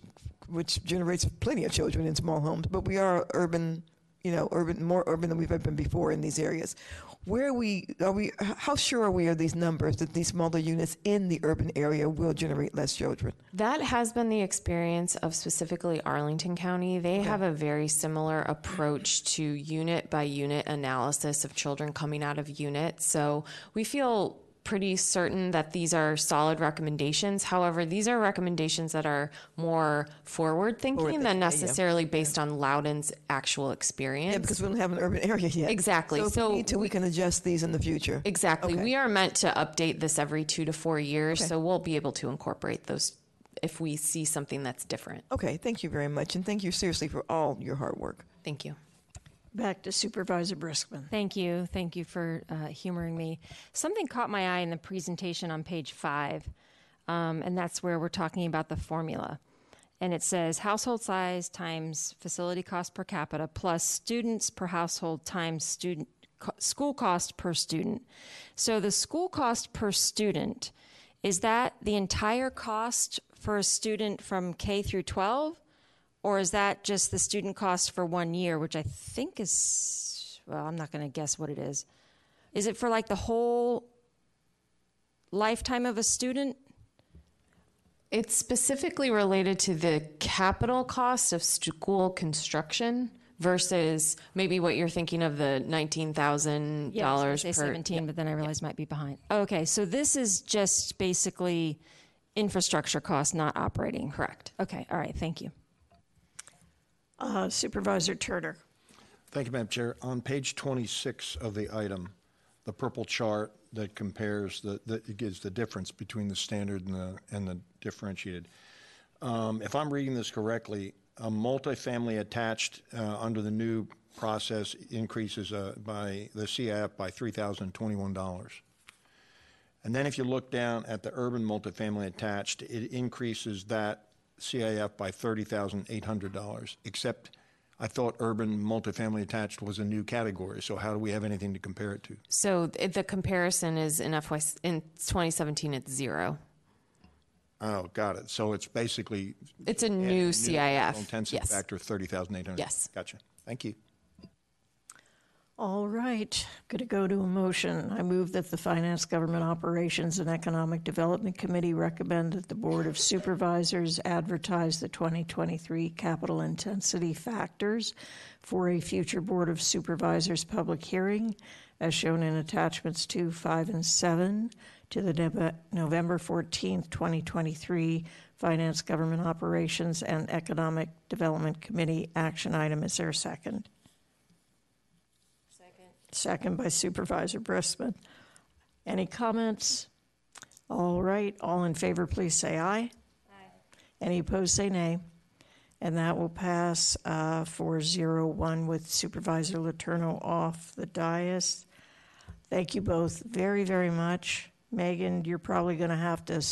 which generates plenty of children in small homes but we are urban you know, urban, more urban than we've ever been before in these areas. Where are we, are we, how sure are we of these numbers that these smaller units in the urban area will generate less children? That has been the experience of specifically Arlington County. They have a very similar approach to unit by unit analysis of children coming out of units. So we feel pretty certain that these are solid recommendations. However, these are recommendations that are more forward thinking Forward-thinking, than yeah, necessarily based on Loudoun's actual experience. Yeah, because we don't have an urban area yet. Exactly. So if So we need to, we can adjust these in the future. Exactly. Okay. We are meant to update this every two to four years, so we'll be able to incorporate those if we see something that's different. Okay, thank you very much, and thank you seriously for all your hard work. Thank you. Back to Supervisor Briskman. Thank you. Thank you for uh, humoring me. Something caught my eye in the presentation on page five, um, and that's where we're talking about the formula. And it says household size times facility cost per capita plus students per household times student co- school cost per student. So the school cost per student is that the entire cost for a student from K through 12? Or is that just the student cost for one year, which I think is, well, I'm not going to guess what it is. Is it for like the whole lifetime of a student? It's specifically related to the capital cost of school construction versus maybe what you're thinking of the nineteen thousand Yeah, I was gonna dollars per 17, but then I realized might be behind. Okay, so this is just basically infrastructure cost, not operating. Correct. Okay, all right, thank you. Uh, Supervisor Turner. Thank you, Madam Chair. On page 26 of the item, the purple chart that compares the, that gives the difference between the standard and the, and the differentiated. Um, If I'm reading this correctly, a multifamily attached uh, under the new process increases uh, by, the CIF by $3,021. And then if you look down at the urban multifamily attached, it increases that CIF by $30,800, except I thought urban multifamily attached was a new category, so how do we have anything to compare it to? So th- the comparison is in FY, in 2017, it's zero. Oh, got it. So it's basically. It's a new CIF, Intensive yes. factor 30,800. Yes. Gotcha. Thank you. All right, going to go to a motion. I move that the Finance, Government Operations, and Economic Development Committee recommend that the Board of Supervisors advertise the 2023 capital intensity factors for a future Board of Supervisors public hearing, as shown in attachments 2, 5, and 7 to the November 14th, 2023 Finance, Government Operations, and Economic Development Committee action item. Is there a second? Second by Supervisor Briskman. Any comments? All right, all in favor, please say aye. Aye. Any opposed, say nay. And that will pass uh, 401 with Supervisor Letourneau off the dais. Thank you both very, very much. Megan, you're probably going to have to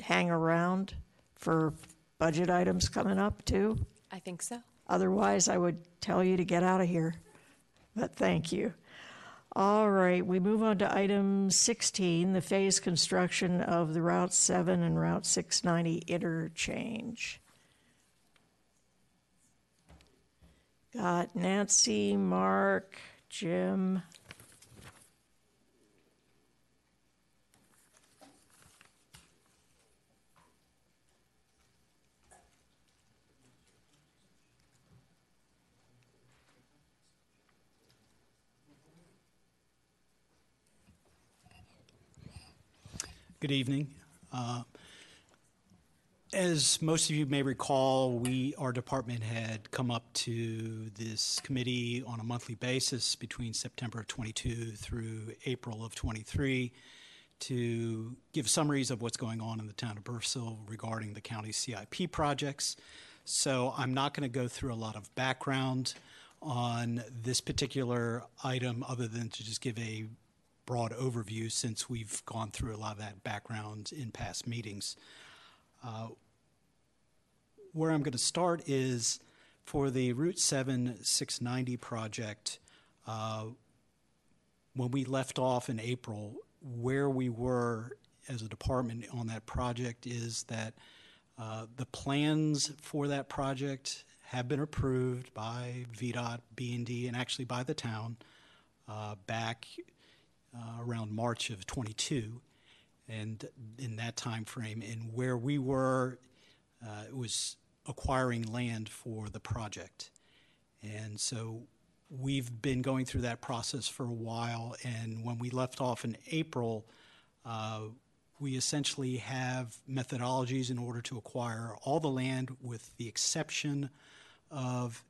hang around for budget items coming up, too. I think so. Otherwise, I would tell you to get out of here. But thank you. All right, we move on to item 16, the phase construction of the Route 7 and Route 690 interchange. Got Nancy, Mark, Jim. Good evening. Uh, As most of you may recall, we, our department had come up to this committee on a monthly basis between September of 22 through April of 23 to give summaries of what's going on in the town of Purcellville regarding the county CIP projects. So I'm not going to go through a lot of background on this particular item other than to just give a broad overview since we've gone through a lot of that background in past meetings. Uh, where I'm going to start is for the Route 7 690 project. Uh, when we left off in April, where we were as a department on that project is that uh, the plans for that project have been approved by VDOT, B&D, and actually by the town uh, back uh, around March of 22, and in that time frame, and where we were, uh, it was acquiring land for the project, and so we've been going through that process for a while. And when we left off in April, uh, we essentially have methodologies in order to acquire all the land with the exception of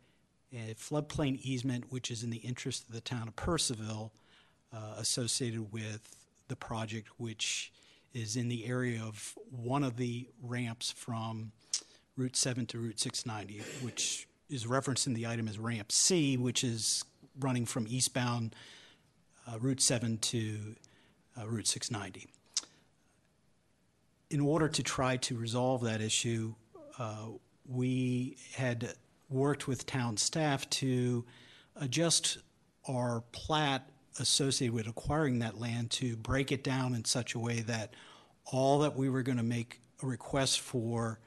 a floodplain easement, which is in the interest of the town of Purcellville, uh, associated with the project, which is in the area of one of the ramps from Route 7 to Route 690, which is referenced in the item as Ramp C, which is running from eastbound uh, Route 7 to uh, Route 690 in order to try to resolve that issue, uh, we had worked with town staff to adjust our plat associated with acquiring that land to break it down in such a way that all that we were going to make a request for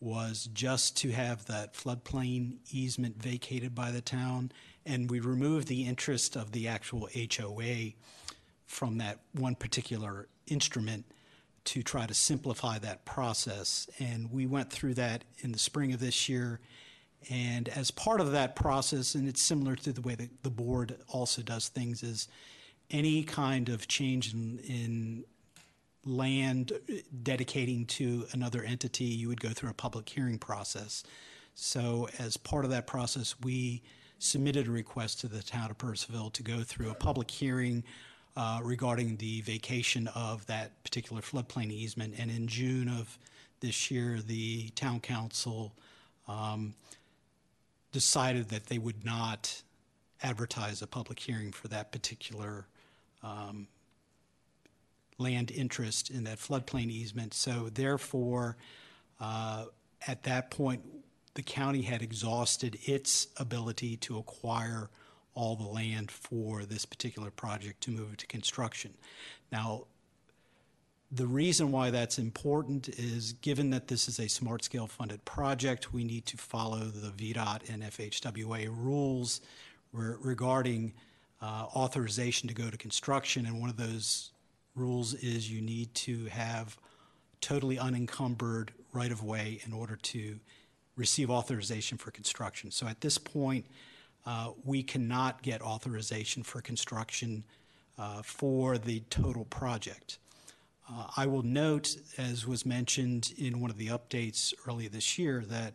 was just to have that floodplain easement vacated by the town, and we removed the interest of the actual HOA from that one particular instrument to try to simplify that process. And we went through that in the spring of this year. And as part of that process, and it's similar to the way that the board also does things, is any kind of change in, in land dedicating to another entity, you would go through a public hearing process. So, as part of that process, we submitted a request to the town of Purcellville to go through a public hearing uh, regarding the vacation of that particular floodplain easement. And in June of this year, the town council um, decided that they would not advertise a public hearing for that particular um, land interest in that floodplain easement. So therefore, uh, at that point, the county had exhausted its ability to acquire all the land for this particular project to move to construction. Now, the reason why that's important is given that this is a smart scale funded project, we need to follow the VDOT and FHWA rules re- regarding uh, authorization to go to construction. And one of those rules is you need to have totally unencumbered right of way in order to receive authorization for construction. So at this point, uh, we cannot get authorization for construction uh, for the total project. Uh, I will note, as was mentioned in one of the updates earlier this year, that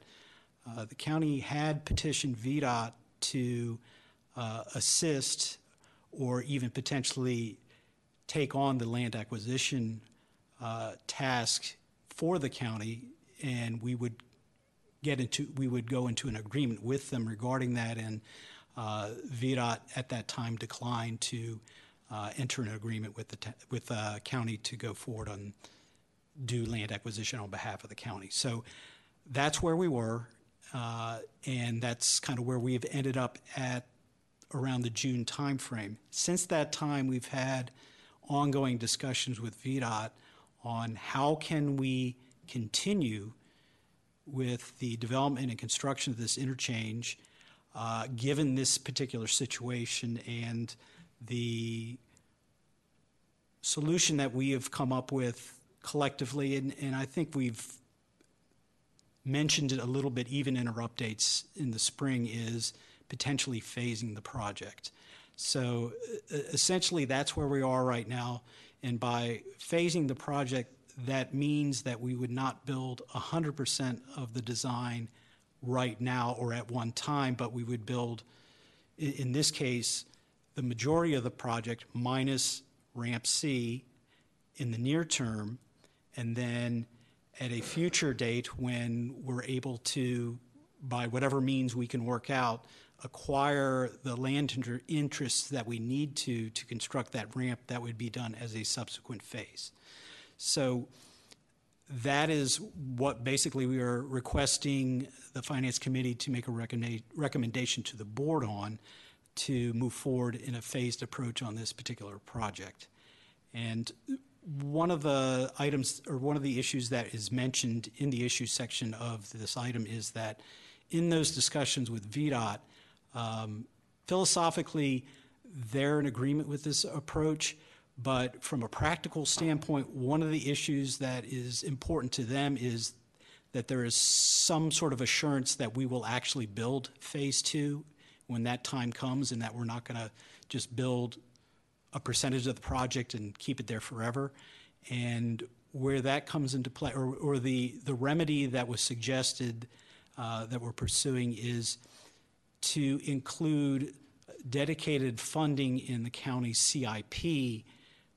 uh, the county had petitioned VDOT to uh, assist or even potentially take on the land acquisition uh, task for the county, and we would get into, we would go into an agreement with them regarding that, and uh, VDOT at that time declined to uh, enter an agreement with the with the county to go forward on do land acquisition on behalf of the county. So that's where we were, uh, and that's kind of where we've ended up at around the June timeframe. Since that time, we've had ongoing discussions with VDOT on how can we continue with the development and construction of this interchange, uh, given this particular situation and the solution that we have come up with collectively, and, and I think we've mentioned it a little bit even in our updates in the spring, is potentially phasing the project. So essentially, that's where we are right now. And by phasing the project, that means that we would not build 100% of the design right now or at one time, but we would build, in this case, the majority of the project minus ramp C in the near term, and then at a future date when we're able to, by whatever means we can work out, acquire the land inter- interests that we need to to construct that ramp, that would be done as a subsequent phase. So that is what basically we are requesting the Finance Committee to make a recommenda- recommendation to the board on to move forward in a phased approach on this particular project. And one of the items or one of the issues that is mentioned in the issues section of this item is that in those discussions with VDOT, um, philosophically, they're in agreement with this approach. But from a practical standpoint, one of the issues that is important to them is that there is some sort of assurance that we will actually build phase two when that time comes and that we're not going to just build a percentage of the project and keep it there forever. And where that comes into play, or, or the, the remedy that was suggested uh, that we're pursuing is to include dedicated funding in the county CIP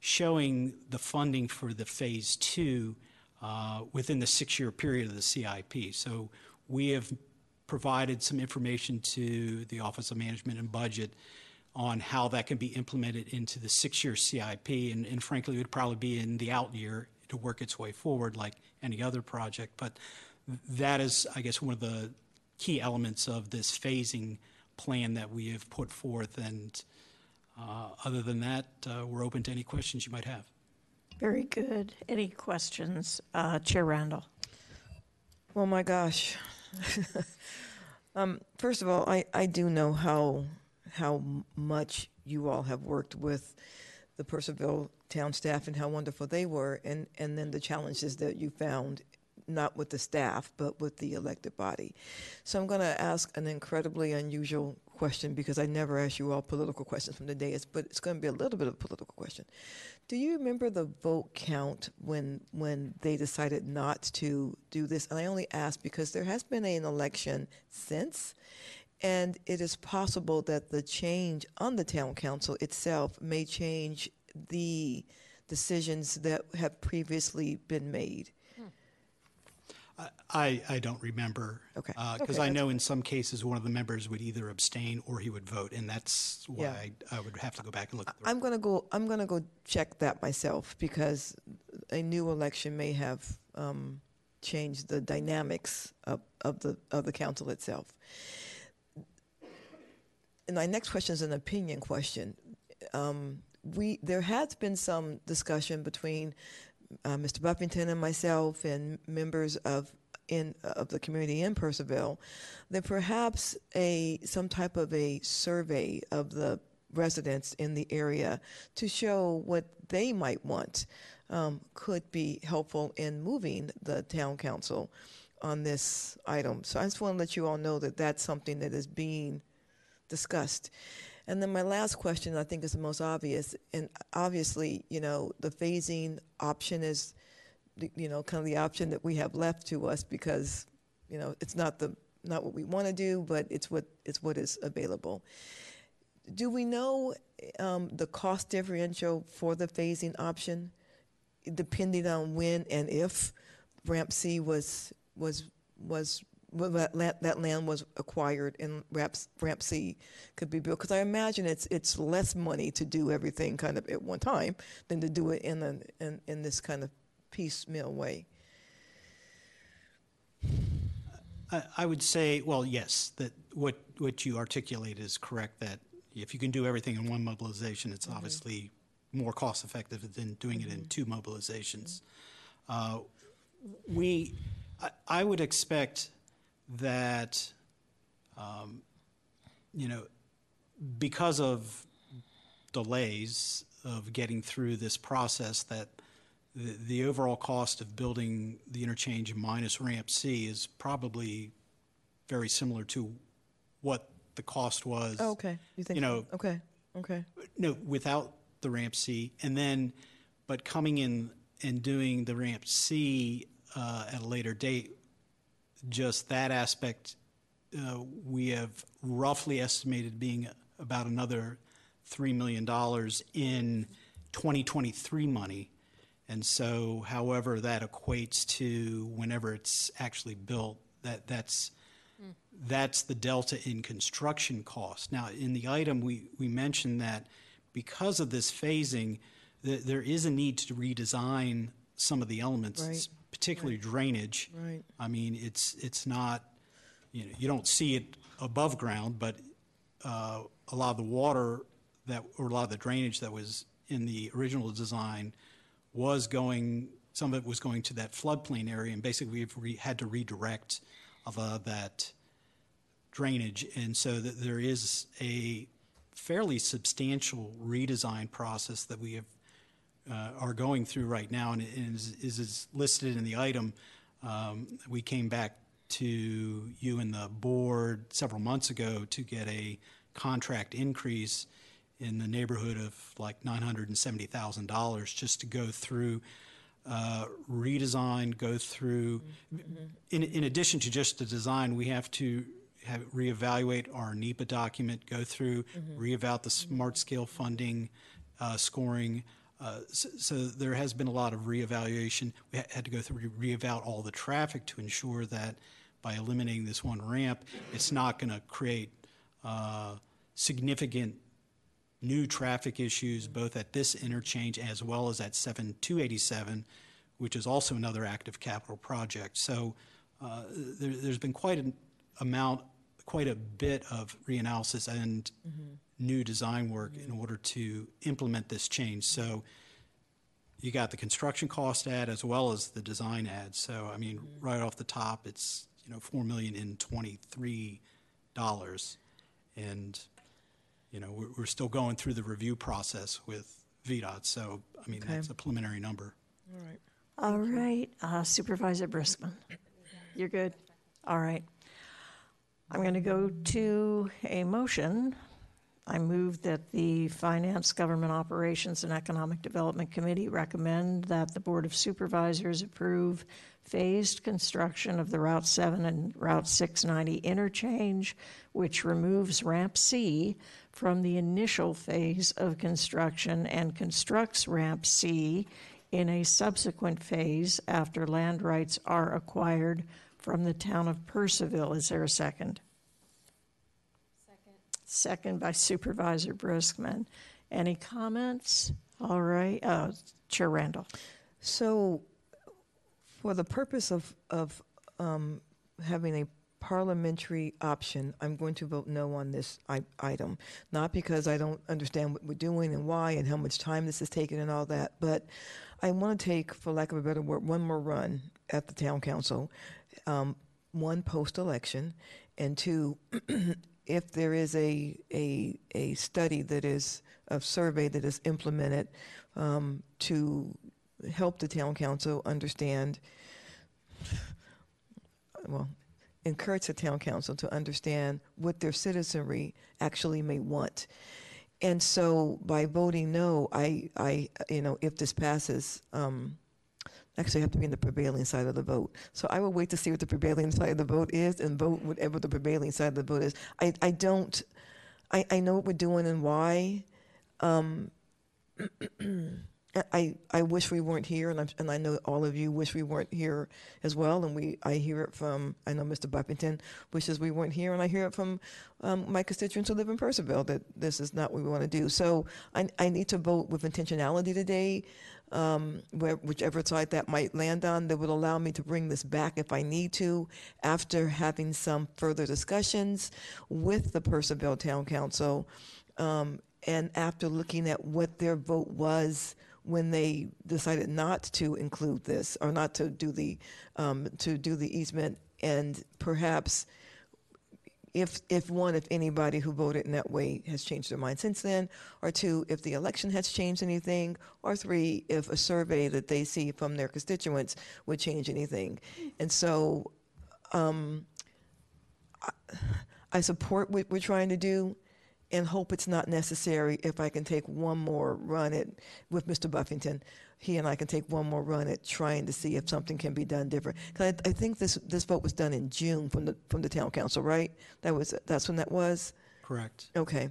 showing the funding for the phase two uh, within the six-year period of the CIP. So we have provided some information to the Office of Management and Budget on how that can be implemented into the six-year CIP, and, and frankly, it would probably be in the out year to work its way forward like any other project. But that is, I guess, one of the key elements of this phasing plan that we have put forth. And uh, other than that, uh, we're open to any questions you might have. Very good. Any questions? Uh, Chair Randall. Oh my gosh. um, first of all, I, I do know how how much you all have worked with the Purcellville town staff and how wonderful they were, and, and then the challenges that you found, not with the staff, but with the elected body. So I'm going to ask an incredibly unusual question because I never ask you all political questions from the dais, but it's going to be a little bit of a political question. Do you remember the vote count when when they decided not to do this? And I only ask because there has been an election since, and it is possible that the change on the town council itself may change the decisions that have previously been made. I, I don't remember. Okay. Because Okay, I that's know in some cases, one of the members would either abstain or he would vote, and that's why Yeah. I, I would have to go back and look. at the I'm gonna go. I'm gonna go check that myself because a new election may have um, changed the dynamics of, of the of the council itself. And my next question is an opinion question. Um, we there has been some discussion between uh, Mr. Buffington and myself and members of in of the community in Purcellville that perhaps a some type of a survey of the residents in the area to show what they might want um, could be helpful in moving the town council on this item. So I just want to let you all know that that's something that is being discussed. And then my last question, I think, is the most obvious. And obviously, you know, the phasing option is, you know, kind of the option that we have left to us because, you know, it's not the not what we want to do, but it's what it's what is available. Do we know um, the cost differential for the phasing option, depending on when and if Ramp C was was was that land, that land was acquired and Ramp, Ramp C could be built? Because I imagine it's it's less money to do everything kind of at one time than to do it in a, in, in this kind of piecemeal way. I, I would say, well, yes, that what, what you articulate is correct, that if you can do everything in one mobilization, it's obviously more cost-effective than doing it in two mobilizations. Uh, We, I, I would expect that, um, you know, because of delays of getting through this process, that the, the overall cost of building the interchange minus ramp C is probably very similar to what the cost was. Oh, okay. You think? You know, Okay. Okay. no, without the ramp C, and then, but coming in and doing the ramp C uh, at a later date, just that aspect, uh, we have roughly estimated being about another $3 million in 2023 money. And so, however that equates to whenever it's actually built, that, that's, that's the delta in construction cost. Now, in the item, we, we mentioned that because of this phasing, th- there is a need to redesign some of the elements, Right. Particularly drainage. Right. I mean, it's, it's not, you know, you don't see it above ground, but uh, a lot of the water that, or a lot of the drainage that was in the original design was going, some of it was going to that floodplain area, and basically we've re- had to redirect of uh, that, drainage. And so that there is a fairly substantial redesign process that we have, uh, are going through right now. And it is, is is listed in the item. Um, we came back to you and the board several months ago to get a contract increase in the neighborhood of like $970,000 just to go through uh, redesign, go through, in, in addition to just the design, we have to have, reevaluate our NEPA document, go through, reevaluate the smart scale funding, uh, scoring. Uh, so, so there has been a lot of reevaluation. We ha- had to go through, reevaluate all the traffic to ensure that by eliminating this one ramp, it's not going to create uh, significant new traffic issues both at this interchange as well as at 7287, which is also another active capital project. So uh, there, there's been quite an amount, quite a bit of reanalysis and new design work in order to implement this change. So you got the construction cost ad as well as the design ad. So I mean, right off the top, it's you know four million in twenty three dollars, and you know we're, we're still going through the review process with VDOT. So I mean Okay. that's a preliminary number. All right. All right, uh, Supervisor Briskman. You're good? All right. I'm going to go to a motion. I move that the Finance, Government Operations, and Economic Development Committee recommend that the Board of Supervisors approve phased construction of the Route 7 and Route 690 interchange, which removes Ramp C from the initial phase of construction and constructs Ramp C in a subsequent phase after land rights are acquired from the town of Purcellville. Is there a second? Second by Supervisor Briskman. Any comments? All right, uh, Chair Randall. So, for the purpose of, of um, having a parliamentary option, I'm going to vote no on this I- item. Not because I don't understand what we're doing and why and how much time this is taking and all that, but I want to take, for lack of a better word, one more run at the town council. Um, one, post-election, and two, if there is a, a, a study that is, a survey that is implemented um, to help the town council understand, well, encourage the town council to understand what their citizenry actually may want. And so by voting no, I, I, you know, if this passes, um, actually have to be in the prevailing side of the vote. So I will wait to see what the prevailing side of the vote is and vote whatever the prevailing side of the vote is. I, I don't, I, I know what we're doing and why. Um, I, I wish we weren't here, and, I'm, and I know all of you wish we weren't here as well. And we, I hear it from, I know Mr. Buffington wishes we weren't here, and I hear it from um, my constituents who live in Purcellville that this is not what we want to do. So I, I need to vote with intentionality today, um, where, whichever side that might land on, that would allow me to bring this back if I need to, after having some further discussions with the Purcellville Town Council, um, and after looking at what their vote was when they decided not to include this or not to do the um, to do the easement, and perhaps if if one, if anybody who voted in that way has changed their mind since then, or two, if the election has changed anything, or three, if a survey that they see from their constituents would change anything, and so um, I, I support what we're trying to do and hope it's not necessary if I can take one more run at with Mr. Buffington. He and I can take one more run at trying to see if something can be done different. 'Cause I, I think this this vote was done in June from the from the town council, right? That was that's when that was. Correct. Okay,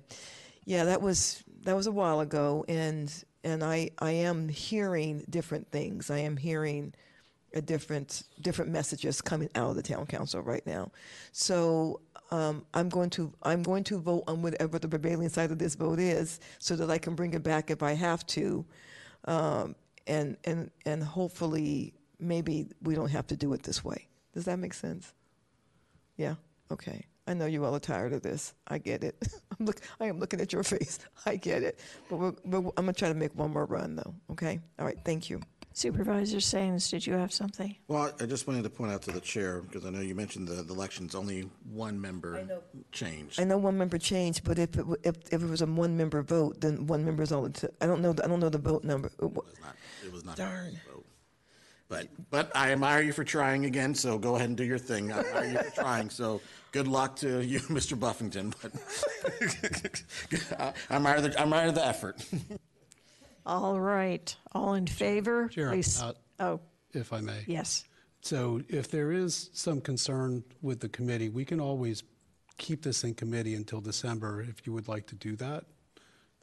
yeah, that was that was a while ago, and and I I am hearing different things. I am hearing a different different messages coming out of the town council right now. So um, I'm going to I'm going to vote on whatever the prevailing side of this vote is, so that I can bring it back if I have to, um, and and and hopefully maybe we don't have to do it this way. Does that make sense? Yeah. Okay. I know you all are tired of this. I get it. I'm look, I am looking at your face. I get it. But, but I'm gonna try to make one more run though. Okay. All right. Thank you. Supervisor Saines, did you have something? Well, I just wanted to point out to the chair, because I know you mentioned the, the election's only one member changed. I know one member changed, but if it, w- if, if it was a one-member vote, then one member is all it. I don't know, the- I don't know the vote number. It wa- It was not. a Darn. vote. But, but I admire you for trying again, so go ahead and do your thing. I admire you for trying, so good luck to you, Mr. Buffington, but I admire the, I admire the effort. All right, all in favor, Chair, please. uh, Oh, if I may. yes. So if there is some concern with the committee, we can always keep this in committee until December if you would like to do that.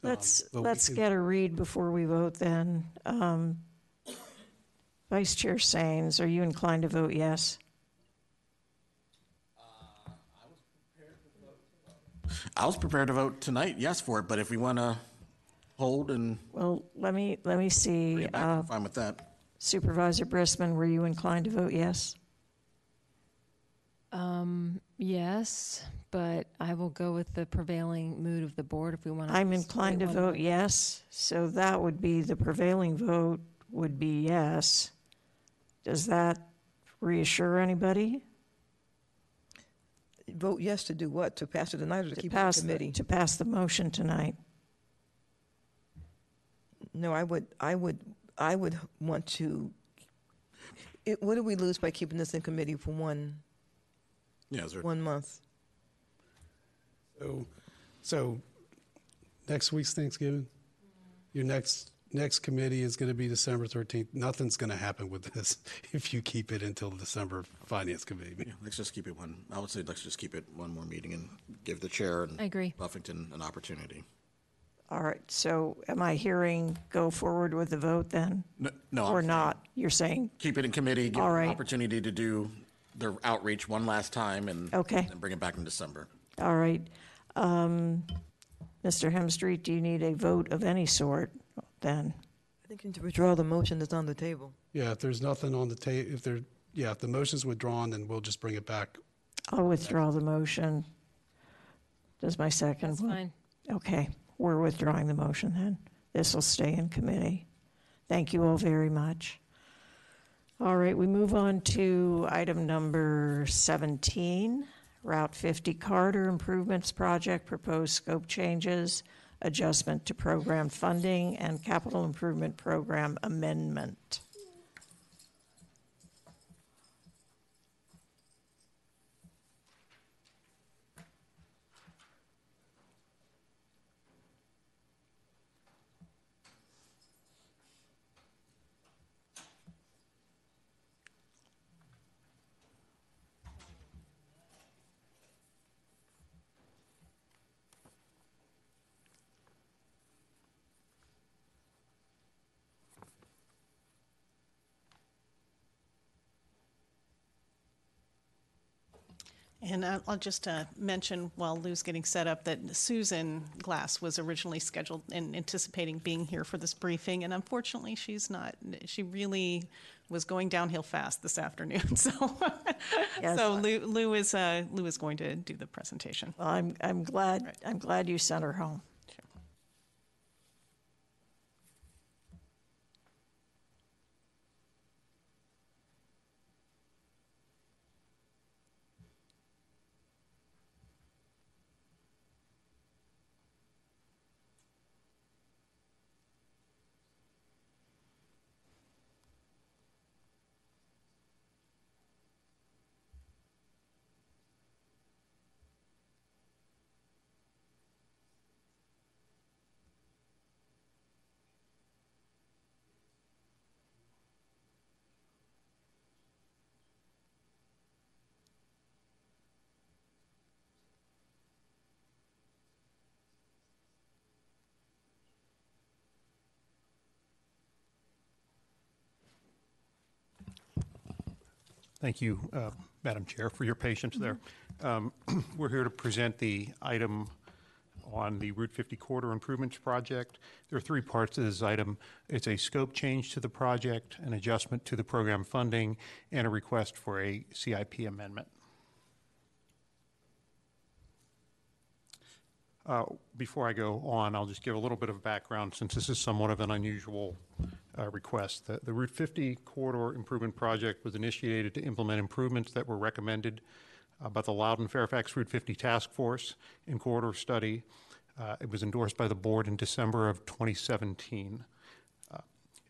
Let's, but we let's can- get a read before we vote then. Um, Vice Chair Saines, are you inclined to vote yes? I was prepared to vote tonight, yes, for it, but if we want to hold and, Well, let me, let me see. back, Uh, I'm fine with that. Supervisor Briskman, were you inclined to vote yes? Um, yes, but I will go with the prevailing mood of the board if we want to. I'm inclined to vote yes, so that would be, the prevailing vote would be yes. Does that reassure anybody? Vote yes to do what? To pass it tonight or to To keep it pass, in the- committee? to pass the motion tonight. No, I would, I would, I would want to, it, what do we lose by keeping this in committee for one, Yeah, is there, one month? So, so next week's Thanksgiving? Your next, next committee is going to be December 13th. Nothing's going to happen with this if you keep it until December Finance Committee. yeah, let's just keep it one, I would say let's just keep it one more meeting and give the chair and I agree. Buffington an opportunity. All right, so am I hearing go forward with the vote then? No, no, I'm Or saying not? You're saying, Keep it in committee, give All them an right. opportunity to do their outreach one last time and. Okay. And bring it back in December. all right. Um, Mr. Hemstreet, do you need a vote of any sort then? I think you need to withdraw the motion that's on the table. Yeah, if there's nothing on the ta, if there, yeah, if the motion's withdrawn, then we'll just bring it back. I'll withdraw the motion. Does my second? That's one- fine. Okay, we're withdrawing the motion then. This will stay in committee. Thank you all very much. All right, we move on to item number 17, Route 50 Corridor Improvements Project, proposed scope changes, adjustment to program funding, and capital improvement program amendment. And I'll just uh, mention while Lou's getting set up that Susan Glass was originally scheduled and anticipating being here for this briefing, and unfortunately, she's not. She really was going downhill fast this afternoon, so Yes. so Lou, Lou is uh, Lou is going to do the presentation. Well, I'm, I'm glad, I'm glad you sent her home. Thank you, uh, Madam Chair, for your patience there. Um, We're here to present the item on the Route 50 Corridor Improvements Project. There are three parts to this item. It's a scope change to the project, an adjustment to the program funding, and a request for a CIP amendment. Uh, Before I go on, I'll just give a little bit of background, since this is somewhat of an unusual uh, request. The, the Route 50 corridor improvement project was initiated to implement improvements that were recommended uh, by the Loudoun Fairfax Route 50 Task Force in corridor study. Uh, it was endorsed by the board in December of 2017. Uh,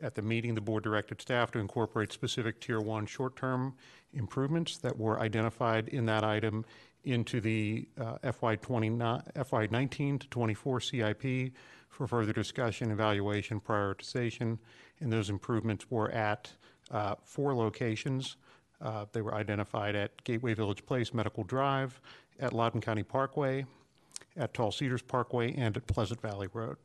At the meeting, the board directed staff to incorporate specific Tier 1 short-term improvements that were identified in that item into the uh, FY 29 FY 19 to 24 CIP for further discussion, evaluation, prioritization. And those improvements were at uh, four locations. Uh, They were identified at Gateway Village Place, Medical Drive, at Loudoun County Parkway, at Tall Cedars Parkway, and at Pleasant Valley Road.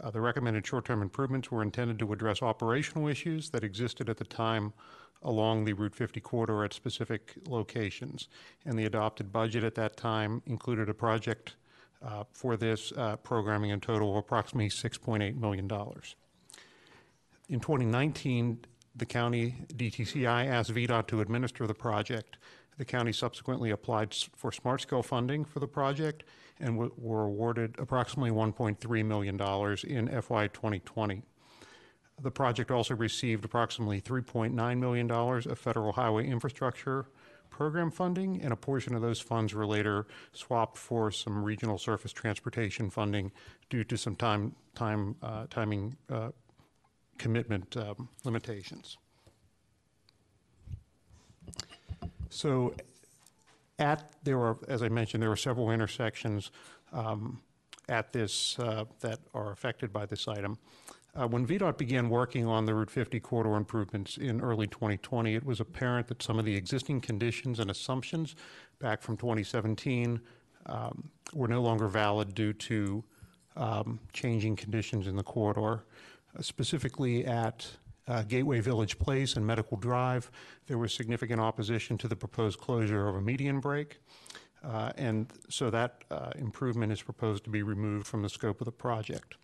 Uh, The recommended short-term improvements were intended to address operational issues that existed at the time along the Route 50 corridor at specific locations. And the adopted budget at that time included a project uh, for this uh, programming in total of approximately $6.8 million. In 2019, the county DTCI asked VDOT to administer the project. The county subsequently applied for Smart Scale funding for the project and were awarded approximately $1.3 million in FY 2020. The project also received approximately $3.9 million of federal highway infrastructure program funding, and a portion of those funds were later swapped for some regional surface transportation funding due to some time, time, uh, timing uh, commitment um, limitations. So at, there are, as I mentioned, there are several intersections um, at this, uh, that are affected by this item. Uh, When VDOT began working on the Route 50 corridor improvements in early 2020, it was apparent that some of the existing conditions and assumptions back from 2017 um, were no longer valid due to um, changing conditions in the corridor. Specifically at uh, Gateway Village Place and Medical Drive, there was significant opposition to the proposed closure of a median break. Uh, And so that uh, improvement is proposed to be removed from the scope of the project.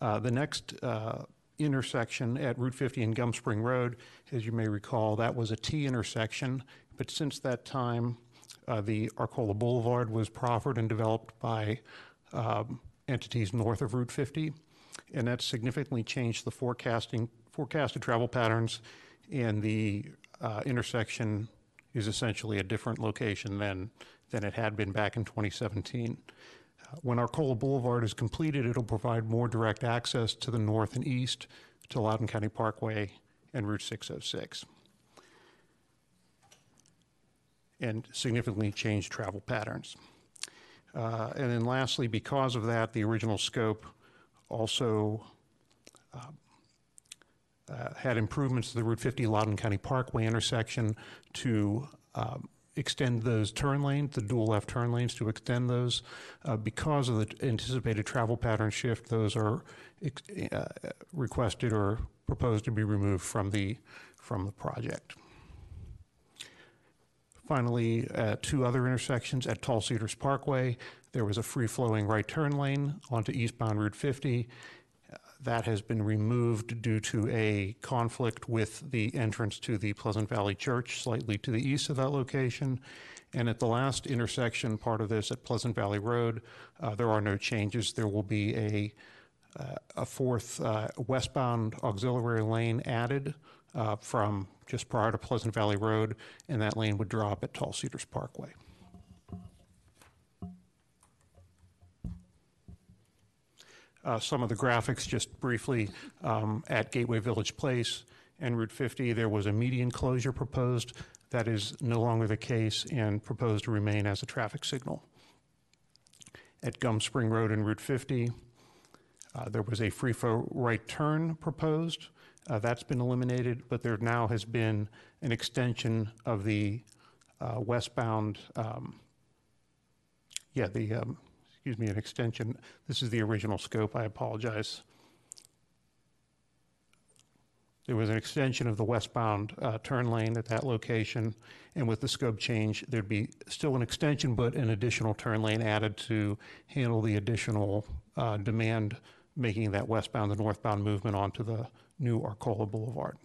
Uh, The next uh, intersection at Route 50 and Gum Spring Road, as you may recall, that was a T intersection, but since that time, uh, the Arcola Boulevard was proffered and developed by um, entities north of Route 50, and that significantly changed the forecasting, forecasted travel patterns, and the uh, intersection is essentially a different location than, than it had been back in 2017. Uh, When Arcola Boulevard is completed, it'll provide more direct access to the north and east to Loudoun County Parkway and Route 606, and significantly change travel patterns. Uh, And then lastly, because of that, the original scope also uh, uh, had improvements to the Route 50 Loudoun County Parkway intersection to um, extend those turn lanes, the dual left turn lanes, to extend those. Uh, Because of the anticipated travel pattern shift, those are uh, requested or proposed to be removed from the, from the project. Finally, two other intersections at Tall Cedars Parkway, there was a free-flowing right turn lane onto eastbound Route 50. Uh, That has been removed due to a conflict with the entrance to the Pleasant Valley Church slightly to the east of that location. And at the last intersection, part of this at Pleasant Valley Road, uh, there are no changes. There will be a, uh, a fourth uh, westbound auxiliary lane added uh, from just prior to Pleasant Valley Road, and that lane would drop at Tall Cedars Parkway. Uh, Some of the graphics, just briefly, um, at Gateway Village Place and Route 50, there was a median closure proposed. That is no longer the case and proposed to remain as a traffic signal. At Gum Spring Road and Route 50, uh, there was a free flow right turn proposed. Uh, That's been eliminated, but there now has been an extension of the uh, westbound, um, yeah, the, um, excuse me, an extension. This is the original scope, I apologize. There was an extension of the westbound uh, turn lane at that location, and with the scope change, there'd be still an extension, but an additional turn lane added to handle the additional uh, demand, making that westbound and northbound movement onto the new Arcola Boulevard.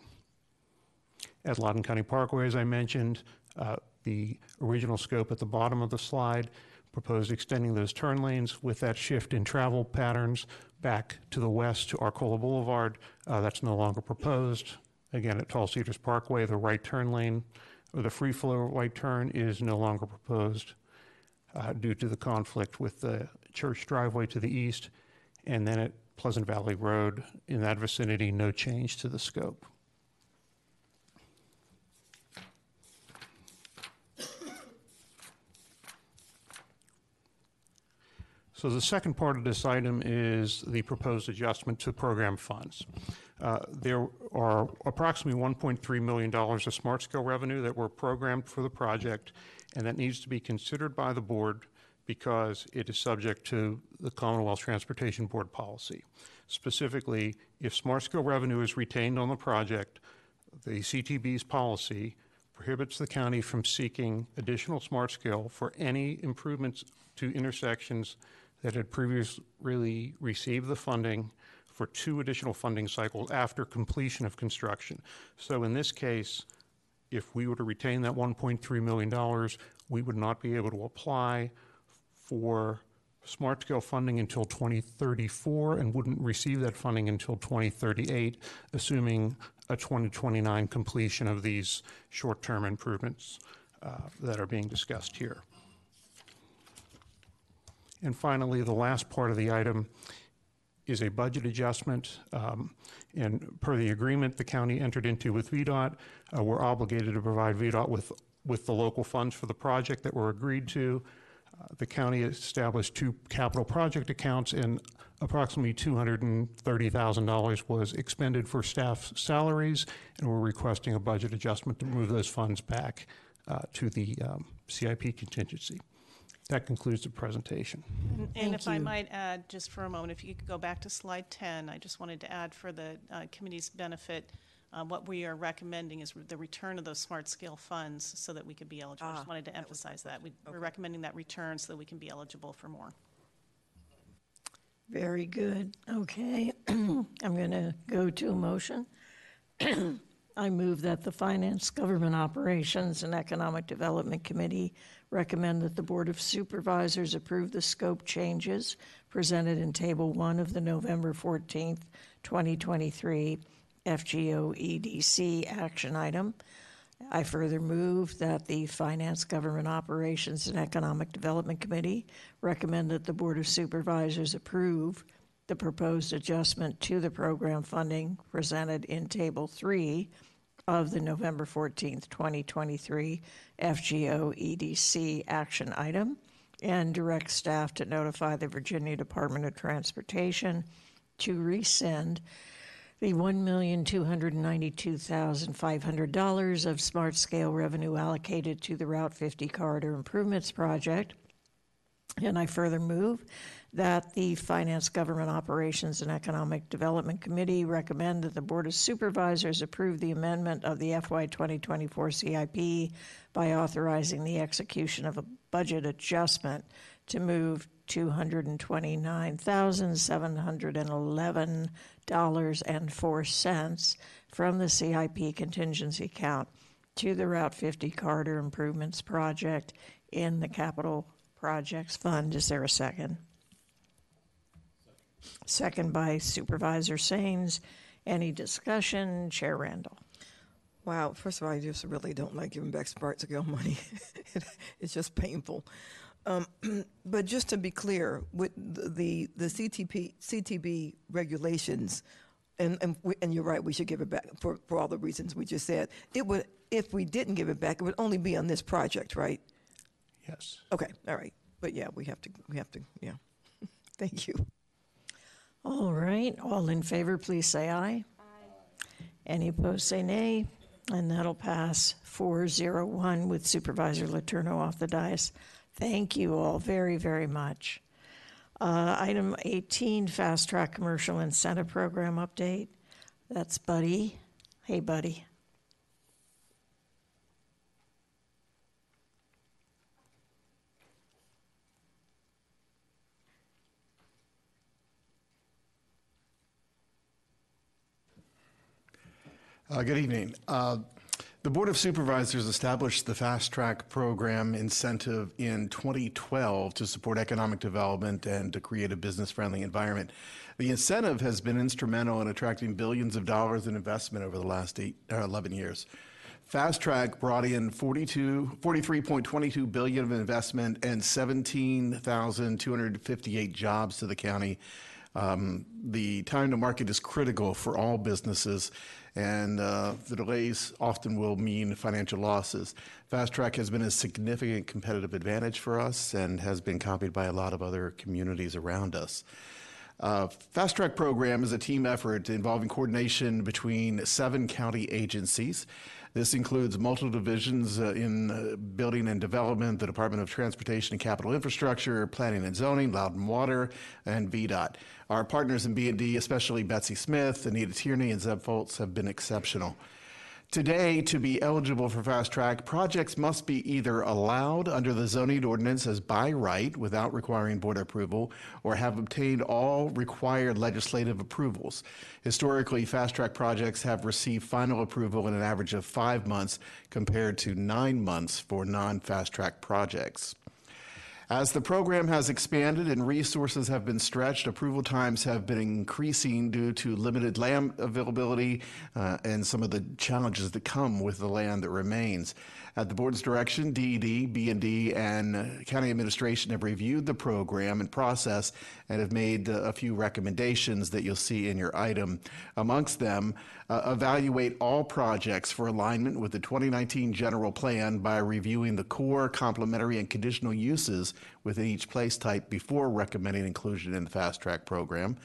At Loudoun County Parkway, as I mentioned, uh, the original scope at the bottom of the slide proposed extending those turn lanes with that shift in travel patterns back to the west to Arcola Boulevard. Uh, That's no longer proposed. Again, at Tall Cedars Parkway, the right turn lane, or the free flow right turn is no longer proposed uh, due to the conflict with the church driveway to the east. And then at Pleasant Valley Road, in that vicinity, no change to the scope. So the second part of this item is the proposed adjustment to program funds. Uh, There are approximately $1.3 million of smart scale revenue that were programmed for the project, and that needs to be considered by the board because it is subject to the Commonwealth Transportation Board policy. Specifically, if smart scale revenue is retained on the project, the CTB's policy prohibits the county from seeking additional smart scale for any improvements to intersections that had previously received the funding for two additional funding cycles after completion of construction. So in this case, if we were to retain that $1.3 million, we would not be able to apply for smart scale funding until 2034 and wouldn't receive that funding until 2038, assuming a 2029 completion of these short-term improvements uh, that are being discussed here. And finally, the last part of the item is a budget adjustment. Um, And per the agreement the county entered into with VDOT, uh, we're obligated to provide VDOT with, with the local funds for the project that were agreed to. Uh, The county established two capital project accounts, and approximately $230,000 was expended for staff salaries, and we're requesting a budget adjustment to move those funds back uh, to the um, CIP contingency. That concludes the presentation. And- And if I might add, just for a moment, if you could go back to slide 10, I just wanted to add for the uh, committee's benefit, uh, what we are recommending is the return of those smart scale funds so that we could be eligible. I Ah, just wanted to emphasize that. We- We're recommending that return so that we can be eligible for more. Very good. Okay. I'm going to go to a motion. I move that the Finance, Government Operations, and Economic Development Committee recommend that the Board of Supervisors approve the scope changes presented in Table 1 of the November 14th, 2023 FGO EDC action item. I further move that the Finance, Government Operations, and Economic Development Committee recommend that the Board of Supervisors approve the proposed adjustment to the program funding presented in Table 3 of the November 14th, 2023 FGO EDC action item, and direct staff to notify the Virginia Department of Transportation to resend the $1,292,500 of smart scale revenue allocated to the Route 50 Corridor Improvements Project. And I further move that the Finance, Government Operations, and Economic Development Committee recommend that the Board of Supervisors approve the amendment of the FY 2024 CIP by authorizing the execution of a budget adjustment to move $229,711.04 from the CIP contingency account to the Route 50 Corridor Improvements Project in the Capital Projects Fund. Is there a second? Second by Supervisor Saines. Any discussion? Chair Randall. Wow, first of all, I just really don't like giving back smart scale money. It's just painful. Um, but just to be clear, with the the, the CTP CTB regulations, and and, we, and you're right, we should give it back for, for all the reasons we just said. It would if we didn't give it back, it would only be on this project, right? Yes. Okay, all right. But yeah, we have to we have to yeah. Thank you. All right, all in favor, please say aye. Aye. Any opposed, say nay. And that'll pass 401 with Supervisor Letourneau off the dais. Thank you all very, very much. Uh, Item 18, Fast Track Commercial Incentive Program Update. That's Buddy. Hey, Buddy. Uh, Good evening. Uh, The Board of Supervisors established the Fast Track Program incentive in 2012 to support economic development and to create a business-friendly environment. The incentive has been instrumental in attracting billions of dollars in investment over the last eight, uh, 11 years. Fast Track brought in 42, 43.22 billion of investment and 17,258 jobs to the county. Um, the time to market is critical for all businesses, and uh, the delays often will mean financial losses. Fast Track has been a significant competitive advantage for us and has been copied by a lot of other communities around us. Uh, Fast Track program is a team effort involving coordination between seven county agencies. This includes multiple divisions uh, in uh, building and development, the Department of Transportation and Capital Infrastructure, Planning and Zoning, Loudoun Water, and VDOT. Our partners in B&D, especially Betsy Smith, Anita Tierney, and Zeb Foltz, have been exceptional. Today, to be eligible for fast track, projects must be either allowed under the zoning ordinance as by right without requiring board approval or have obtained all required legislative approvals. Historically, fast track projects have received final approval in an average of five months compared to nine months for non fast track projects. As the program has expanded and resources have been stretched, approval times have been increasing due to limited land availability uh, and some of the challenges that come with the land that remains. At the board's direction, DED, B&D, and county administration have reviewed the program and process and have made a few recommendations that you'll see in your item. Amongst them, uh, evaluate all projects for alignment with the 2019 general plan by reviewing the core, complementary, and conditional uses within each place type before recommending inclusion in the fast track program.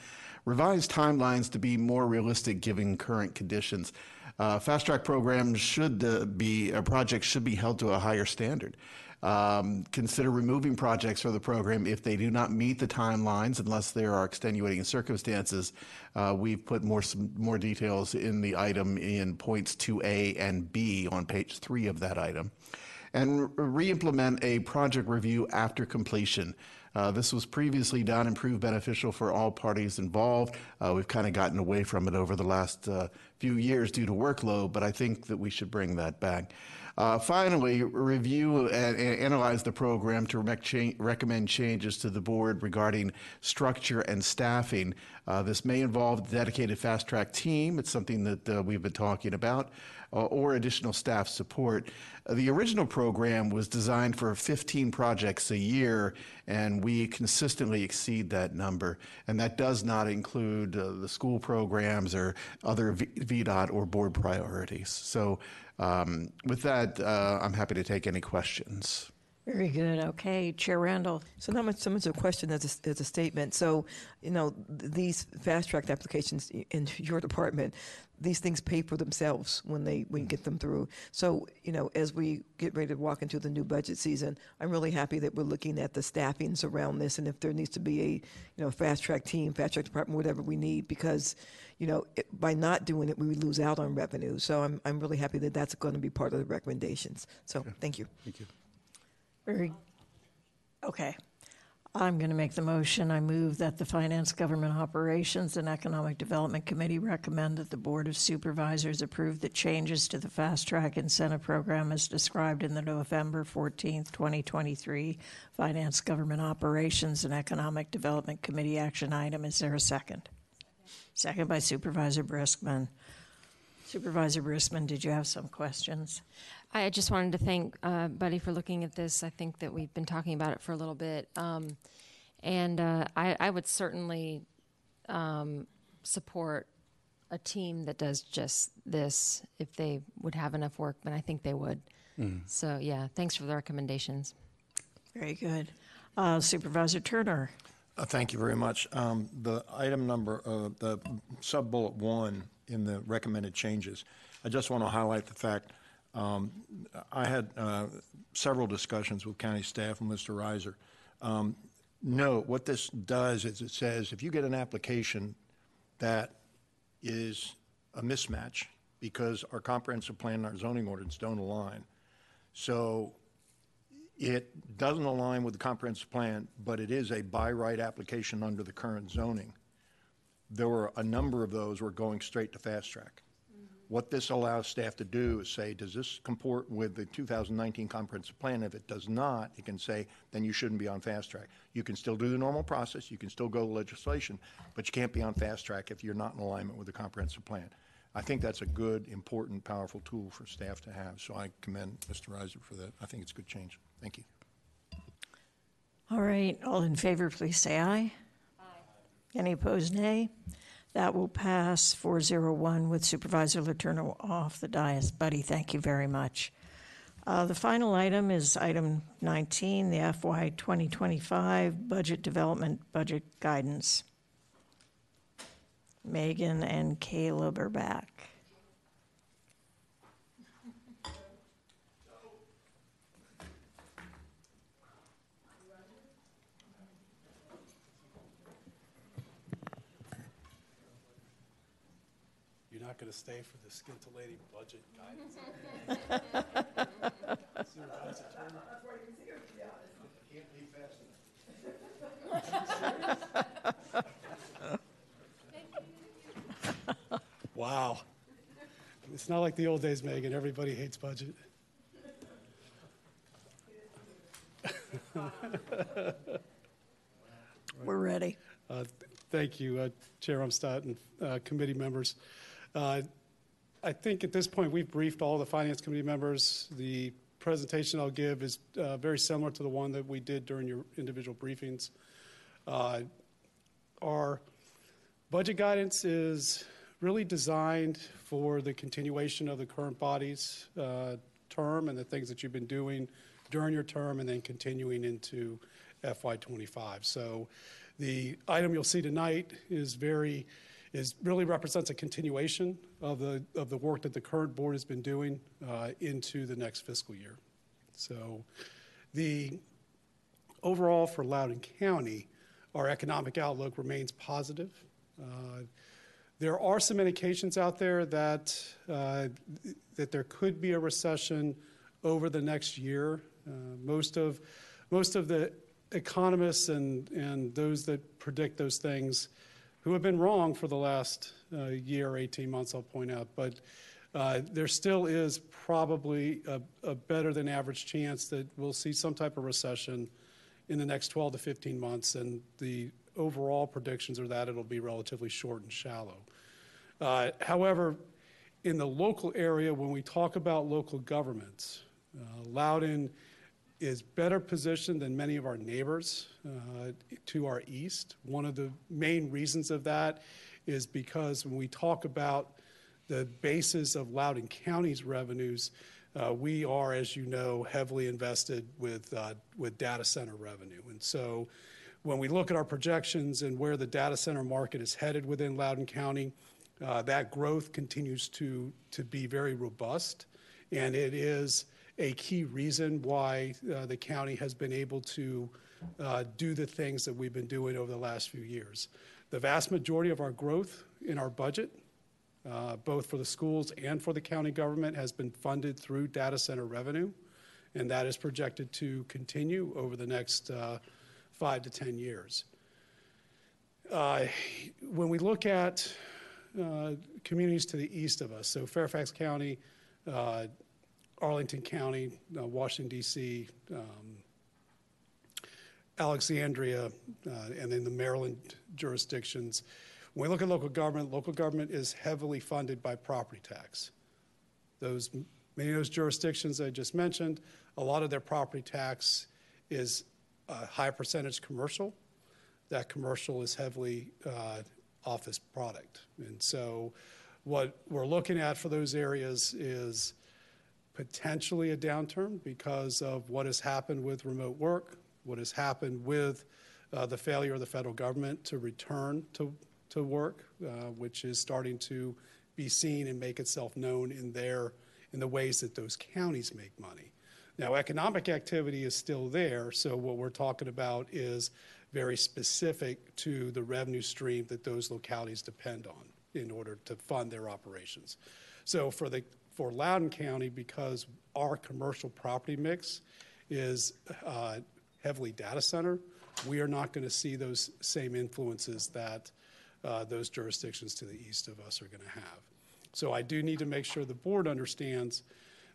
Revise timelines to be more realistic given current conditions. Uh, fast track programs should uh, be, a project should be held to a higher standard. Um, consider removing projects from the program if they do not meet the timelines unless there are extenuating circumstances. Uh, we've put more some more details in the item in points 2A and B on page 3 of that item. And re-implement a project review after completion. Uh, this was previously done and proved beneficial for all parties involved. Uh, we've kind of gotten away from it over the last uh, few years due to workload, but I think that we should bring that back. Uh, finally, review and, and, analyze the program to rec- recommend changes to the board regarding structure and staffing. Uh, this may involve a dedicated fast track team. It's something that uh, we've been talking about. Uh, or additional staff support. Uh, the original program was designed for 15 projects a year, and we consistently exceed that number. And that does not include uh, the school programs or other v- VDOT or board priorities. So um, with that, uh, I'm happy to take any questions. Very good. Okay, Chair Randall. So not much so much a question as a, as a statement. So, you know, th- these fast track applications in your department, these things pay for themselves when they we get them through. So, you know, as we get ready to walk into the new budget season, I'm really happy that we're looking at the staffings around this, and if there needs to be a, you know, fast track team, fast track department, whatever we need, because, you know, it, by not doing it, we would lose out on revenue. So I'm I'm really happy that that's going to be part of the recommendations. So thank you. Thank you. Very, okay. I'm going to make the motion. I move that the Finance, Government Operations, and Economic Development Committee recommend that the Board of Supervisors approve the changes to the Fast Track Incentive Program as described in the November 14th, 2023 Finance, Government Operations, and Economic Development Committee action item. Is there a second? Second by Supervisor Briskman. Supervisor Briskman, did you have some questions? I just wanted to thank uh, Buddy for looking at this. I think that we've been talking about it for a little bit. Um, and uh, I, I, would certainly um, support a team that does just this if they would have enough work, but I think they would. Mm. So, yeah, thanks for the recommendations. Very good. Uh, Supervisor Turner. Uh, thank you very much. Um, the item number, uh, the sub bullet one in the recommended changes, I just want to highlight the fact um, I had uh, several discussions with county staff and Mr. Rizer. Um, no, what this does is it says if you get an application that is a mismatch because our comprehensive plan and our zoning ordinance don't align. So it doesn't align with the comprehensive plan, but it is a by right application under the current zoning. There were a number of those were going straight to fast track What this allows staff to do is say, does this comport with the 2019 comprehensive plan? If it does not, it can say, then you shouldn't be on fast track. You can still do the normal process, you can still go to legislation, but you can't be on fast track if you're not in alignment with the comprehensive plan. I think that's a good, important, powerful tool for staff to have. So I commend Mr. Rizer for that. I think it's a good change. Thank you. All right, all in favor, please say aye. Aye. Any opposed, nay? That will pass 401 with Supervisor Letourneau off the dais. Buddy, thank you very much. Uh, The final item is item 19, the FY 2025 Budget Development Budget Guidance. Megan and Caleb are back. Not going to stay for the scintillating budget guidance? Supervisor Turner? Can't leave fast Wow. It's not like the old days, Megan. Everybody hates budget. We're ready. Uh, Thank you, uh, Chair Umstattd and uh, committee members. Uh, I think at this point, we've briefed all the Finance Committee members. The presentation I'll give is uh, very similar to the one that we did during your individual briefings. Uh, Our budget guidance is really designed for the continuation of the current body's uh, term and the things that you've been doing during your term and then continuing into FY25. So the item you'll see tonight is very, is really represents a continuation of the, of the work that the current board has been doing uh, into the next fiscal year. So the overall for Loudoun County, our economic outlook remains positive. Uh, there are some indications out there that, uh, that there could be a recession over the next year. Uh, most, of, most of the economists and, and those that predict those things who have been wrong for the last uh, year 18 months, I'll point out, but uh, there still is probably a, a better than average chance that we'll see some type of recession in the next 12 to 15 months, and the overall predictions are that it'll be relatively short and shallow. Uh, however, in the local area, when we talk about local governments, uh, Loudoun is better positioned than many of our neighbors uh, to our east. One of the main reasons of that is because when we talk about the basis of Loudoun County's revenues, uh, we are, as you know, heavily invested with, uh, with data center revenue. And so when we look at our projections and where the data center market is headed within Loudoun County, uh, that growth continues to, to be very robust. And it is a key reason why uh, the county has been able to uh, do the things that we've been doing over the last few years. The vast majority of our growth in our budget, uh, both for the schools and for the county government, has been funded through data center revenue, and that is projected to continue over the next uh, five to 10 years. Uh, when we look at uh, communities to the east of us, so Fairfax County, Arlington County, uh, Washington, D.C., um, Alexandria, uh, and then the Maryland jurisdictions. When we look at local government, local government is heavily funded by property tax. Those many of those jurisdictions I just mentioned, a lot of their property tax is a high percentage commercial. That commercial is heavily uh, office product, and so what we're looking at for those areas is potentially a downturn because of what has happened with remote work, what has happened with uh, the failure of the federal government to return to, to work, uh, which is starting to be seen and make itself known in their in the ways that those counties make money. Now, economic activity is still there, so what we're talking about is very specific to the revenue stream that those localities depend on in order to fund their operations. So for the for Loudoun County, because our commercial property mix is uh, heavily data center, we are not going to see those same influences that uh, those jurisdictions to the east of us are going to have. So I do need to make sure the board understands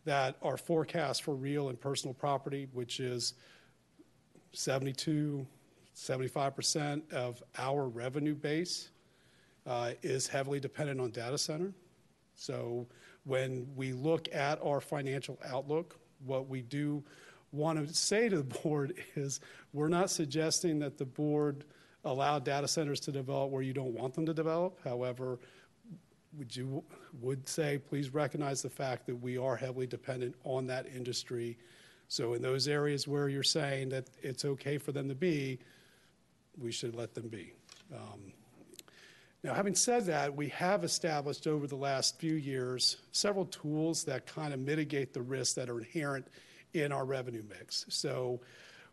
that our forecast for real and personal property, which is 72, 75% of our revenue base, uh, is heavily dependent on data center. So when we look at our financial outlook, what we do want to say to the board is we're not suggesting that the board allow data centers to develop where you don't want them to develop. However, would you would say please recognize the fact that we are heavily dependent on that industry. So in those areas where you're saying that it's okay for them to be, we should let them be. Um, now, having said that, we have established over the last few years several tools that kind of mitigate the risks that are inherent in our revenue mix. So,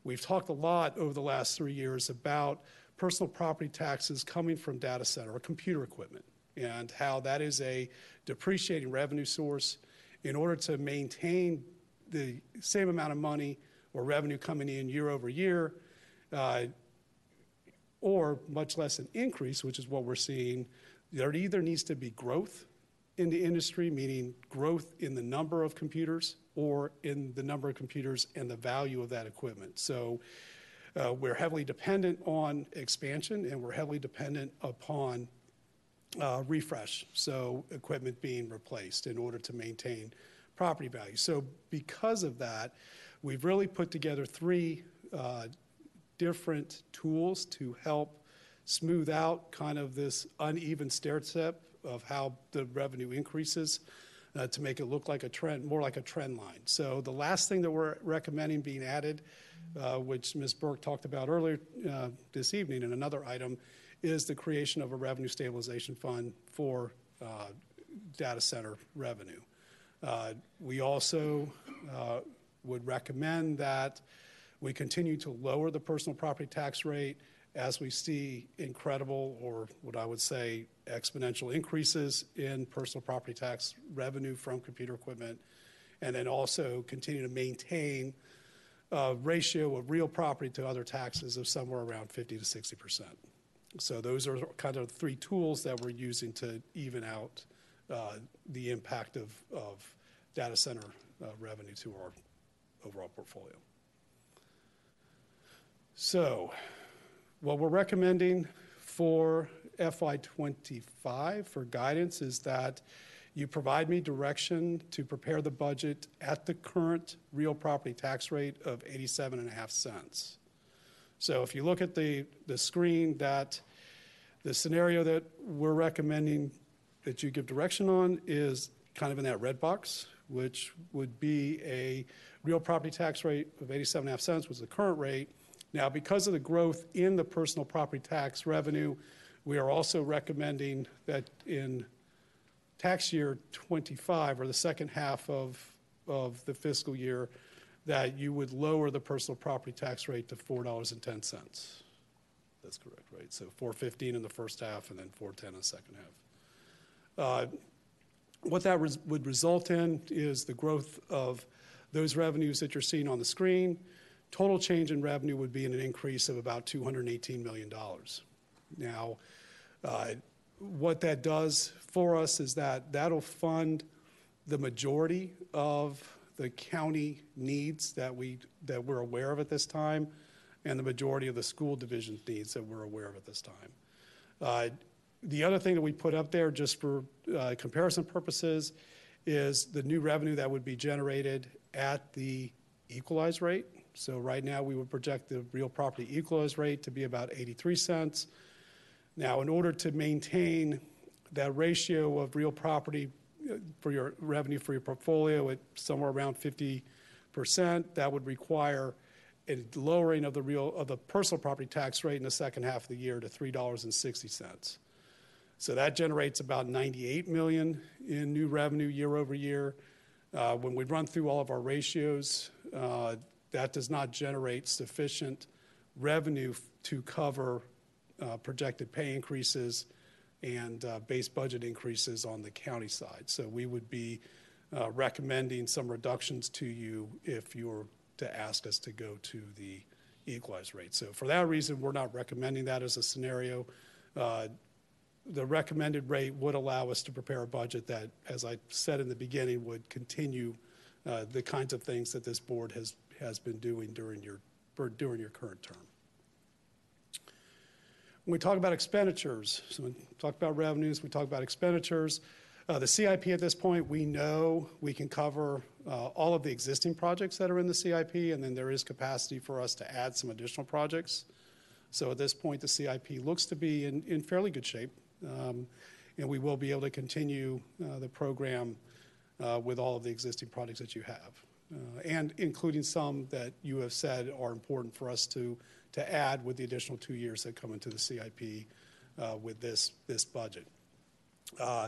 we've talked a lot over the last three years about personal property taxes coming from data center or computer equipment and how that is a depreciating revenue source. In order to maintain the same amount of money or revenue coming in year over year, uh, or much less an increase, which is what we're seeing, there either needs to be growth in the industry, meaning growth in the number of computers or in the number of computers and the value of that equipment. So uh, we're heavily dependent on expansion and we're heavily dependent upon uh, refresh, so equipment being replaced in order to maintain property value. So because of that, we've really put together three uh, different tools to help smooth out kind of this uneven stair step of how the revenue increases uh, to make it look like a trend, more like a trend line. So the last thing that we're recommending being added, uh, which Ms. Burke talked about earlier uh, this evening in another item, is the creation of a revenue stabilization fund for uh, data center revenue. Uh, we also uh, would recommend that we continue to lower the personal property tax rate as we see incredible, or what I would say, exponential increases in personal property tax revenue from computer equipment, and then also continue to maintain a ratio of real property to other taxes of somewhere around 50 to 60 percent. So those are kind of three tools that we're using to even out uh, the impact of, of data center uh, revenue to our overall portfolio. So, what we're recommending for FY25 for guidance is that you provide me direction to prepare the budget at the current real property tax rate of 87 and a half cents. So if you look at the, the screen that the scenario that we're recommending that you give direction on is kind of in that red box, which would be a real property tax rate of 87 and a half cents was the current rate now, because of the growth in the personal property tax revenue, we are also recommending that in tax year 25, or the second half of, of the fiscal year, that you would lower the personal property tax rate to $4.10. That's correct, right? So 415 in the first half and then 410 in the second half. Uh, what that res- would result in is the growth of those revenues that you're seeing on the screen, Total change in revenue would be in an increase of about $218 million. Now, uh, what that does for us is that that'll fund the majority of the county needs that we that we're aware of at this time, and the majority of the school division needs that we're aware of at this time. Uh, the other thing that we put up there, just for uh, comparison purposes, is the new revenue that would be generated at the equalized rate. So right now, we would project the real property equalized rate to be about 83 cents. Now, in order to maintain that ratio of real property uh, for your revenue for your portfolio at somewhere around 50 percent, that would require a lowering of the real of the personal property tax rate in the second half of the year to three dollars and sixty cents. So that generates about 98 million in new revenue year over year. Uh, when we run through all of our ratios, uh, that does not generate sufficient revenue to cover uh, projected pay increases and uh, base budget increases on the county side. So we would be uh, recommending some reductions to you if you were to ask us to go to the equalized rate. So for that reason, we're not recommending that as a scenario. Uh, the recommended rate would allow us to prepare a budget that, as I said in the beginning, would continue uh, the kinds of things that this board has, has been doing during your, during your current term. When we talk about expenditures, so we talk about revenues, we talk about expenditures. Uh, the CIP at this point, we know we can cover uh, all of the existing projects that are in the CIP, and then there is capacity for us to add some additional projects. So at this point, the CIP looks to be in, in fairly good shape, um, and we will be able to continue uh, the program uh, with all of the existing projects that you have, uh, and including some that you have said are important for us to, to add with the additional two years that come into the CIP uh, with this, this budget. Uh,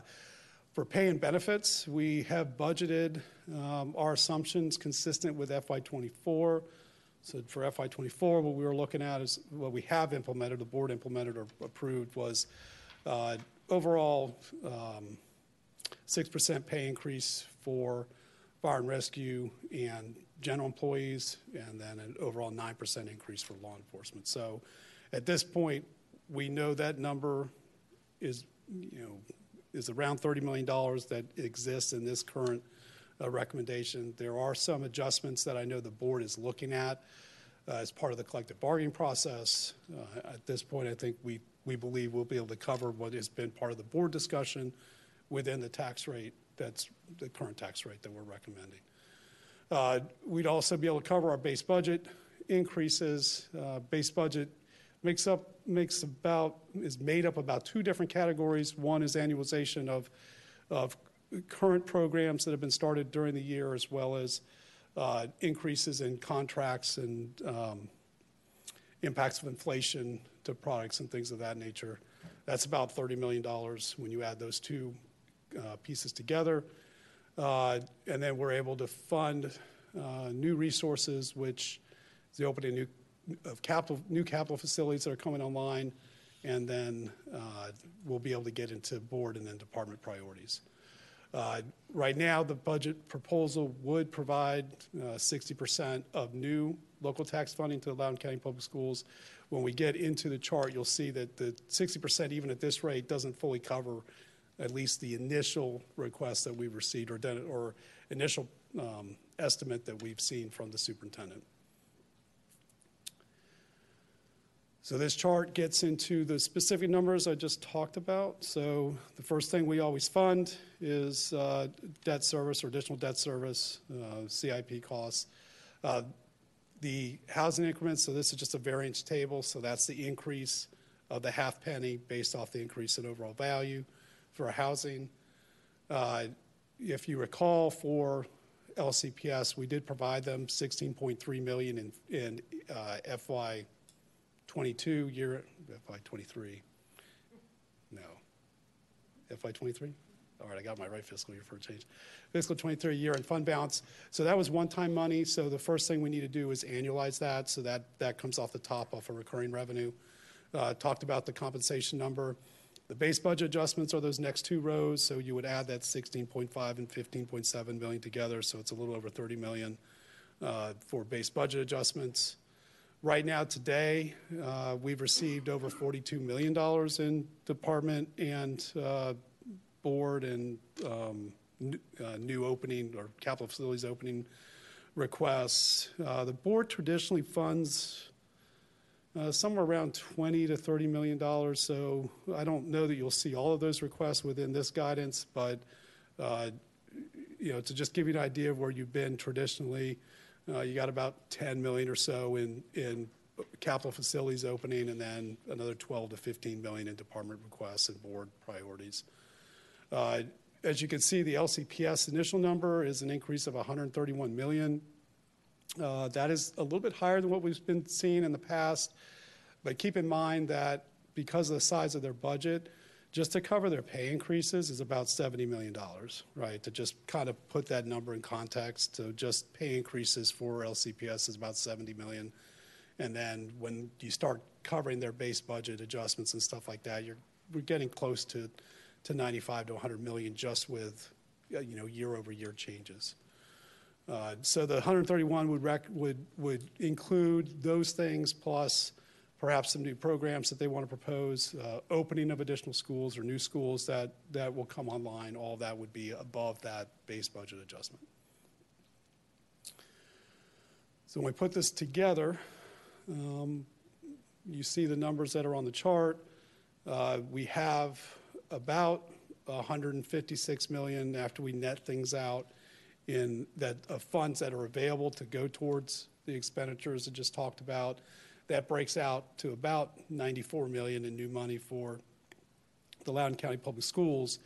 for pay and benefits, we have budgeted um, our assumptions consistent with FY24. So for FY24, what we were looking at is what we have implemented, the board implemented or approved was uh, overall um, 6% pay increase for fire and rescue and general employees, and then an overall 9% increase for law enforcement. So at this point, we know that number is, you know, is around $30 million that exists in this current uh, recommendation. There are some adjustments that I know the board is looking at uh, as part of the collective bargaining process. Uh, at this point, I think we, we believe we'll be able to cover what has been part of the board discussion within the tax rate that's the current tax rate that we're recommending. Uh, we'd also be able to cover our base budget increases. Uh, base budget makes up makes about is made up about two different categories. One is annualization of of current programs that have been started during the year, as well as uh, increases in contracts and um, impacts of inflation to products and things of that nature. That's about $30 million when you add those two pieces together. Uh, and then we're able to fund uh, new resources, which is the opening new, of capital, new capital facilities that are coming online, and then uh, we'll be able to get into board and then department priorities. Uh, right now, the budget proposal would provide uh, 60% of new local tax funding to the Loudoun County Public Schools. When we get into the chart, you'll see that the 60%, even at this rate, doesn't fully cover at least the initial request that we've received or, or initial um, estimate that we've seen from the superintendent. So this chart gets into the specific numbers I just talked about. So the first thing we always fund is uh, debt service or additional debt service, uh, CIP costs. Uh, the housing increments, so this is just a variance table, so that's the increase of the half penny based off the increase in overall value for housing. Uh, if you recall, for LCPS, we did provide them 16.3 million in, uh, FY 22 year, FY 23. No, FY 23. All right, I got my right fiscal year for a change. Fiscal 23 year in fund balance. So that was one-time money. So the first thing we need to do is annualize that. So that that comes off the top off a of recurring revenue. Uh, talked about the compensation number. The base budget adjustments are those next two rows, so you would add that 16.5 and 15.7 million together, so it's a little over 30 million uh, for base budget adjustments. Right now, today, uh, we've received over $42 million in department and uh, board and um, uh, new opening or capital facilities opening requests. Uh, the board traditionally funds uh, somewhere around 20 to 30 million dollars. So I don't know that you'll see all of those requests within this guidance, but uh, you know, to just give you an idea of where you've been traditionally, uh, you got about 10 million or so in in capital facilities opening, and then another 12 to 15 million in department requests and board priorities. Uh, as you can see, the LCPS initial number is an increase of 131 million. Uh, that is a little bit higher than what we've been seeing in the past, but keep in mind that because of the size of their budget, just to cover their pay increases is about $70 million, right? To just kind of put that number in context, so just pay increases for LCPS is about 70 million. And then when you start covering their base budget adjustments and stuff like that, you're we're getting close to, to 95 to 100 million just with uh, you know year over year changes. Uh, so the 131 would, rec- would, would include those things plus perhaps some new programs that they want to propose, uh, opening of additional schools or new schools that, that will come online, all that would be above that base budget adjustment. So when we put this together, um, you see the numbers that are on the chart. Uh, we have about 156 million after we net things out in that of funds that are available to go towards the expenditures I just talked about. That breaks out to about 94 million in new money for the Loudoun County Public Schools.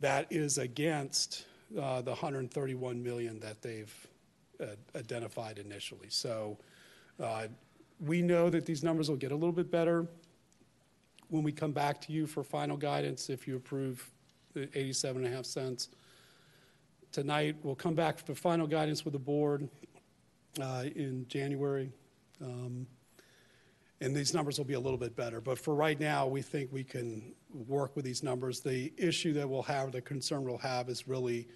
That is against uh, the 131 million that they've uh, identified initially. So uh, we know that these numbers will get a little bit better when we come back to you for final guidance if you approve the 87 and a half cents. Tonight, we'll come back for final guidance with the board uh, in January. Um, and these numbers will be a little bit better. But for right now, we think we can work with these numbers. The issue that we'll have, the concern we'll have is really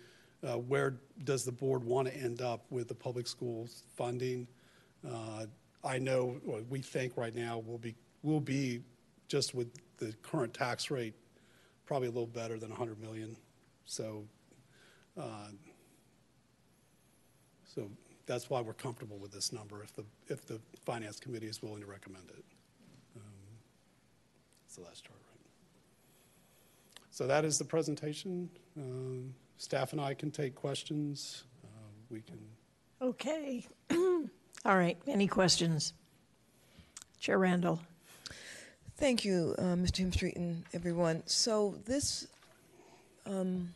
uh, where does the board want to end up with the public schools funding? Uh, I know, we think right now we'll be, we'll be just with the current tax rate, probably a little better than 100 million. So, uh, so that's why we're comfortable with this number if the, if the finance committee is willing to recommend it. Um, It's the last chart, right? So that is the presentation. Um, Staff and I can take questions. Uh, We can, Okay. All right, any questions? Chair Randall. Thank you, uh, Mr. Hemstreet and everyone. So this, um,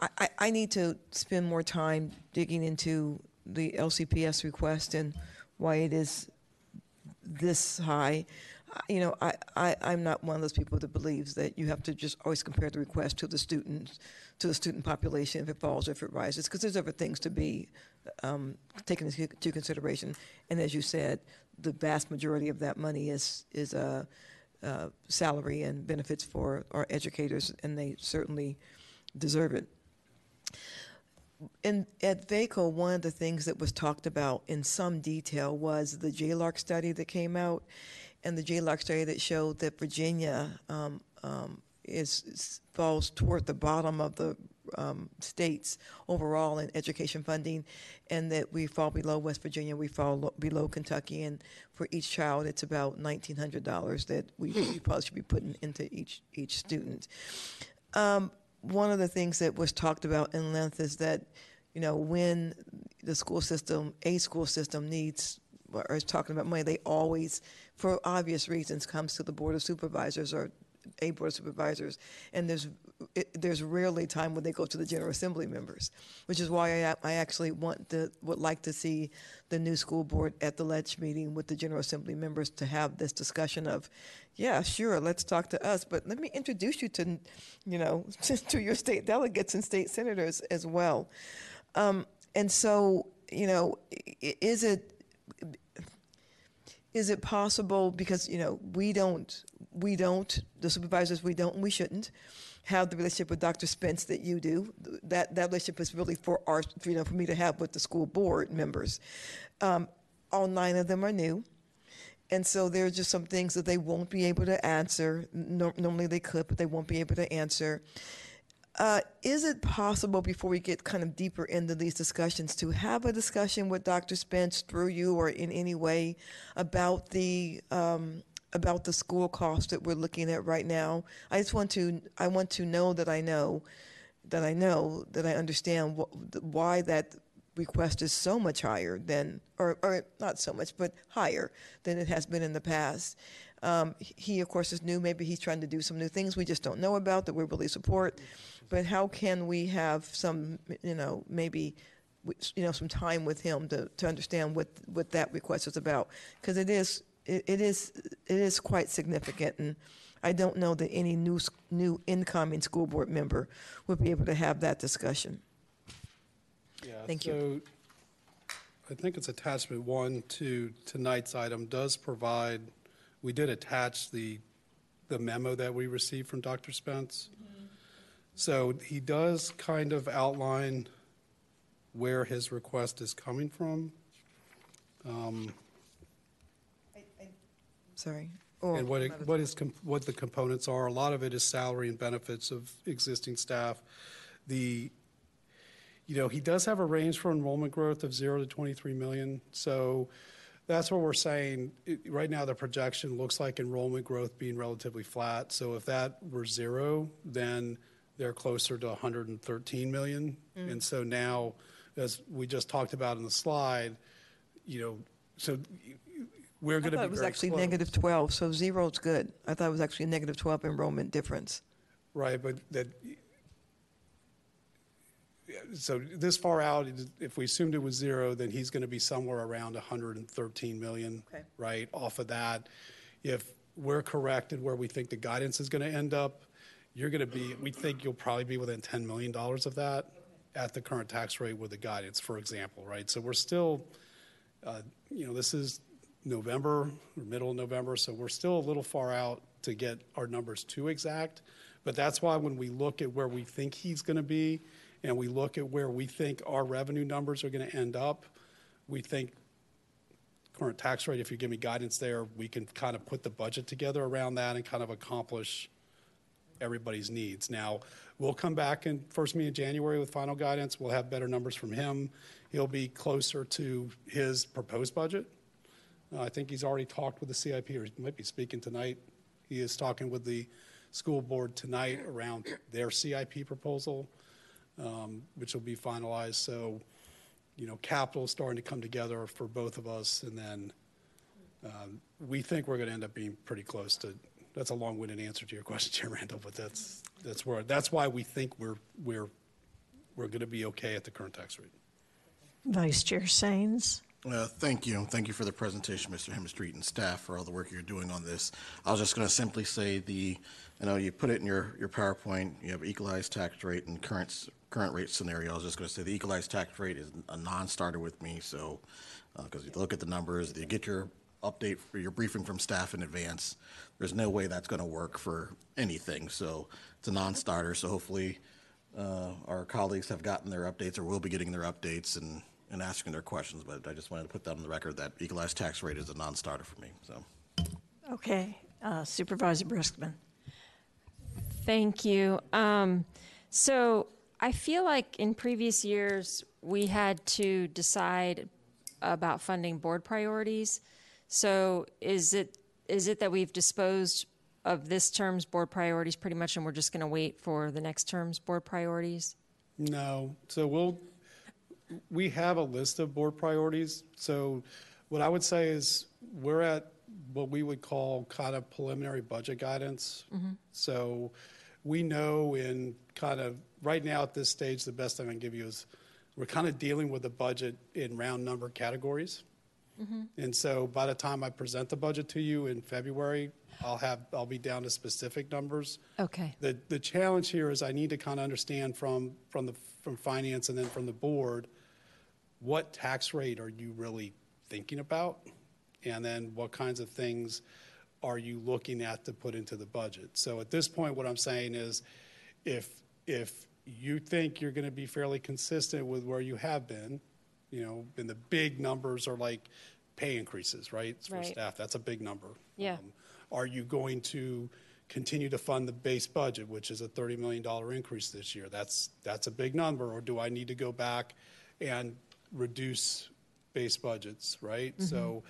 I, I- need to spend more time digging into the LCPS request and why it is this high. You know, I, I, I'm not one of those people that believes that you have to just always compare the request to the students, to the student population, if it falls or if it rises, because there's other things to be um, taken into consideration. And as you said, the vast majority of that money is, is uh, uh, salary and benefits for our educators, and they certainly deserve it. At VACO, one of the things that was talked about in some detail was the JLARC study that came out, and the JLARC study that showed that Virginia um, um, is, is- falls toward the bottom of the um, states overall in education funding, and that we fall below West Virginia, we fall lo- below Kentucky, and for each child, it's about nineteen hundred dollars that we, we probably should be putting into each each student. Um, one of the things that was talked about in length is that, you know, when the school system, a school system needs or is talking about money, they always, for obvious reasons, comes to the board of supervisors or a board of supervisors, and there's it, there's rarely time when they go to the general assembly members, which is why I, I actually want to would like to see the new school board at the ledge meeting with the general assembly members to have this discussion of, yeah, sure, let's talk to us, but let me introduce you to, you know, to your state delegates and state senators as well, um, and so you know, is it is it possible because you know we don't we don't the supervisors we don't and we shouldn't have the relationship with Dr. Spence that you do. That that relationship is really for our you know for me to have with the school board members. Um, all nine of them are new. And so there are just some things that they won't be able to answer. No, normally they could, but they won't be able to answer. Uh, is it possible, before we get kind of deeper into these discussions, to have a discussion with Dr. Spence through you or in any way about the um, about the school cost that we're looking at right now? I just want to I want to know that I know that I know that I understand wh- why that request is so much higher than, or, or not so much, but higher than it has been in the past. Um, he, of course, is new. Maybe he's trying to do some new things we just don't know about that we really support. But how can we have some, you know, maybe, you know, some time with him to, to understand what, what that request is about? Because it is, it, it is, it is quite significant, and I don't know that any new, new incoming school board member would be able to have that discussion. yeah. Thank you. So I think it's attachment one to tonight's item does provide, we did attach the, the memo that we received from Dr. Spence. So he does kind of outline where his request is coming from. Um, I, I sorry. Or And what, it- what is, com- what the components are, a lot of it is salary and benefits of existing staff. The, you know, he does have a range for enrollment growth of zero to 23 million. So that's what we're saying. It- Right now, the projection looks like enrollment growth being relatively flat. So if that were zero, then they're closer to 113 million. Mm. And so now, as we just talked about in the slide, you know, so we're I going to thought be it was very actually close. negative 12, so zero is good. I thought it was actually a negative 12 enrollment difference. Right, but that, yeah, so this far out, if we assumed it was zero, then he's going to be somewhere around 113 million, Okay. right, off of that. If we're correct in where we think the guidance is going to end up, you're going to be, we think you'll probably be within $10 million of that at the current tax rate with the guidance, for example, right? So we're still, uh, you know, this is November, or middle of November, so we're still a little far out to get our numbers too exact. But that's why when we look at where we think he's going to be, and we look at where we think our revenue numbers are going to end up, we think current tax rate, if you give me guidance there, we can kind of put the budget together around that and kind of accomplish everybody's needs. Now, we'll come back in first meeting in January with final guidance. We'll have better numbers from him. He'll be closer to his proposed budget. Uh, I think he's already talked with the CIP, or he might be speaking tonight. He is talking with the school board tonight around their CIP proposal, um, which will be finalized. So, you know, capital is starting to come together for both of us, and then um, we think we're going to end up being pretty close to. That's a long-winded answer to your question, Chair Randall, but that's that's where that's why we think we're we're we're going to be okay at the current tax rate. Vice Chair Saines. Uh, Thank you. Thank you for the presentation, Mr. Hemstreet and staff, for all the work you're doing on this. I was just going to simply say the, you know, you put it in your, your PowerPoint, you have equalized tax rate and current, s- current rate scenario. I was just going to say the equalized tax rate is a non-starter with me, so, because you look at the numbers, you get your update, for your briefing from staff in advance. There's no way that's going to work for anything, so it's a non-starter. So hopefully, uh, our colleagues have gotten their updates or will be getting their updates and, and asking their questions, but I just wanted to put that on the record that equalized tax rate is a non-starter for me, so. Okay, uh, Supervisor Briskman. Thank you. Um, so I feel like in previous years, we had to decide about funding board priorities. So is it, is it that we've disposed of this term's board priorities pretty much and we're just going to wait for the next term's board priorities? No. So we'll, we have a list of board priorities. So what I would say is we're at what we would call kind of preliminary budget guidance. Mm-hmm. So we know in kind of, right now at this stage, the best thing I can give you is we're kind of dealing with the budget in round number categories. Mm-hmm. And so by the time I present the budget to you in February, I'll have, I'll be down to specific numbers. Okay. The, the challenge here is I need to kind of understand from, from the, from finance and then from the board, what tax rate are you really thinking about? And then what kinds of things are you looking at to put into the budget? So at this point, what I'm saying is, if, if you think you're going to be fairly consistent with where you have been, you know, and the big numbers are like pay increases, right? For Right. staff, that's a big number. Yeah. Um, Are you going to continue to fund the base budget, which is a $30 million increase this year? That's, that's a big number. Or do I need to go back and reduce base budgets, right? So,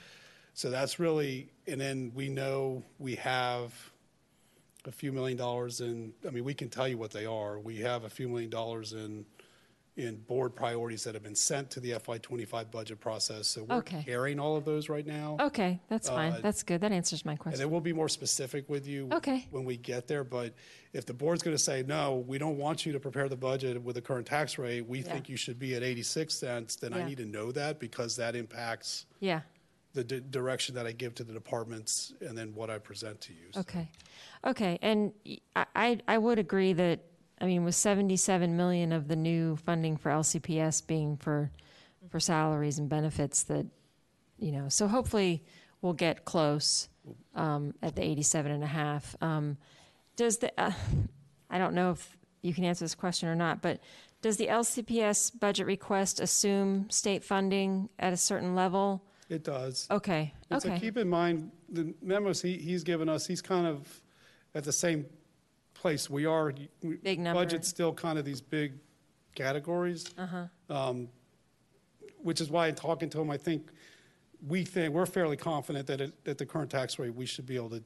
so that's really, and then we know we have a few million dollars in, I mean, we can tell you what they are. We have a few million dollars in, in board priorities that have been sent to the FY twenty-five budget process. So we're Okay. carrying all of those right now. Okay, that's fine. Uh, That's good. That answers my And question. then we'll be more specific with you. Okay. When we get there, but if the board's going to say, no, we don't want you to prepare the budget with the current tax rate, we Yeah. think you should be at eighty-six cents, then I Yeah. need to know that because that impacts Yeah. The di- direction that I give to the departments and then what I present to you. Okay. Okay. And I I would agree that, I mean, with 77 million of the new funding for LCPS being for, for salaries and benefits that, you know, so hopefully we'll get close um, at the 87 and a half. Um, does the, uh, I don't know if you can answer this question or not, but does the LCPS budget request assume state funding at a certain level? It does. Okay, And so keep in mind, the memos he, he's given us, he's kind of at the same place we are. We- Big number. Budget's still kind of these big categories. Uh-huh. Um, Which is why in talking to him, I think, we think, we're fairly confident that at, at the current tax rate, we should be able to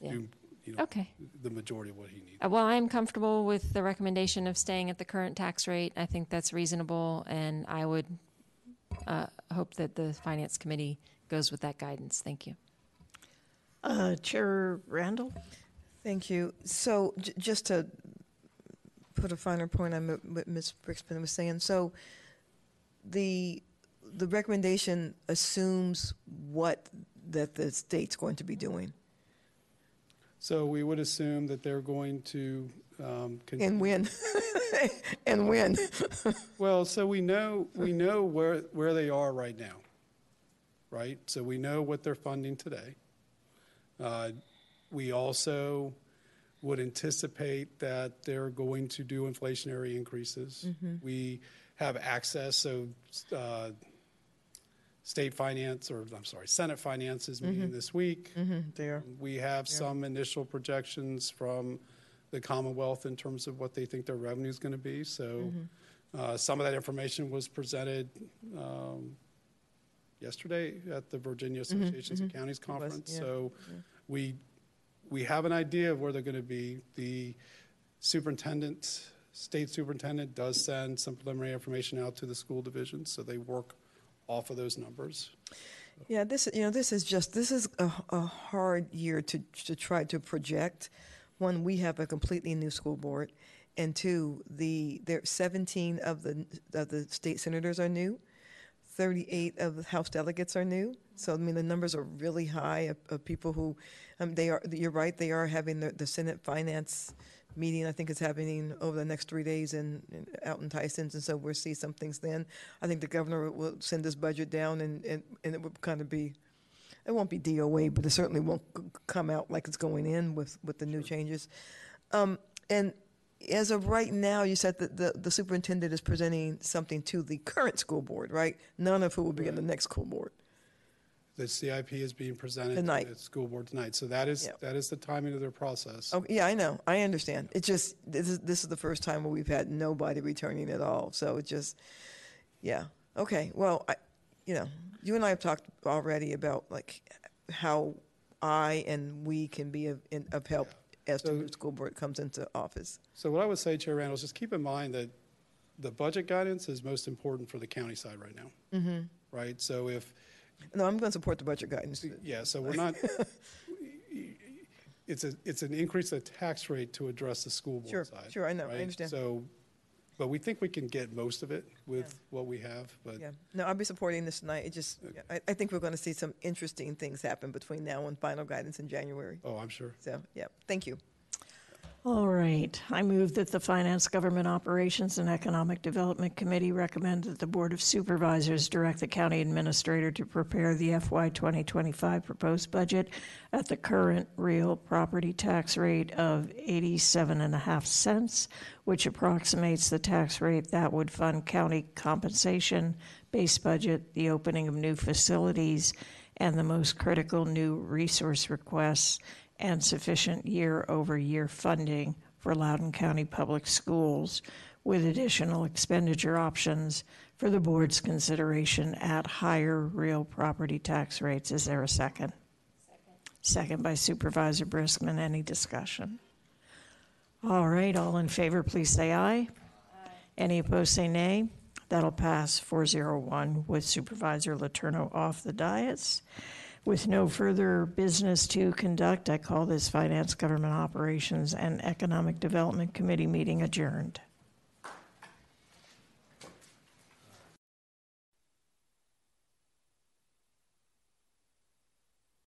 Yeah. do, you know, Okay. the majority of what he needs. Uh, Well, I'm comfortable with the recommendation of staying at the current tax rate. I think that's reasonable, and I would uh, hope that the Finance Committee goes with that guidance. Thank you. Uh, Chair Randall? Thank you. So j- just to put a finer point on what- what Ms. Briskman was saying, so the, the recommendation assumes what that the state's going to be doing So we would assume that they're going to. Um, and when, and when. Well, so we know, we know where, where they are right now, right? So we know what they're funding today. Uh, We also would anticipate that they're going to do inflationary increases. Mhm. We have access, so uh, state finance, or I'm sorry, Senate finance is meeting Mhm. this week. Mhm, they are. We have Yeah. some initial projections from the Commonwealth in terms of what they think their revenue is going to be. So Mhm. uh, some of that information was presented um, yesterday at the Virginia Mhm, Associations of mhm. Counties It was, Conference. yeah, So yeah. we, we have an idea of where they're going to be. The superintendent, state superintendent does send some preliminary information out to the school divisions, so they work off of those numbers. Yeah, this you know this is just this is a, a hard year to to try to project. One, we have a completely new school board, and two, the there 17 of the of the state senators are new, 38 of the House delegates are new. So I mean the numbers are really high of, of people who, um, they are. You're right, they are having the, the Senate Finance meeting. I think it's happening over the next three days in, in out in Tyson's, and so we'll see some things then. I think the governor will send this budget down, and and, and it would kind of be. It won't be DOA, but it certainly won't c- come out like it's going in with, with the new changes. Um, and as of right now, you said that the, the superintendent is presenting something to the current school board, right? None of who will be in the next school board. The CIP is being presented Tonight. to the school board tonight. So that is, that is the timing of their process. Oh, yeah, I know. I understand. It's just, this is, this is the first time where we've had nobody returning at all. So it just, yeah. Okay, well, I, you know, you and I have talked already about like how I and we can be of, in- of help as the school board comes into office. So what I would say, Chair Randall, is just keep in mind that the budget guidance is most important for the county side right now, Mm-hmm. right? So if, No, I'm going to support the budget guidance. yeah, so we're not, it's a, it's an increase of tax rate to address the school Sure, board side. sure, I know, I understand. So, but we think we can get most of it with what we have, but Yeah, no, I'll be supporting this tonight. It just, I, I think we're going to see some interesting things happen between now and final guidance in January. Oh, I'm sure. So, yeah, thank you. All right. I move that the Finance, Government Operations, and Economic Development Committee recommend that the Board of Supervisors direct the county administrator to prepare the FY 2025 proposed budget at the current real property tax rate of 87 cents, which approximates the tax rate that would fund county compensation, base budget, the opening of new facilities, and the most critical new resource requests and sufficient year-over-year funding for Loudoun County Public Schools with additional expenditure options for the board's consideration at higher real property tax rates. Is there a second? Second by Supervisor Briskman. Any discussion? All right, all in favor, please say aye. Any opposed, say nay. That'll pass 401 with Supervisor Letourneau off the dais. With no further business to conduct, I call this Finance, Government Operations, and Economic Development Committee meeting adjourned.